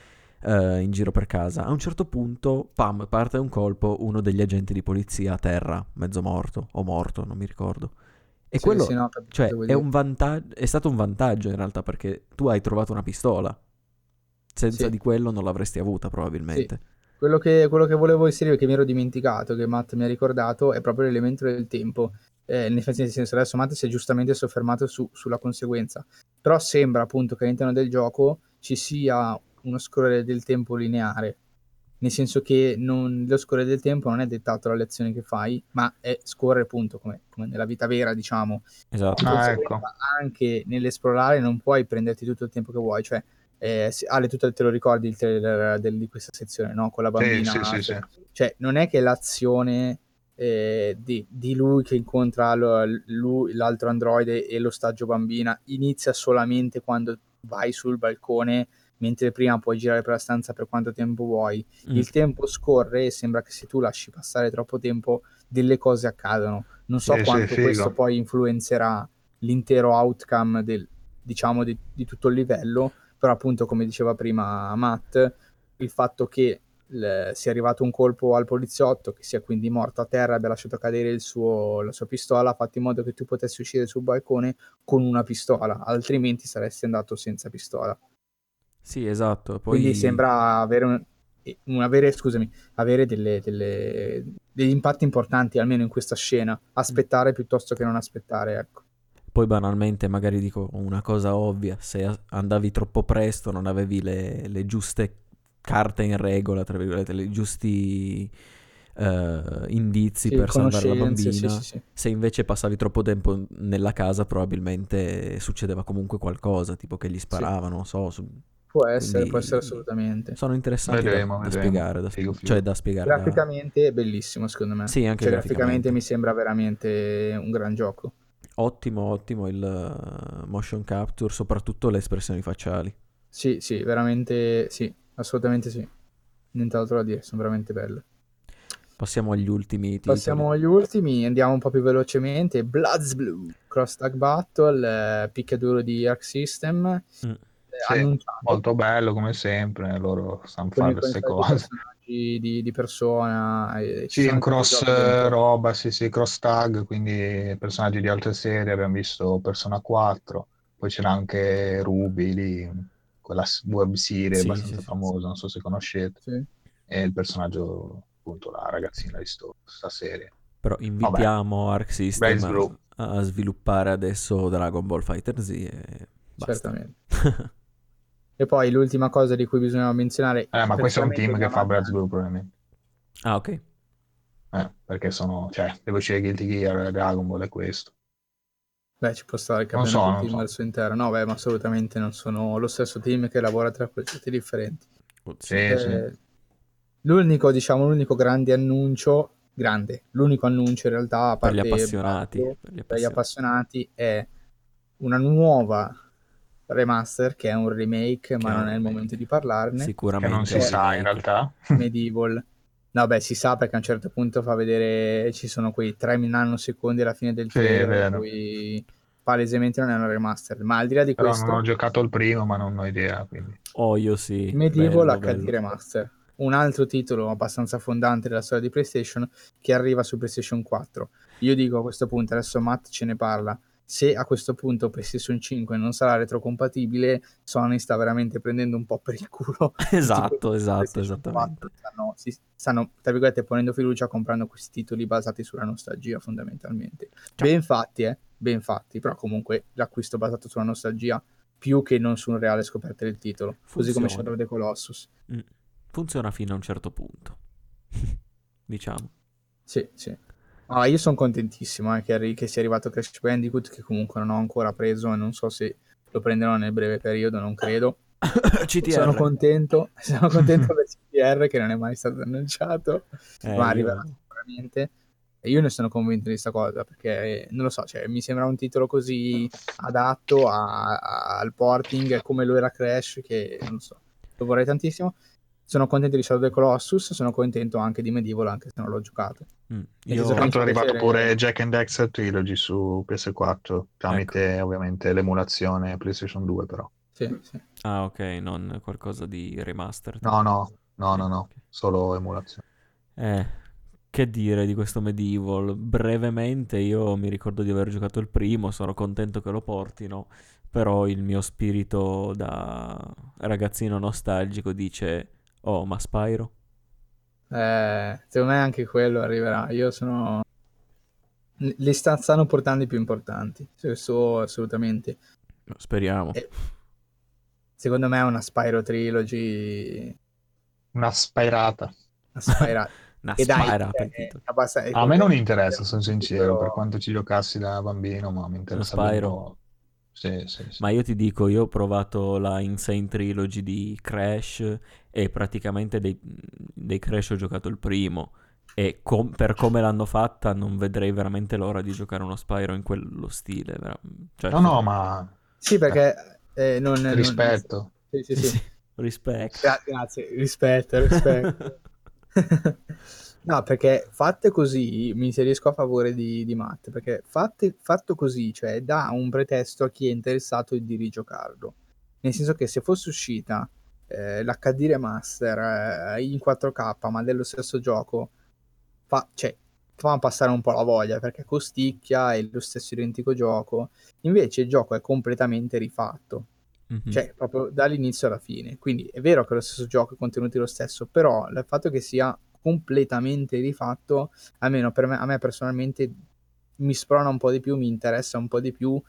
eh, in giro per casa. A un certo punto, pam, parte un colpo, uno degli agenti di polizia a terra, mezzo morto o morto, non mi ricordo. E Sì, quello, sì, no, cioè, è, vantaggio, è stato un vantaggio in realtà perché tu hai trovato una pistola. Senza Sì. di quello non l'avresti avuta probabilmente. Quello che, quello che volevo inserire, che mi ero dimenticato, che Matt mi ha ricordato, è proprio l'elemento del tempo. Eh, nel senso, adesso Matt si è giustamente soffermato su- sulla conseguenza, però sembra appunto che all'interno del gioco ci sia uno scorrere del tempo lineare, nel senso che non, lo scorrere del tempo non è dettato dalle azioni che fai, ma è scorrere appunto come, come nella vita vera, diciamo. Esatto. Ah, ecco. Anche nell'esplorare non puoi prenderti tutto il tempo che vuoi, cioè eh, Ale, tu te, te lo ricordi il trailer del- di questa sezione, no? Con la Sì, bambina. sì, sì, sì. Cioè, non è che l'azione eh, di, di lui che incontra lo- lui- l'altro androide e l'ostaggio bambina inizia solamente quando vai sul balcone, mentre prima puoi girare per la stanza per quanto tempo vuoi. Mm. Il tempo scorre e sembra che se tu lasci passare troppo tempo, delle cose accadono. Non so Sì, quanto questo poi influenzerà l'intero outcome del, diciamo, di, di tutto il livello, però appunto, come diceva prima Matt, il fatto che il- sia arrivato un colpo al poliziotto, che sia quindi morto a terra, abbia lasciato cadere il suo- la sua pistola, ha fatto in modo che tu potessi uscire sul balcone con una pistola, altrimenti saresti andato senza pistola. Sì, esatto. Poi... Quindi sembra avere, un, un- avere, scusami, avere delle- delle- degli impatti importanti, almeno in questa scena. Aspettare piuttosto che non aspettare, ecco. Poi banalmente, magari dico una cosa ovvia, se andavi troppo presto, non avevi le, le giuste carte in regola, tra virgolette, i giusti eh, indizi Sì, per salvare la bambina. sì, sì. Se invece passavi troppo tempo nella casa, probabilmente succedeva comunque qualcosa, tipo che gli sparavano, non so. su- Può essere, può Quindi- essere assolutamente. Sono interessanti da- Vedremo, da, vedremo. spiegare, da, Figo, figo. cioè da spiegare. da- Graficamente è bellissimo, secondo me. Sì, anche Cioè, graficamente. graficamente mi sembra veramente un gran gioco. Ottimo, ottimo il uh, motion capture, soprattutto le espressioni facciali. Sì, sì, veramente sì, assolutamente sì. Nient'altro da dire, sono veramente belle. Passiamo agli ultimi titoli. Passiamo agli ultimi, andiamo un po' più velocemente. Bloods Blue, Cross Tag Battle, eh, picchiaduro di Arc System, eh, Mm. Sì, annunciato Molto bello come sempre, loro sanno fare queste cose. personaggi di, di persona. e ci Sì, sono un cross giochi eh, roba, sì, sì, cross tag, quindi personaggi di altre serie, abbiamo visto Persona 4, poi c'era anche Ruby lì, quella web serie Sì, abbastanza sì, sì. famosa, non so se conoscete, Sì. e il personaggio, appunto, la ragazzina di sto, sta serie. Però invitiamo Arc System a, a sviluppare adesso Dragon Ball Fighter Z e basta. Certamente. E poi l'ultima cosa di cui bisogna menzionare. Eh, ma questo è un team che fa Brad's Blue probabilmente, ah, ok. eh, perché sono, cioè, devo uscire Guilty Gear, Dragon Ball è questo. Beh, ci può stare che Non so, un team so. al suo interno. No, beh, ma assolutamente non sono lo stesso team che lavora tra progetti differenti. Sì, Eh, sì. L'unico, diciamo, l'unico grande annuncio, grande, l'unico annuncio in realtà, a Per gli parte appassionati. Per gli per gli appassionati. appassionati, è una nuova remaster che è un remake, ma Che non è il momento di parlarne. Che Sicuramente. non si sa in realtà. Medieval. No, beh, si sa perché a un certo punto fa vedere, ci sono quei 3 nanosecondi alla fine del trailer, cui palesemente non è una remaster. Ma al di là di Però questo, non ho giocato il primo, ma non ho idea, quindi... Oh, io sì. Medieval bello, HD bello. Remaster, un altro titolo abbastanza fondante della storia di PlayStation che arriva su PlayStation 4. Io dico a questo punto, adesso Matt ce ne parla, se a questo punto PlayStation 5 non sarà retrocompatibile, Sony sta veramente prendendo un po' per il culo. Esatto, esatto, esattamente. 4 Stanno, si, stanno, tra virgolette, ponendo fiducia comprando questi titoli basati sulla nostalgia fondamentalmente. Ben fatti, eh, ben fatti, però comunque l'acquisto basato sulla nostalgia più che non su un reale scoperta del titolo, così come Funziona. Shadow of the Colossus. Mm. Funziona fino a un certo punto. diciamo. Sì, sì. Ah, io sono contentissimo eh, che, arri- che sia arrivato Crash Bandicoot, che comunque non ho ancora preso e non so se lo prenderò nel breve periodo, non credo. CTR. Sono contento, sono contento per CTR che non è mai stato annunciato, Eh, ma io- arriverà sicuramente. E io ne sono convinto di questa cosa perché non lo so, cioè, mi sembra un titolo così adatto a- a- al porting come lo era Crash che non lo so, lo vorrei tantissimo. Sono contento di Shadow of the Colossus, sono contento anche di Medieval anche se non l'ho giocato. Mm, io- l'altro è arrivato piacere- pure Jack and Dexter Trilogy su PS4 tramite Ecco. ovviamente l'emulazione PlayStation 2 però. Sì, sì. Ah, ok, non qualcosa di remaster. No, no, no, no, no, solo emulazione. Eh, che dire di questo Medieval? Brevemente, io mi ricordo di aver giocato il primo, sono contento che lo portino, però il mio spirito da ragazzino nostalgico dice, oh, ma Spyro? Eh, secondo me anche quello arriverà. Io sono... Li sta- stanno portando i più importanti, questo assolutamente. Speriamo. E- secondo me è una Spyro Trilogy Una spairata. una Spyro Una e dai, è- per è titolo. abbastanza- A me non interessa, sono sincero, però- per quanto ci giocassi da bambino, ma mi interessa Spyro. Sì, sì, sì. Ma io ti dico, io ho provato la Insane Trilogy di Crash e praticamente dei, dei Crash ho giocato il primo e com- per come l'hanno fatta non vedrei veramente l'ora di giocare uno Spyro in quello stile. vera- Cioè, No, no, ma Sì, perché eh, non, non- rispetto. Sì, sì, Sì, sì. sì, rispetto. Gra- grazie, rispetto, rispetto. no, perché fatte così mi inserisco a favore di, di Matt, perché fatte, fatto così, cioè dà un pretesto a chi è interessato di rigiocarlo. Nel senso che se fosse uscita eh, l'HD Remaster eh, in 4K, ma dello stesso gioco, fa, cioè, fa passare un po' la voglia, perché costicchia, è lo stesso identico gioco. Invece il gioco è completamente rifatto Mhm. cioè proprio dall'inizio alla fine. Quindi è vero che è lo stesso gioco, i contenuti lo stesso, però il fatto che sia completamente rifatto, almeno per me, a me personalmente mi sprona un po' di più, mi interessa un po' di più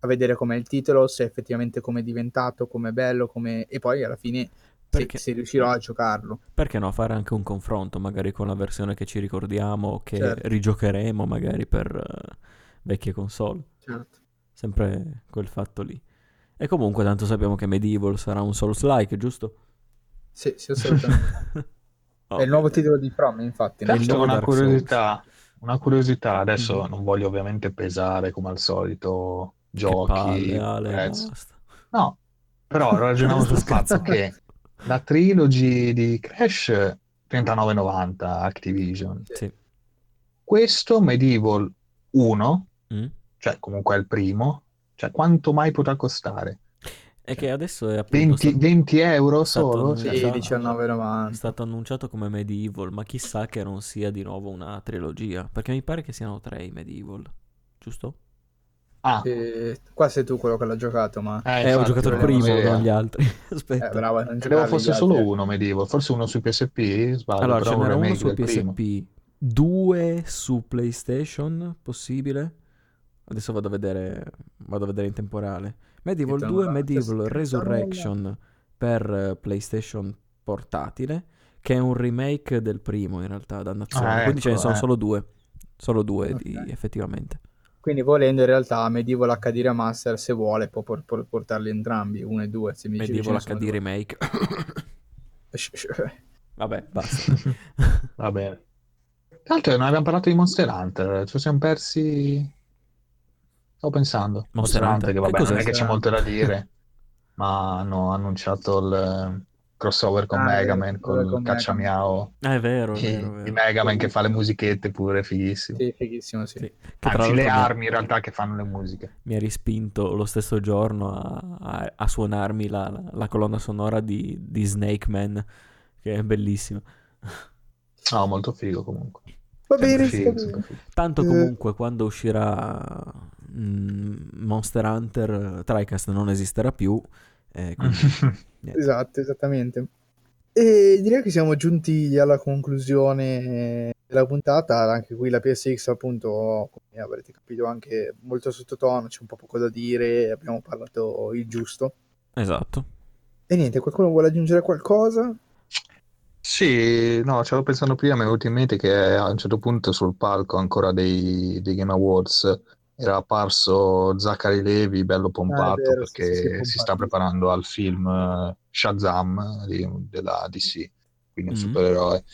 a vedere com'è il titolo, se effettivamente come è diventato, com'è bello, come... e poi alla fine se, Perché- se riuscirò a giocarlo. Perché no? Fare anche un confronto, magari con la versione che ci ricordiamo, che Certo. rigiocheremo magari per eh, vecchie console. Certo. Sempre quel fatto lì. E comunque tanto sappiamo che Medieval sarà un Souls-like, giusto? Sì, sì, assolutamente. Oh, È il nuovo titolo di From, infatti. È una curiosità, una curiosità, adesso Mhm. non voglio ovviamente pesare come al solito giochi, palle, Ale, basta. No, però ragionavo Sto sul fatto che la trilogy di Crash 39,90 Activision. Sì. Questo Medieval 1, Mm? cioè comunque è il primo, cioè quanto mai potrà costare? E che adesso è appunto 20, sta- 20 euro stato solo? Sì, Cioè, è 19,90. stato annunciato come Medieval, ma chissà che non sia di nuovo una trilogia, perché mi pare che siano tre i Medieval, giusto? Ah, Eh, qua sei tu quello che l'ha giocato, ma... eh, Eh, ho giocato il primo, non gli altri. Eh, Aspetta. bravo, non Credevo fosse solo altri. uno Medieval, forse uno su PSP, sbaglio, Allora, ce n'era uno su del primo. PSP, due su PlayStation, possibile? Adesso vado a vedere, vado a vedere in temporale. Medieval Scritto 2, nulla, c'è Medieval Resurrection per eh, PlayStation portatile, che è un remake del primo in realtà, dannazione. Ah, Quindi ce ne ecco, sono eh. solo due, solo due Ok. di, effettivamente. Quindi volendo in realtà Medieval HD Remaster se vuole può por- por- portarli entrambi, uno e due. Se mi che Medieval HD remake. due. Sh- Vabbè, basta. Va bene. Tra l'altro non abbiamo parlato di Monster Hunter, ci siamo persi... Stavo pensando. Monster Hunter, che che vabbè, cos'è? non è che c'è molto da dire, ma hanno annunciato il crossover con Ah, è Mega vero, Man, crossover con con il Mega cacciamiao, Ah, è vero, è vero, è di vero. Mega Man che fa le musichette pure, fighissimo. Sì, fighissimo, sì. Sì. Anzi, le armi in realtà che fanno le musiche. mi ha rispinto lo stesso giorno a, a- a suonarmi la, la colonna sonora di, di Snake Man, che è bellissima. No, molto figo comunque. Va bene, figo, figo. Tanto Eh. comunque quando uscirà mm, Monster Hunter, TriCast non esisterà più. eh, quindi, niente. Esatto, esattamente. E direi che siamo giunti alla conclusione della puntata. Anche qui la PSX, appunto, come avrete capito, anche molto sottotono, c'è un po' poco da dire, abbiamo parlato il giusto. Esatto. E niente, qualcuno vuole aggiungere qualcosa? Sì, no, stavo pensando prima, mi è venuto in mente che a un certo punto sul palco ancora dei, dei Game Awards era apparso Zachary Levi, bello pompato, vero, sì, perché sì, si sta preparando al film eh, Shazam di- della DC, quindi un Mm. supereroe.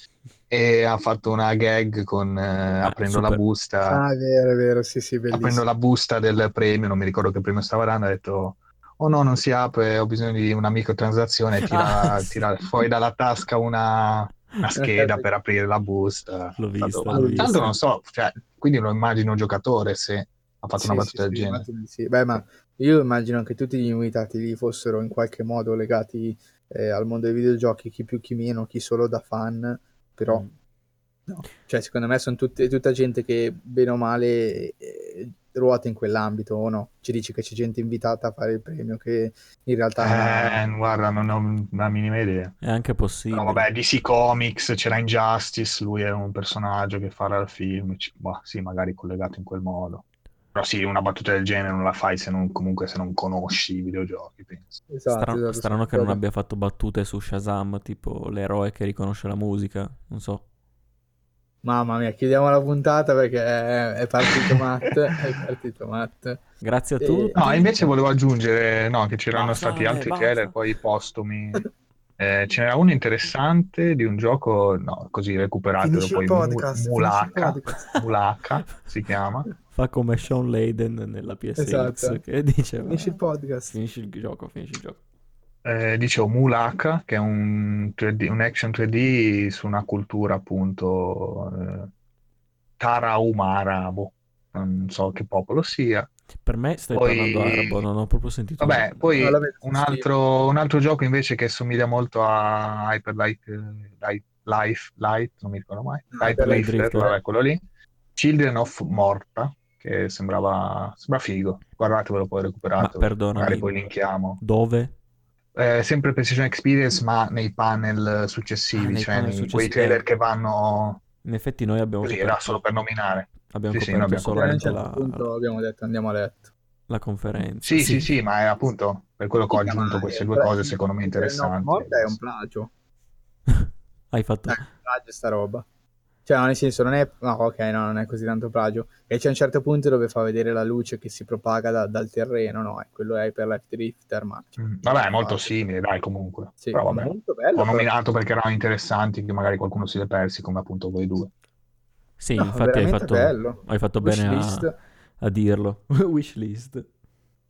E ha fatto una gag con eh, aprendo la super. busta, Ah, è vero, è vero, sì, sì, aprendo bellissimo. la busta del premio, non mi ricordo che premio stava dando, ha detto Oh no, non si apre, ho bisogno di una microtransazione, tira, Ah, sì. tira fuori dalla tasca una, una scheda per aprire la busta. L'ho visto, tanto non so, cioè, quindi lo immagino giocatore se ha fatto Sì, una sì, battuta del sì, genere. sì. Beh, ma io immagino che tutti gli invitati lì fossero in qualche modo legati eh, al mondo dei videogiochi, chi più chi meno, chi solo da fan, però Mm. no. Cioè, secondo me sono tutte, tutta gente che bene o male eh, ruota in quell'ambito o no? Ci dici che c'è gente invitata a fare il premio che in realtà. Eh, guarda, non ho la minima idea. È anche possibile. Però vabbè, DC Comics, c'era Injustice, lui è un personaggio che farà il film, boh, sì, magari collegato in quel modo. Però sì, una battuta del genere non la fai se non, comunque se non conosci i videogiochi, penso. Esatto, Strano, esatto, strano sono che non abbia fatto battute su Shazam, tipo l'eroe che riconosce la musica, non so. Mamma mia, chiudiamo la puntata perché è, è partito Matt, è partito Matt. Grazie a tutti. No, invece volevo aggiungere no, che c'erano Basta, stati altri basta. trailer poi postumi. Eh, ce n'era uno interessante di un gioco, no, così recuperatelo poi, podcast, Mulaka, podcast. Mulaka si chiama. Fa come Sean Layden nella PSX Esatto. che diceva Finisci il podcast. finisci il gioco, finisci il gioco. Eh, dicevo Mulaka, che è un, 3D, un action 3D su una cultura appunto eh, Tarahumara, boh, non so che popolo sia. Per me stai Poi- parlando arabo, non ho proprio sentito. Vabbè, nulla. poi No, un altro, un altro gioco invece che somiglia molto a Hyper Light, eh, Light- Life, Light, non mi ricordo mai, Ah, Light Hyper Light Drifter, Drifter. vabbè, quello lì. Children of Morta, che sembrava, sembra figo. Guardatevelo poi Ma recuperato, perdonami. magari poi linkiamo. Dove? Eh, sempre PlayStation Experience, ma nei panel successivi, Ah, nei cioè panel nei- quei successivi. trailer che vanno In effetti noi abbiamo così, era solo per nominare. abbiamo Sì, sì, abbiamo a un solamente la, punto abbiamo detto andiamo a letto. la conferenza. Sì, sì, sì, ma è appunto per quello che ho Sì, aggiunto ma, queste due cose secondo me No, interessanti. morta è un plagio. Hai fatto... Dai, plagio sta roba. Cioè, no, nel senso, non è... No, ok, no, non è così tanto plagio. E c'è un certo punto dove fa vedere la luce che si propaga da- dal terreno, no? E quello è per Life Drifter, ma... Mm, Vabbè, è molto simile, dai, comunque. Sì, Però vabbè. molto bello. Ho però. nominato perché erano interessanti, che magari qualcuno si è persi, come appunto voi due. Sì, No, infatti hai fatto, bello. hai fatto bene Wishlist. a, a dirlo. Wishlist.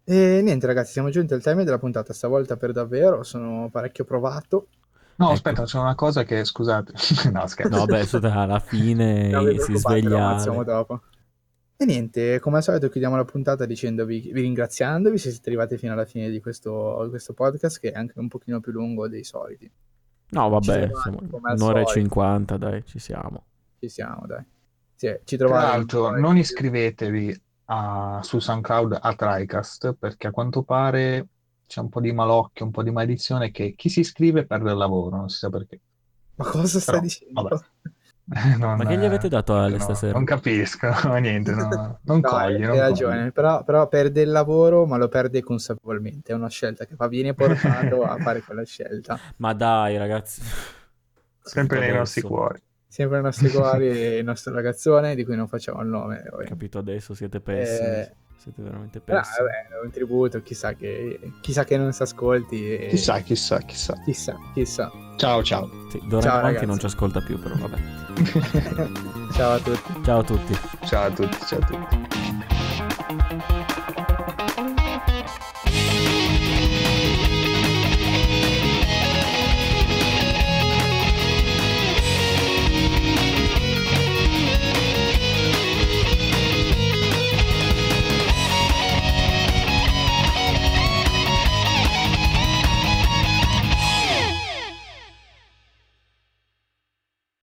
E niente, ragazzi, siamo giunti al termine della puntata. Stavolta per davvero sono parecchio provato. No, Ecco. aspetta, c'è una cosa che, scusate, no scherzo. No, beh, alla fine si sveglia. dopo. E niente, come al solito chiudiamo la puntata dicendovi, vi ringraziandovi se siete arrivati fino alla fine di questo, di questo podcast che è anche un pochino più lungo dei soliti. No, vabbè, siamo un'ora e cinquanta, dai, ci siamo. Ci siamo, dai. Sì, ci Tra l'altro, non iscrivetevi a- su SoundCloud a TriCast perché a quanto pare c'è un po' di malocchio, un po' di maledizione che chi si iscrive perde il lavoro, non si sa perché. Ma cosa stai Però, dicendo? vabbè. Non- Ma che gli avete dato a Ale no, stasera? Non capisco, niente, no, non No, cogli, hai ragione, però, però perde il lavoro, ma lo perde consapevolmente. È una scelta che fa, viene portato a fare quella scelta. Ma dai, ragazzi. Sempre nei nostri cuori. Sempre i nostri cuori e il nostro ragazzone, di cui non facciamo il nome. poi. Capito adesso, siete pessimi. Eh, Siete veramente pessimi. vabbè, è un tributo, chissà che, chissà che non si ascolti. e- Chissà, chissà, chissà. Chissà, chissà. Ciao, ciao. Sì, d'ora in Ciao, avanti non ci ascolta più, però vabbè. Ciao a tutti. Ciao a tutti. Ciao a tutti, ciao a tutti.